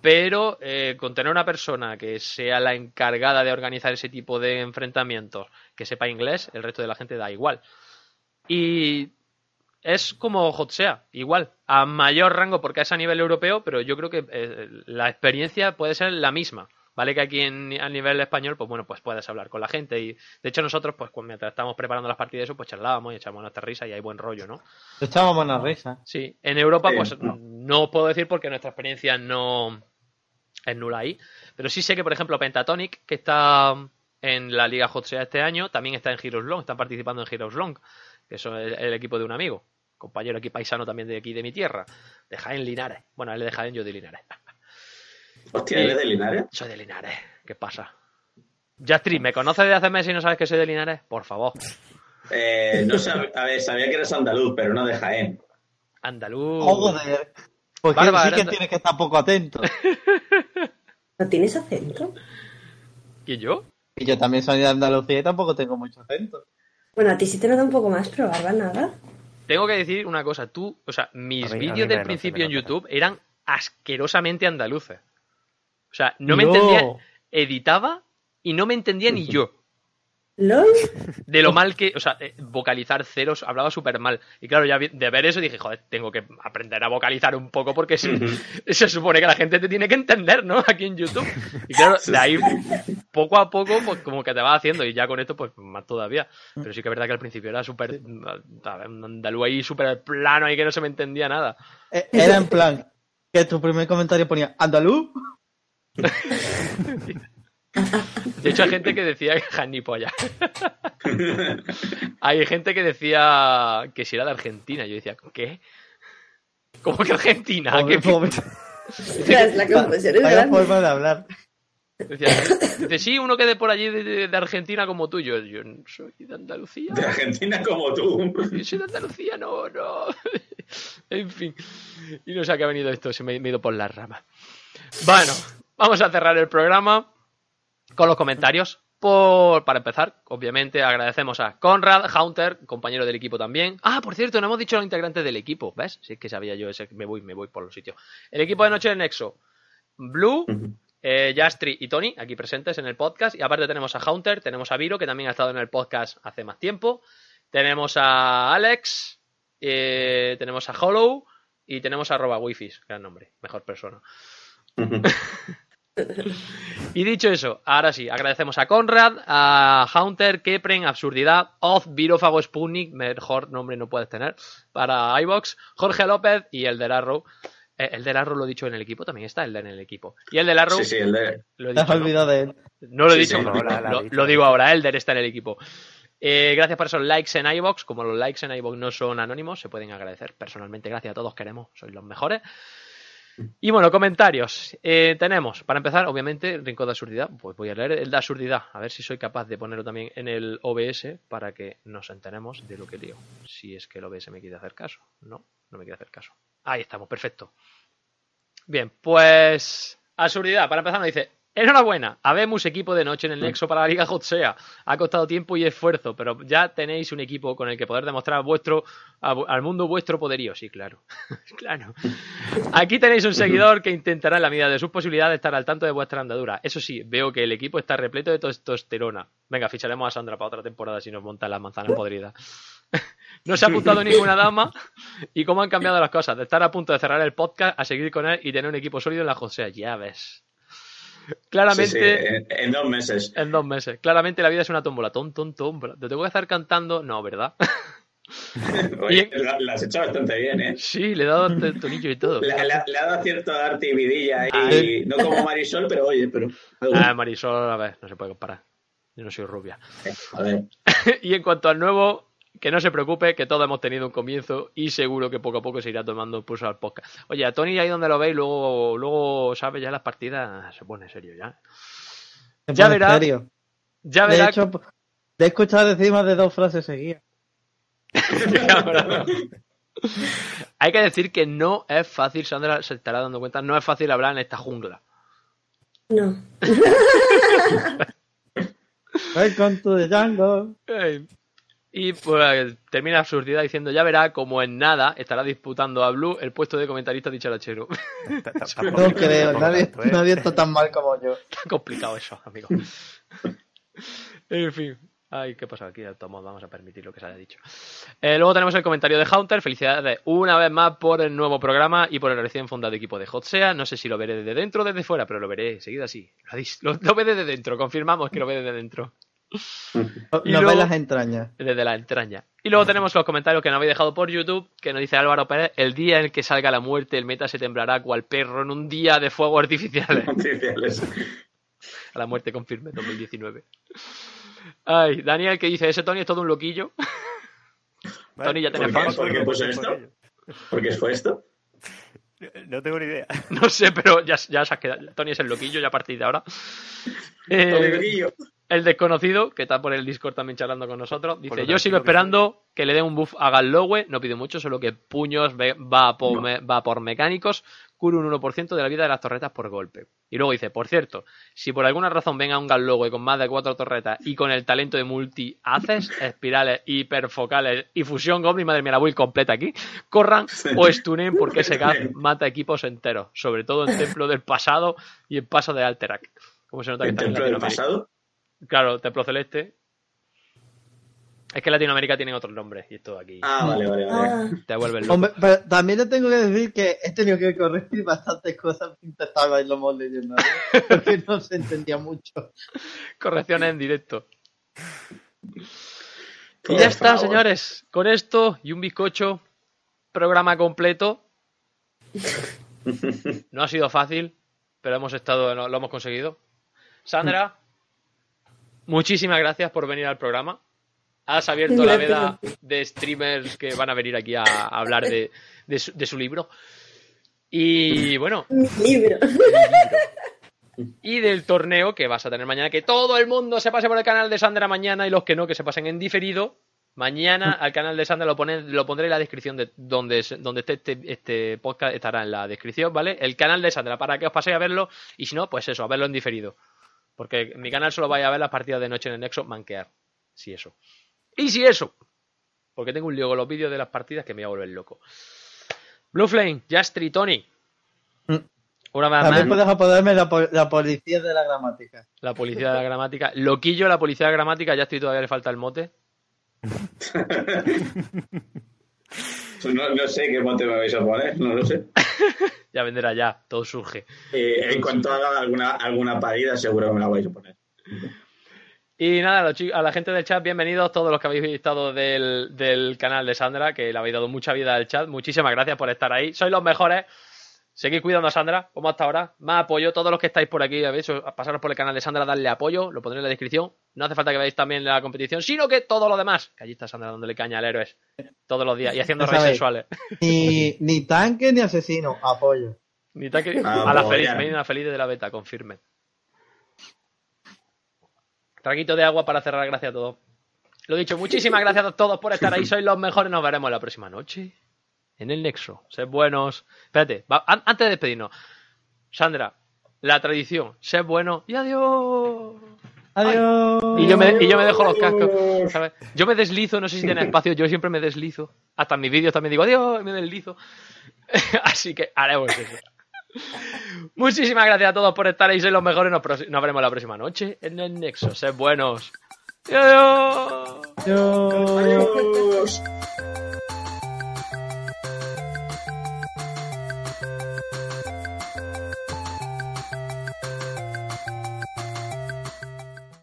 Pero eh, con tener una persona que sea la encargada de organizar ese tipo de enfrentamientos, que sepa inglés, el resto de la gente da igual. Y es como Hotsea, igual, a mayor rango porque es a nivel europeo, pero yo creo que eh, la experiencia puede ser la misma. Vale que aquí en, a nivel español, pues bueno, pues puedes hablar con la gente y de hecho nosotros, pues cuando- mientras estamos preparando las partidas, eso, pues charlábamos y echamos nuestra risa y hay buen rollo, ¿no? Echamos buena risa. Sí, en Europa, Sí, pues no. no. os puedo decir porque nuestra experiencia no es nula ahí. Pero sí sé que, por ejemplo, Pentatonic, que está en la Liga Hot este año, también está en Heroes Long, están participando en Heroes Long, que es el equipo de un amigo, compañero aquí paisano también de aquí de mi tierra, de Jaén Linares. Bueno, él es de Jaén, yo de Linares. Hostia, ¿eres de Linares? Soy de Linares, ¿qué pasa? Jastri, ¿me conoces desde hace meses y no sabes que soy de Linares? Por favor. Eh, no sab- a ver, sabía que eres andaluz, pero no de Jaén. Andaluz. Oh, joder. Porque Bárbara, sí que tienes que estar poco atento. ¿No tienes acento? ¿Y yo? Y yo también soy de Andalucía y tampoco tengo mucho acento. Bueno, a ti sí te nota un poco más, pero Barba nada. Tengo que decir una cosa, tú, o sea, mis vídeos del principio en. YouTube eran asquerosamente andaluces. O sea, no me No. entendía, editaba y no me entendía ni yo. ¿LOL? De lo mal que, o sea, eh, vocalizar ceros, hablaba súper mal. Y claro, ya de ver eso dije, joder, tengo que aprender a vocalizar un poco porque se, se supone que la gente te tiene que entender, ¿no? Aquí en YouTube. Y claro, de ahí poco a poco, pues como que te va haciendo y ya con esto, pues más todavía. Pero sí que es verdad que al principio era súper, andaluz ahí súper plano y que no se me entendía nada. Eh, Era en plan que tu primer comentario ponía andaluz. De hecho, hay gente que decía que ni polla. Hay gente que decía que si era de Argentina. Yo decía, ¿qué? ¿Cómo que Argentina? Pobre- ¿Qué- pobre- la confusión es Vaya grande. forma de hablar. Decía, dice, sí, uno que de por allí de, de- de Argentina como tú. Yo, yo no soy de Andalucía. De Argentina como tú. Yo soy de Andalucía, no, no. En fin. Y no sé a qué ha venido esto, se me me he ido por las ramas. Bueno, vamos a cerrar el programa con los comentarios. Por, para empezar, obviamente agradecemos a Conrad, Hunter, compañero del equipo también. Ah, por cierto, no hemos dicho los integrantes del equipo, ¿ves? Sí que sabía yo ese, me voy, me voy por los sitios. El equipo de Noche del Nexo, Blue, eh, Jastri y Tony, aquí presentes en el podcast. Y aparte tenemos a Hunter, tenemos a Viro, que también ha estado en el podcast hace más tiempo. Tenemos a Alex, eh, tenemos a Hollow y tenemos a Roba Wifis, gran nombre, mejor persona. Y dicho eso, ahora sí, agradecemos a Conrad, a Hunter, Kepren, Absurdidad, Oz, Virófago Sputnik, mejor nombre no puedes tener, para iBox, Jorge López y el del Arrow. Eh, el del Arrow lo he dicho en el equipo, también está el de en el equipo. Y el del Arrow, Sí, sí, el de... lo he Te has dicho, ¿no? olvidado de él. No lo he Sí, dicho, sí, lo, no, la- la lo- ha dicho. lo digo ahora, Elder está en el equipo. Eh, gracias por esos likes en iBox. Como los likes en iBox no son anónimos, se pueden agradecer. Personalmente, gracias a todos, queremos, sois los mejores. Y bueno, comentarios. Eh, tenemos, para empezar, obviamente, Rincón de Absurdidad. Pues voy a leer el de Absurdidad, a ver si soy capaz de ponerlo también en el OBS para que nos enteremos de lo que digo. Si es que el OBS me quiere hacer caso. No, no me quiere hacer caso. Ahí estamos, perfecto. Bien, pues. Absurdidad, para empezar, nos dice: Enhorabuena, habemos equipo de noche en el Nexo para la Liga Hot Sea. Ha costado tiempo y esfuerzo, pero ya tenéis un equipo con el que poder demostrar vuestro, al mundo vuestro poderío. Sí, claro. claro. Aquí tenéis un seguidor que intentará en la medida de sus posibilidades estar al tanto de vuestra andadura. Eso sí, veo que el equipo está repleto de testosterona. Venga, ficharemos a Sandra para otra temporada si nos montan las manzanas podridas. no se ha apuntado ninguna dama y cómo han cambiado las cosas. De estar a punto de cerrar el podcast a seguir con él y tener un equipo sólido en la Josea. Ya ves. Claramente. sí, en, en dos meses. En dos meses. Claramente la vida es una tómbola. Tom, tom, tómbola. ¿Te tengo que estar cantando? No, ¿verdad? Oye, la, la has hecho bastante bien, ¿eh? sí, le he dado t- tonillo y todo. Le, le- ha dado cierto arte y vidilla Ah, y no como Marisol, pero oye, pero... Ah, Marisol, a ver, no se puede comparar. Yo no soy rubia. A ver, y en cuanto al nuevo, que no se preocupe, que todos hemos tenido un comienzo y seguro que poco a poco se irá tomando impulso al podcast. Oye, a Tony ahí donde lo veis, luego, luego ¿sabes? Ya las partidas se pone serio ya. Se Ya verá. serio. Ya De verá. hecho, Te he escuchado decir más de dos frases seguidas. Hay que decir que no es fácil, Sandra se estará dando cuenta, no es fácil hablar en esta jungla. No. Welcome to the jungle. Eh, Y pues termina absurdidad diciendo, ya verá como en nada estará disputando a Blue el puesto de comentarista dicharachero. No creo, nadie, ¿eh? nadie está tan mal como yo. Está complicado eso, amigo. en fin. Ay, ¿qué pasa aquí? De todos modos, vamos a permitir lo que se haya dicho. Eh, luego tenemos el comentario de Haunter. Felicidades una vez más por el nuevo programa y por el recién fundado equipo de Hotsea. No sé si lo veré desde dentro o desde fuera, pero lo veré seguida así. Lo, lo- lo ve desde dentro, confirmamos que lo ve desde dentro. No Y no luego- ves las entrañas. Desde la entraña. Y luego tenemos los comentarios que nos habéis dejado por YouTube, que nos dice Álvaro Pérez, el día en el que salga la muerte, el meta se temblará cual perro en un día de fuegos artificiales. Oficiales. A la muerte confirme 2019. Ay, Daniel que dice, ese Tony es todo un loquillo. Vale, Tony, ya ¿por tenés qué? fama. ¿Por qué puso Por esto? ¿Por qué fue esto? No tengo ni idea. No sé, pero ya, ya se ha quedado. Tony es el loquillo ya a partir de ahora. Eh. El desconocido, que está por el Discord también charlando con nosotros, dice, yo sigo que esperando que le den un buff a Gallowe, no pido mucho, solo que puños va por, me- va por mecánicos, cura un 1% de la vida de las torretas por golpe. Y luego dice, por cierto, si por alguna razón venga un Gallowe con más de cuatro torretas y con el talento de multi haces, espirales, hiperfocales y fusión goblin, madre mía, la build completa aquí, corran o stunen porque ese gas mata equipos enteros, sobre todo en Templo del Pasado y en Paso de Alterac. Como se nota que ¿El está en templo del pasado? Claro, Templo Celeste. Es que Latinoamérica tienen otros nombres y esto aquí Ah, vale, vale, vale. Ah, te vuelve loco. Hombre, pero también le tengo que decir que he tenido que corregir bastantes cosas mientras estaba en los leyendo. ¿eh? Porque no se entendía mucho. Correcciones en directo. Y ya está, favor. señores. Con esto y un bizcocho, programa completo. No ha sido fácil, pero hemos estado, lo hemos conseguido. Sandra, muchísimas gracias por venir al programa. Has abierto la veda de streamers que van a venir aquí a, a hablar de, de su, de su libro. Y bueno, mi libro. y del torneo que vas a tener mañana. Que todo el mundo se pase por el canal de Sandra mañana y los que no, que se pasen en diferido. Mañana al canal de Sandra lo, pone- lo pondré en la descripción de donde, donde esté este, este podcast, estará en la descripción, ¿vale? El canal de Sandra para que os paséis a verlo y si no, pues eso, a verlo en diferido. Porque en mi canal solo vais a ver las partidas de noche en el Nexo manquear. Si eso. Y si eso. Porque tengo un lío con los vídeos de las partidas que me voy a volver loco. Blue Flame, Jastri, Tony. Mm. Una vez También más. puedes apoderme la, po- la policía de la gramática. La policía de la gramática. Loquillo, la policía de la gramática, ya estoy todavía le falta el mote. Pues no, no sé qué mote me vais a poner, no lo sé. Ya vendrá ya, todo surge. Eh, en cuanto haga alguna, alguna parida, seguro que me la vais a poner. Y nada, a la gente del chat, bienvenidos todos los que habéis visitado del, del canal de Sandra, que le habéis dado mucha vida al chat. Muchísimas gracias por estar ahí. Sois los mejores. Seguid cuidando a Sandra, como hasta ahora. Más apoyo, todos los que estáis por aquí, habéis pasaros por el canal de Sandra, darle apoyo, lo pondré en la descripción. No hace falta que veáis también la competición, sino que todo lo demás. Que allí está Sandra dándole caña al héroe todos los días y haciendo sabéis. sexuales. Ni, ni tanque ni asesino, apoyo. Ni taque- Ah, a la feliz, la feliz de la beta, confirme. Traguito de agua para cerrar, gracias a todos. Lo dicho, muchísimas gracias a todos por estar ahí, sois los mejores, nos veremos la próxima noche en el Nexo. Sed buenos. Espérate, va- an- antes de despedirnos, Sandra, la tradición, sed buenos y adiós. Adiós. Y yo, me, y yo me dejo los cascos, ¿sabes? Yo me deslizo, no sé si tiene espacio, yo siempre me deslizo. Hasta en mis vídeos también digo adiós y me deslizo. Así que haremos eso. Muchísimas gracias a todos por estar ahí, sois los mejores. Nos, nos veremos la próxima noche en el Nexo. Sed buenos. Y adiós. Adiós. Adiós.